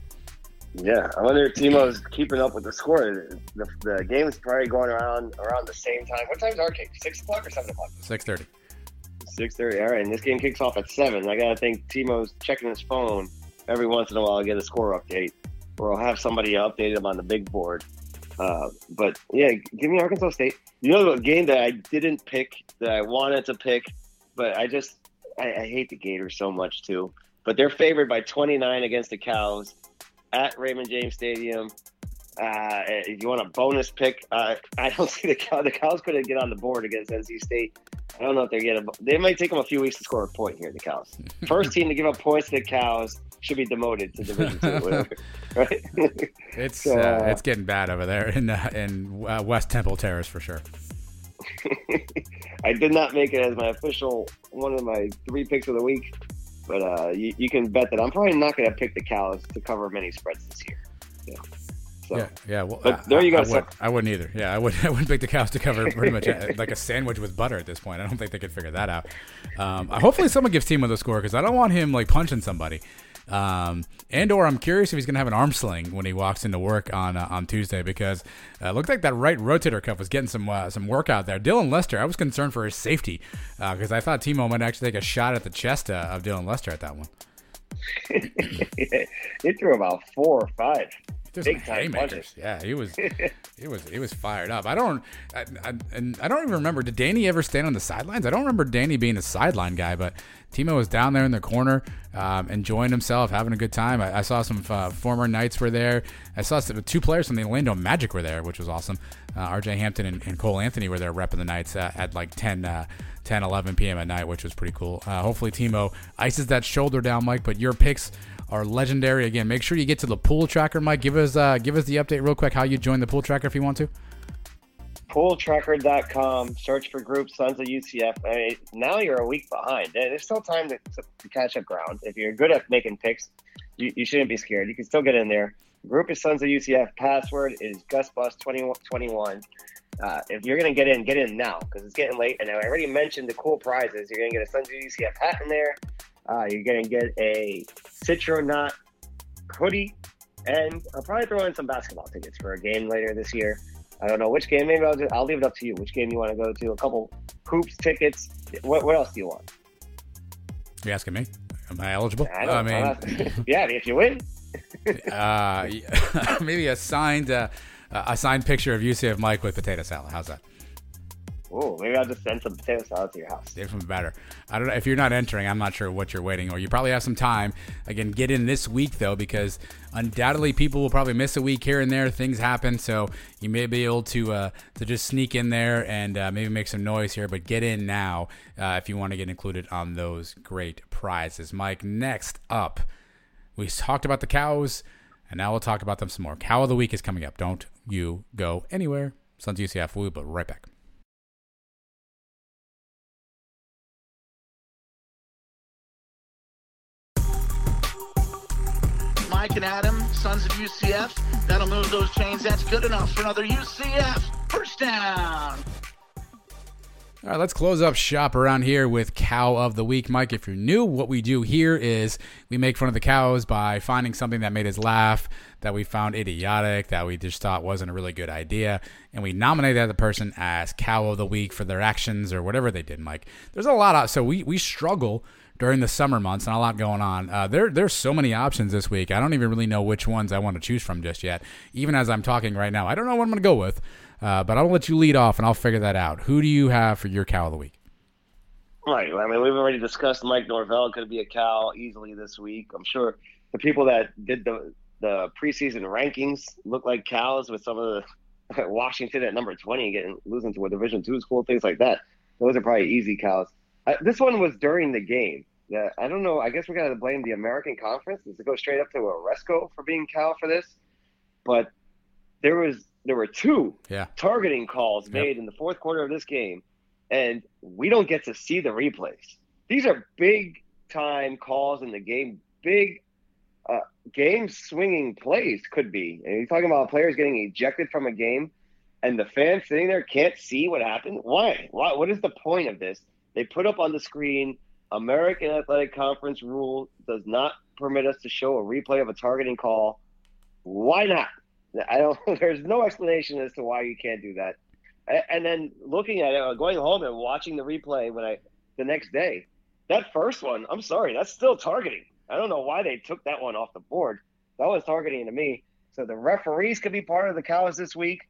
Yeah, I wonder if Timo's keeping up with the score. The, the game is probably going around around the same time. What time is our kick? Six o'clock or seven o'clock? Six thirty. Six thirty. All right, and this game kicks off at seven. I gotta think Timo's checking his phone every once in a while to get a score update, or I'll have somebody update him on the big board. Uh, but yeah, give me Arkansas State. You know the game that I didn't pick that I wanted to pick, but I just I, I hate the Gators so much too. But they're favored by 29 against the Cows at Raymond James Stadium. Uh, if you want a bonus pick, uh, I don't [LAUGHS] see the Cows. The Cows couldn't get on the board against NC State. I don't know if they're getting. They might take them a few weeks to score a point here. The Cows, [LAUGHS] first team to give up points to the Cows, should be demoted to Division Two. [LAUGHS] Whatever, right? it's so, uh, it's getting bad over there in uh, in uh, West Temple Terrace for sure. I did not make it as my official one of my three picks of the week. But uh, you, you, can bet that I'm probably not going to pick the cows to cover many spreads this year. Yeah. So, yeah, yeah. Well, but there you go. I, I, would, I wouldn't either. Yeah, I would. [LAUGHS] I wouldn't pick the cows to cover pretty much uh, [LAUGHS] like a sandwich with butter at this point. I don't think they could figure that out. Um, hopefully, someone gives Timo the score because I don't want him like punching somebody. Um, and or I'm curious if he's gonna have an arm sling when he walks into work on uh, on Tuesday because uh, it looked like that right rotator cuff was getting some uh, some work out there. Dylan Lester, I was concerned for his safety because uh, I thought Timo might actually take a shot at the chest uh, of Dylan Lester at that one. [LAUGHS] he threw about four or five big time punches. Yeah, he was, [LAUGHS] he was, he was fired up. I don't, I, I, and I don't even remember. Did Danny ever stand on the sidelines? I don't remember Danny being a sideline guy, but Timo was down there in the corner, um, enjoying himself, having a good time. I, I saw some uh, former Knights were there. I saw some, two players from the Orlando Magic were there, which was awesome. Uh, R.J. Hampton and, and, Cole Anthony were there repping the Knights uh, at like 10, uh, 10, 11 p.m. at night, which was pretty cool. Uh, hopefully, Timo ices that shoulder down, Mike. But your picks are legendary. Again, make sure you get to the pool tracker, Mike. Give us uh, give us the update real quick. How you join the pool tracker if you want to. Pooltracker.com. Search for group Sons of UCF. I mean, now you're a week behind. There's still time to, to, catch up ground. If you're good at making picks, you, you shouldn't be scared. You can still get in there. Group is Sons of UCF. Password is GusBus2021. Uh, if you're going to get in, get in now because it's getting late. And I already mentioned the cool prizes. You're going to get a Sons of UCF hat in there. Uh, you're going to get a Citronaut hoodie. And I'll probably throw in some basketball tickets for a game later this year. I don't know which game. Maybe I'll, just, I'll leave it up to you. Which game you want to go to? A couple hoops tickets. What, what else do you want? You asking me? Am I eligible? I, I mean, [LAUGHS] yeah, if you win. [LAUGHS] uh, [LAUGHS] maybe a signed uh, a signed picture of UCF Mike with potato salad. How's that? Oh, maybe I'll just send some potato salad to your house. Even better. I don't know if you're not entering. I'm not sure what you're waiting, or you probably have some time. Again, get in this week though, because undoubtedly people will probably miss a week here and there. Things happen, so you may be able to uh, to just sneak in there and uh, maybe make some noise here. But get in now uh, if you want to get included on those great prizes. Mike, next up, we talked about the cows, and now we'll talk about them some more. Cow of the week is coming up. Don't you go anywhere. Sons UCF. We'll be right back. Mike and Adam, sons of UCF. That'll move those chains. That's good enough for another UCF first down. All right, let's close up shop around here with Cow of the Week. Mike, if you're new, what we do here is we make fun of the cows by finding something that made us laugh, that we found idiotic, that we just thought wasn't a really good idea, and we nominate that person as Cow of the Week for their actions or whatever they did, Mike. There's a lot of, so we, we struggle during the summer months and a lot going on. Uh, there, there's so many options this week. I don't even really know which ones I want to choose from just yet. Even as I'm talking right now, I don't know what I'm going to go with. Uh, but I'll let you lead off, and I'll figure that out. Who do you have for your cow of the week? Right. I mean, we've already discussed Mike Norvell could be a cow easily this week. I'm sure the people that did the the preseason rankings look like cows with some of the [LAUGHS] Washington at number 20 getting losing to a Division two school, things like that. Those are probably easy cows. Uh, this one was during the game. Yeah, I don't know. I guess we got to blame the American Conference. Does it go straight up to Aresco for being Cal for this? But there was there were two yeah. targeting calls made yep. in the fourth quarter of this game, and we don't get to see the replays. These are big time calls in the game, big uh, game swinging plays could be. And you're talking about players getting ejected from a game, and the fans sitting there can't see what happened. Why? Why? What is the point of this? They put up on the screen American Athletic Conference rule does not permit us to show a replay of a targeting call. Why not? I don't. [LAUGHS] There's no explanation as to why you can't do that. And then looking at it, uh, going home and watching the replay when I the next day, that first one, I'm sorry, that's still targeting. I don't know why they took that one off the board. That was targeting to me. So the referees could be part of the cows this week.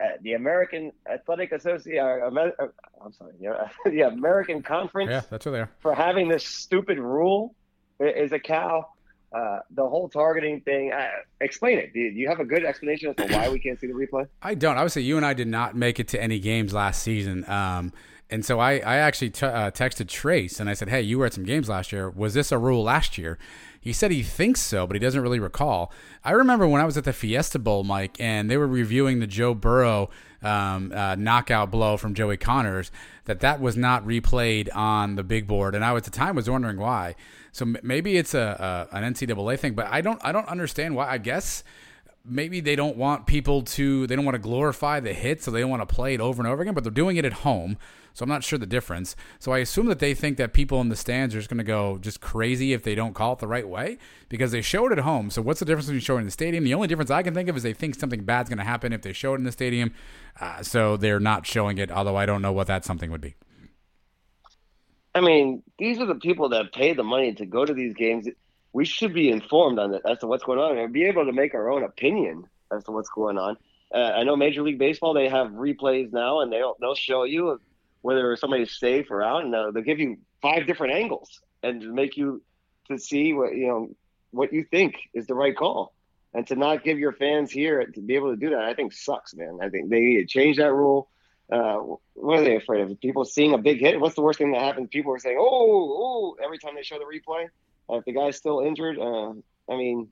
Uh, the American Athletic Association, uh, uh, I'm sorry, yeah, [LAUGHS] the American Conference. Yeah, that's what they are. For having this stupid rule is a cow. Uh, the whole targeting thing. Uh, explain it. Do you have a good explanation as to why we can't see the replay? I don't. I would say you and I did not make it to any games last season. Um, and so I, I actually t- uh, texted Trace and I said, Hey, you were at some games last year. Was this a rule last year? He said he thinks so, but he doesn't really recall. I remember when I was at the Fiesta Bowl, Mike, and they were reviewing the Joe Burrow um, uh, knockout blow from Joey Connors, that that was not replayed on the big board. And I, at the time, was wondering why. So maybe it's a, a an NCAA thing, but I don't I don't understand why. I guess maybe they don't want people to they don't want to glorify the hit, so they don't want to play it over and over again. But they're doing it at home, so I'm not sure the difference. So I assume that they think that people in the stands are just going to go just crazy if they don't call it the right way because they show it at home. So what's the difference between showing in the stadium? The only difference I can think of is they think something bad's going to happen if they show it in the stadium, uh, so they're not showing it. Although I don't know what that something would be. I mean, these are the people that pay the money to go to these games. We should be informed on it as to what's going on and be able to make our own opinion as to what's going on. Uh, I know Major League Baseball they have replays now, and they'll they'll show you whether somebody's safe or out, and they'll, they'll give you five different angles and make you to see what you know what you think is the right call. And to not give your fans here to be able to do that, I think sucks, man. I think they need to change that rule uh, what are they afraid of? People seeing a big hit? What's the worst thing that happens? People are saying, "Oh, oh!" Every time they show the replay, uh, if the guy's still injured, uh, I mean,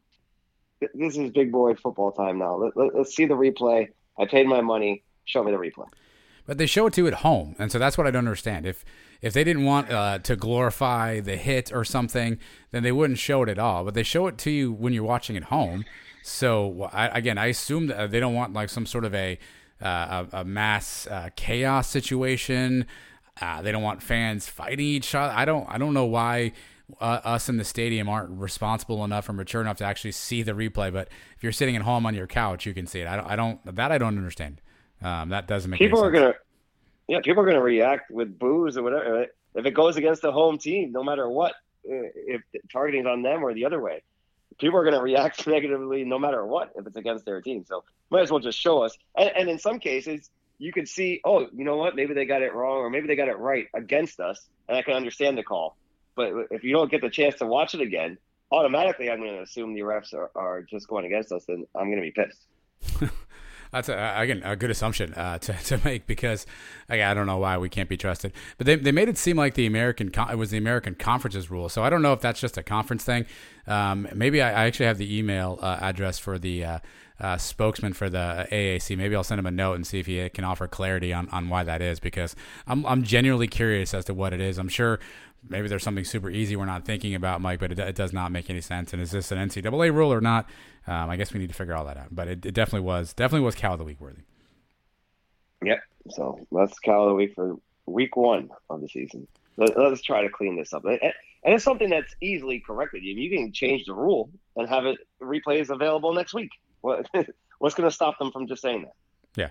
th- this is big boy football time now. Let, let, let's see the replay. I paid my money. Show me the replay. But they show it to you at home, and so that's what I don't understand. If if they didn't want uh, to glorify the hit or something, then they wouldn't show it at all. But they show it to you when you're watching at home. So I, again, I assume that they don't want like some sort of a uh, a, a, mass uh, chaos situation. Uh, they don't want fans fighting each other. I don't. I don't know why uh, us in the stadium aren't responsible enough or mature enough to actually see the replay. But if you're sitting at home on your couch, you can see it. I don't. I don't that I don't understand. Um, that doesn't make people are gonna. Yeah, people are gonna react with boos or whatever. If it goes against the home team, no matter what, if targeting is on them or the other way, people are going [LAUGHS] to react negatively no matter what if it's against their team. So might as well just show us. And, and in some cases, you could see, oh, you know what? Maybe they got it wrong or maybe they got it right against us, and I can understand the call. But if you don't get the chance to watch it again, automatically I'm going to assume the refs are, are just going against us, and I'm going to be pissed. [LAUGHS] That's a, again a good assumption uh, to, [LAUGHS] to make because again, I don't know why we can't be trusted, but they, they made it seem like the American it was the American conferences rule. So I don't know if that's just a conference thing. Um, maybe I, I, actually have the email uh, address for the uh, uh spokesman for the AAC. Maybe I'll send him a note and see if he can offer clarity on, on why that is because I'm I'm genuinely curious as to what it is. I'm sure maybe there's something super easy we're not thinking about, Mike, but it, it does not make any sense. And is this an NCAA rule or not? Um, I guess we need to figure all that out. But it, it definitely was definitely was cow of the week worthy. Yep. So that's cow of the week for week one of the season. Let, us try to clean this up. And it's something that's easily corrected. You can change the rule and have it replays available next week. What, [LAUGHS] what's going to stop them from just saying that? Yeah.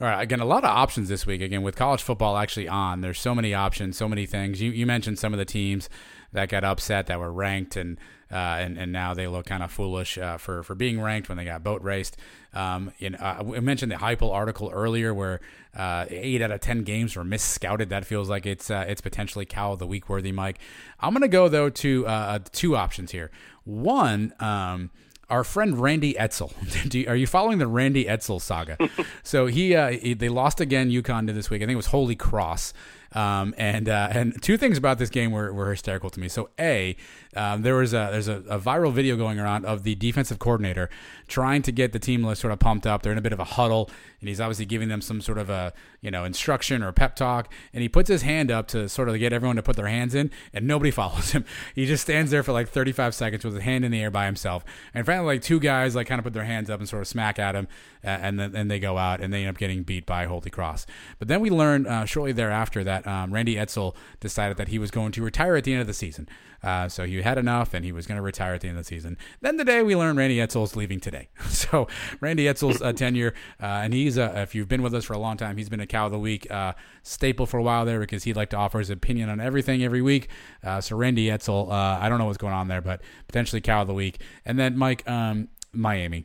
All right. Again, a lot of options this week. Again, with college football actually on, there's so many options, so many things. You, you mentioned some of the teams that got upset that were ranked and uh, and and now they look kind of foolish uh, for for being ranked when they got boat raced. Um, uh, I mentioned the Heupel article earlier where uh, eight out of ten games were misscouted. That feels like it's uh, it's potentially cow of the week worthy, Mike. I'm gonna go though to uh, two options here. One. Um, our friend Randy Edsall. [LAUGHS] You, are you following the Randy Edsall saga? [LAUGHS] so he, uh, he, they lost again UConn did this week. I think it was Holy Cross. Um, and uh, and two things about this game were, were hysterical to me. So a um, there was a there's a, a, viral video going around of the defensive coordinator trying to get the team sort of pumped up. They're in a bit of a huddle, and he's obviously giving them some sort of a you know instruction or pep talk. And he puts his hand up to sort of get everyone to put their hands in, and nobody [LAUGHS] follows him. He just stands there for like 35 seconds with his hand in the air by himself. And finally, like two guys like kind of put their hands up and sort of smack at him, uh, and then and they go out and they end up getting beat by Holy Cross. But then we learned uh, shortly thereafter that um, Randy Edsall decided that he was going to retire at the end of the season. Uh, so he had enough and he was going to retire at the end of the season. Then today we learned Randy Edsall's leaving today. [LAUGHS] So Randy Edsall's uh, tenure, uh, and he's, uh, if you've been with us for a long time, he's been a cow of the week uh, staple for a while there because he'd like to offer his opinion on everything every week. Uh, so Randy Edsall, I don't know what's going on there, but potentially cow of the week. And then Mike, um, Miami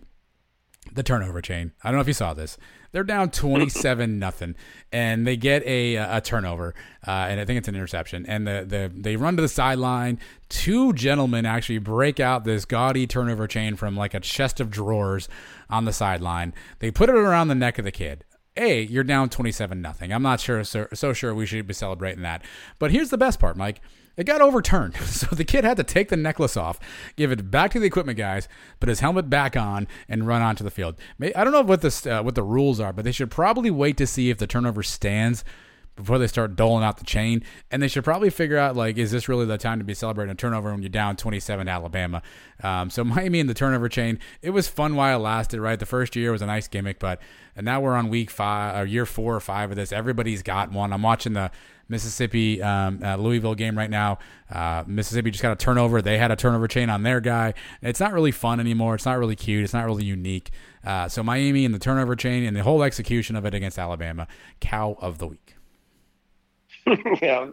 the turnover chain. I don't know if you saw this. They're down 27 [LAUGHS] nothing and they get a a turnover uh, and I think it's an interception and the, the they run to the sideline. Two gentlemen actually break out this gaudy turnover chain from like a chest of drawers on the sideline. They put it around the neck of the kid. A, you're down 27 nothing. I'm not sure so, so sure we should be celebrating that. But here's the best part, Mike. It got overturned. [LAUGHS] So the kid had to take the necklace off, give it back to the equipment guys, put his helmet back on, and run onto the field. I don't know what the uh, what the rules are, but they should probably wait to see if the turnover stands before they start doling out the chain. And they should probably figure out like, is this really the time to be celebrating a turnover when you're down 27 to Alabama? Um, so [LAUGHS] Miami and the turnover chain, it was fun while it lasted. Right, the first year was a nice gimmick, but and now we're on week five or year four or five of this. Everybody's got one. I'm watching the Mississippi um, uh, Louisville game right now. Uh, Mississippi just got a turnover. They had a turnover chain on their guy. It's not really fun anymore. It's not really cute. It's not really unique. Uh, so Miami and the turnover chain and the whole execution of it against Alabama, cow of the week. [LAUGHS] yeah,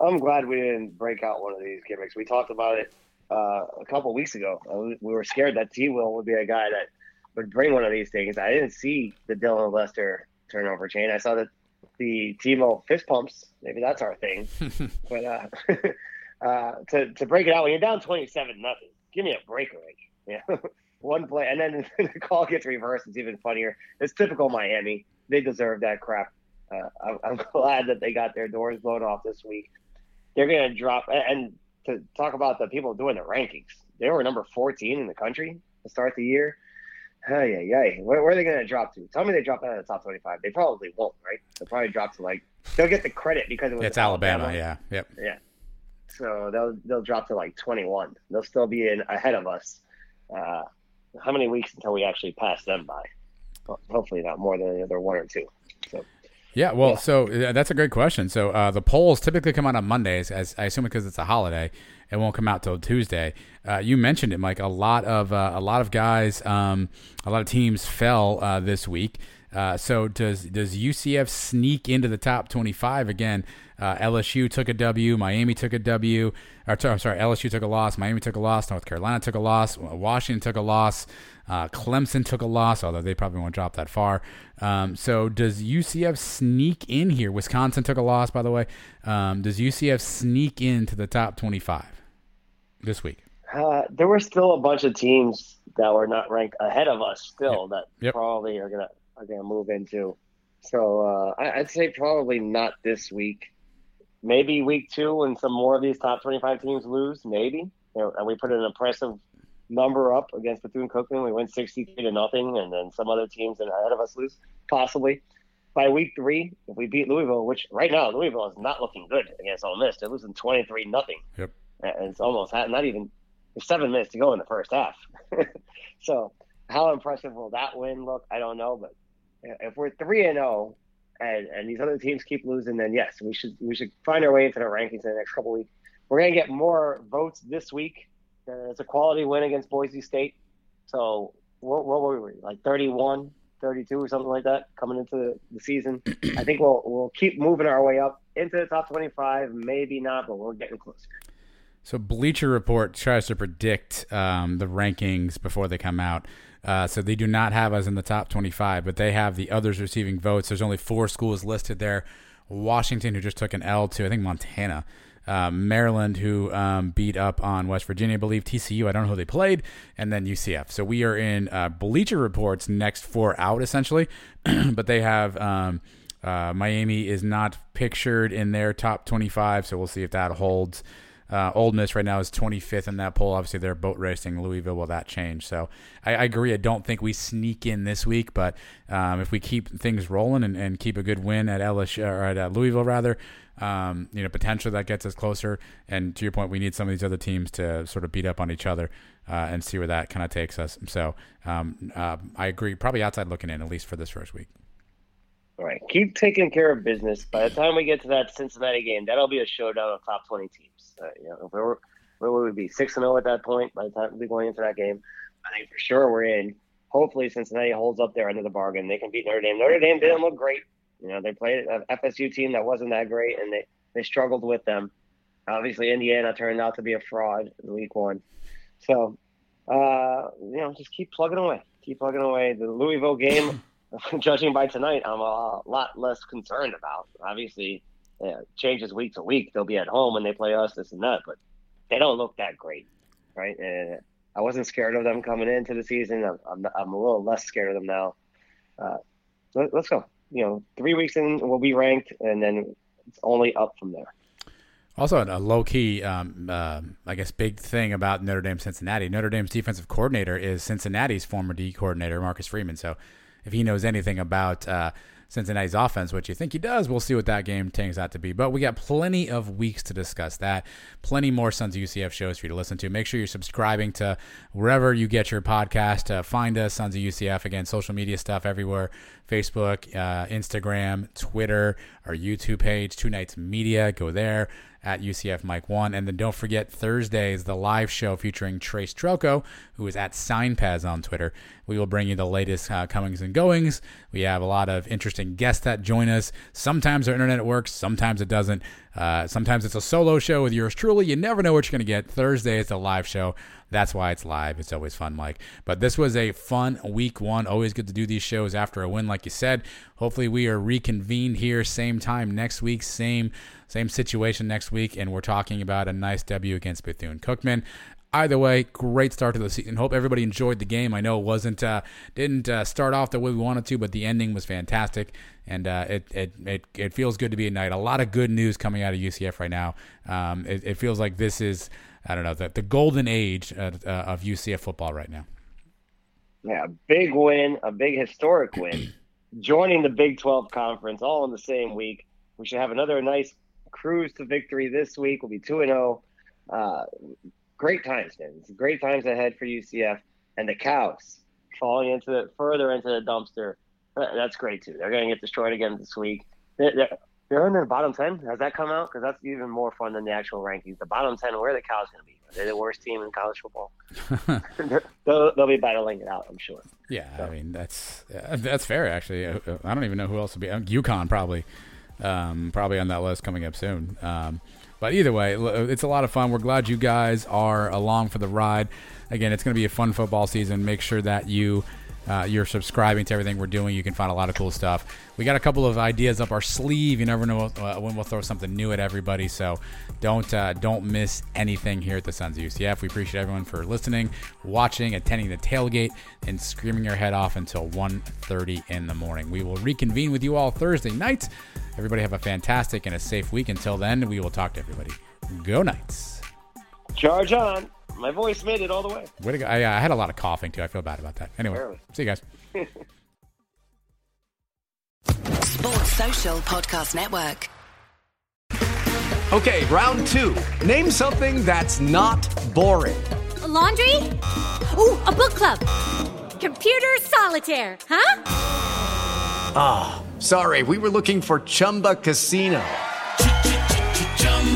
I'm glad we didn't break out one of these gimmicks. We talked about it uh, a couple weeks ago. Uh, we were scared that T. Will would be a guy that would bring one of these things. I didn't see the Dylan Lester turnover chain. I saw that the Timo fist pumps. Maybe that's our thing. [LAUGHS] but uh, [LAUGHS] uh, to to break it out when you're down 27 nothing, give me a break already. [LAUGHS] Yeah, one play and then the call gets reversed. It's even funnier. It's typical Miami. They deserve that crap. Uh, I'm, I'm, glad that they got their doors blown off this week. They're going to drop and to talk about the people doing the rankings. They were number 14 in the country to start the year. Hey, yeah, yeah. Where, where, are they going to drop to? Tell me they drop out of the top 25. They probably won't, right? They'll probably drop to like, they'll get the credit because it was it's Alabama. Alabama. Yeah. Yep. Yeah. So they'll, they'll drop to like 21. They'll still be in ahead of us. Uh, how many weeks until we actually pass them by? Hopefully not more than another one or two. Yeah, well, yeah. so uh, that's a great question. So uh, the polls typically come out on Mondays, as I assume because it's a holiday, it won't come out till Tuesday. Uh, you mentioned it, Mike. A lot of uh, a lot of guys, um, a lot of teams fell uh, this week. Uh, so does does UCF sneak into the top twenty five again? LSU took a W, Miami took a W. Or, I'm sorry, LSU took a loss, Miami took a loss, North Carolina took a loss, Washington took a loss. Uh, Clemson took a loss, although they probably won't drop that far. Um, so does UCF sneak in here? Wisconsin took a loss, by the way. Um, does UCF sneak into the top 25 this week? Uh, there were still a bunch of teams that were not ranked ahead of us still that yep. probably are gonna are gonna move into. So uh, I, would say probably not this week. Maybe week two when some more of these top twenty five teams lose. Maybe you know, and we put an impressive number up against Bethune Cookman. We win 63 to nothing, and then some other teams ahead of us lose, possibly. By week three, if we beat Louisville, which right now Louisville is not looking good against Ole Miss, they're losing 23 nothing. Yep. And it's almost not even seven minutes to go in the first half. [LAUGHS] so how impressive will that win look? I don't know, but if we're three and zero, oh and, and these other teams keep losing, then yes, we should we should find our way into the rankings in the next couple weeks. We're gonna get more votes this week. Uh, it's a quality win against Boise State. So what, what were we like 31, 32 or something like that coming into the season? [CLEARS THROAT] I think we'll we'll keep moving our way up into the top 25. Maybe not, but we're getting closer. So Bleacher Report tries to predict um, the rankings before they come out. Uh, so they do not have us in the top 25, but they have the others receiving votes. There's only four schools listed there. Washington, who just took an L to I think Montana. Uh, Maryland, who um, beat up on West Virginia, I believe TCU. I don't know who they played, and then UCF. So we are in uh, Bleacher Report's next four out essentially, [CLEARS THROAT] but they have um, uh, Miami is not pictured in their top 25. So we'll see if that holds. Uh, Ole Miss right now is 25th in that poll. Obviously, they're boat racing. Louisville will that change? So I, I, agree. I don't think we sneak in this week, but um, if we keep things rolling and, and, keep a good win at LSU or at uh, Louisville rather, um, you know, potentially that gets us closer. And to your point, we need some of these other teams to sort of beat up on each other uh, and see where that kind of takes us. So um, uh, I agree. Probably outside looking in at least for this first week. All right, keep taking care of business. By the time we get to that Cincinnati game, that'll be a showdown of top twenty teams. Uh, you know, where where would we be six and zero oh at that point? By the time we're going into that game, I think for sure we're in. Hopefully, Cincinnati holds up their end of the bargain. They can beat Notre Dame. Notre Dame didn't look great. You know, they played an FSU team that wasn't that great, and they they struggled with them. Obviously, Indiana turned out to be a fraud in week one. So, uh, you know, just keep plugging away. Keep plugging away. The Louisville game. [LAUGHS] [LAUGHS] judging by tonight, I'm a lot less concerned about. Obviously, yeah, changes week to week. They'll be at home when they play us, this and that, but they don't look that great, right? And I wasn't scared of them coming into the season. I'm, I'm, I'm a little less scared of them now. Uh, let, us go. You know, three weeks in, we'll be ranked, and then it's only up from there. Also, a low key, um, uh, I guess, big thing about Notre Dame Cincinnati. Notre Dame's defensive coordinator is Cincinnati's former D coordinator, Marcus Freeman. So if he knows anything about uh, Cincinnati's offense, which you think he does, we'll see what that game turns out to be. But we got plenty of weeks to discuss that. Plenty more Sons of UCF shows for you to listen to. Make sure you're subscribing to wherever you get your podcast. Uh, find us, Sons of UCF. Again, social media stuff everywhere Facebook, uh, Instagram, Twitter, our YouTube page, Two Knights Media. Go there at UCF Mike One. And then don't forget Thursday is the live show featuring Trace Trelko, who is at SignPads on Twitter. We will bring you the latest uh, comings and goings. We have a lot of interesting guests that join us. Sometimes our internet works, sometimes it doesn't. Uh, sometimes it's a solo show with yours truly. You never know what you're going to get. Thursday is a live show. That's why it's live. It's always fun, Mike. But this was a fun week one. Always good to do these shows after a win, like you said. Hopefully, we are reconvened here same time next week, same same situation next week, and we're talking about a nice W against Bethune Cookman. Either way, great start to the season. Hope everybody enjoyed the game. I know it wasn't uh, didn't uh, start off the way we wanted to, but the ending was fantastic, and uh, it, it it it feels good to be a Knight. A lot of good news coming out of UCF right now. Um, it, it, feels like this is I don't know the, the golden age uh, uh, of UCF football right now. Yeah, big win, a big historic win, [CLEARS THROAT] joining the Big Twelve conference all in the same week. We should have another nice cruise to victory this week. We'll be 2 and 0. Uh, great times, man. It's great times ahead for UCF. And the Cows falling into the, further into the dumpster. That's great, too. They're going to get destroyed again this week. They're, they're, they're in the bottom 10. Has that come out? Because that's even more fun than the actual rankings. The bottom 10, where are the Cows going to be? They're the worst team in college football. [LAUGHS] [LAUGHS] they'll, they'll, be battling it out, I'm sure. Yeah, so. I mean that's uh, that's fair. Actually, uh, uh, I don't even know who else would be. UConn probably um, probably on that list coming up soon. Um, but either way, it's a lot of fun. We're glad you guys are along for the ride. Again, it's going to be a fun football season. Make sure that you uh, you're subscribing to everything we're doing. You can find a lot of cool stuff. We got a couple of ideas up our sleeve. You never know uh, when we'll throw something new at everybody. So don't uh, don't miss anything here at the Sons of UCF. We appreciate everyone for listening, watching, attending the tailgate, and screaming your head off until 1.30 in the morning. We will reconvene with you all Thursday night. Everybody have a fantastic and a safe week. Until then, we will talk to everybody. Go Knights. Charge on my voice made it all the way. Way to go. I, uh, I had a lot of coughing too. I feel bad about that. Anyway, Barely. see you guys. [LAUGHS] Sports Social Podcast Network. Okay, round two. Name something that's not boring. A laundry? Ooh, a book club. Computer solitaire, huh? Ah. Sorry, we were looking for Chumba Casino.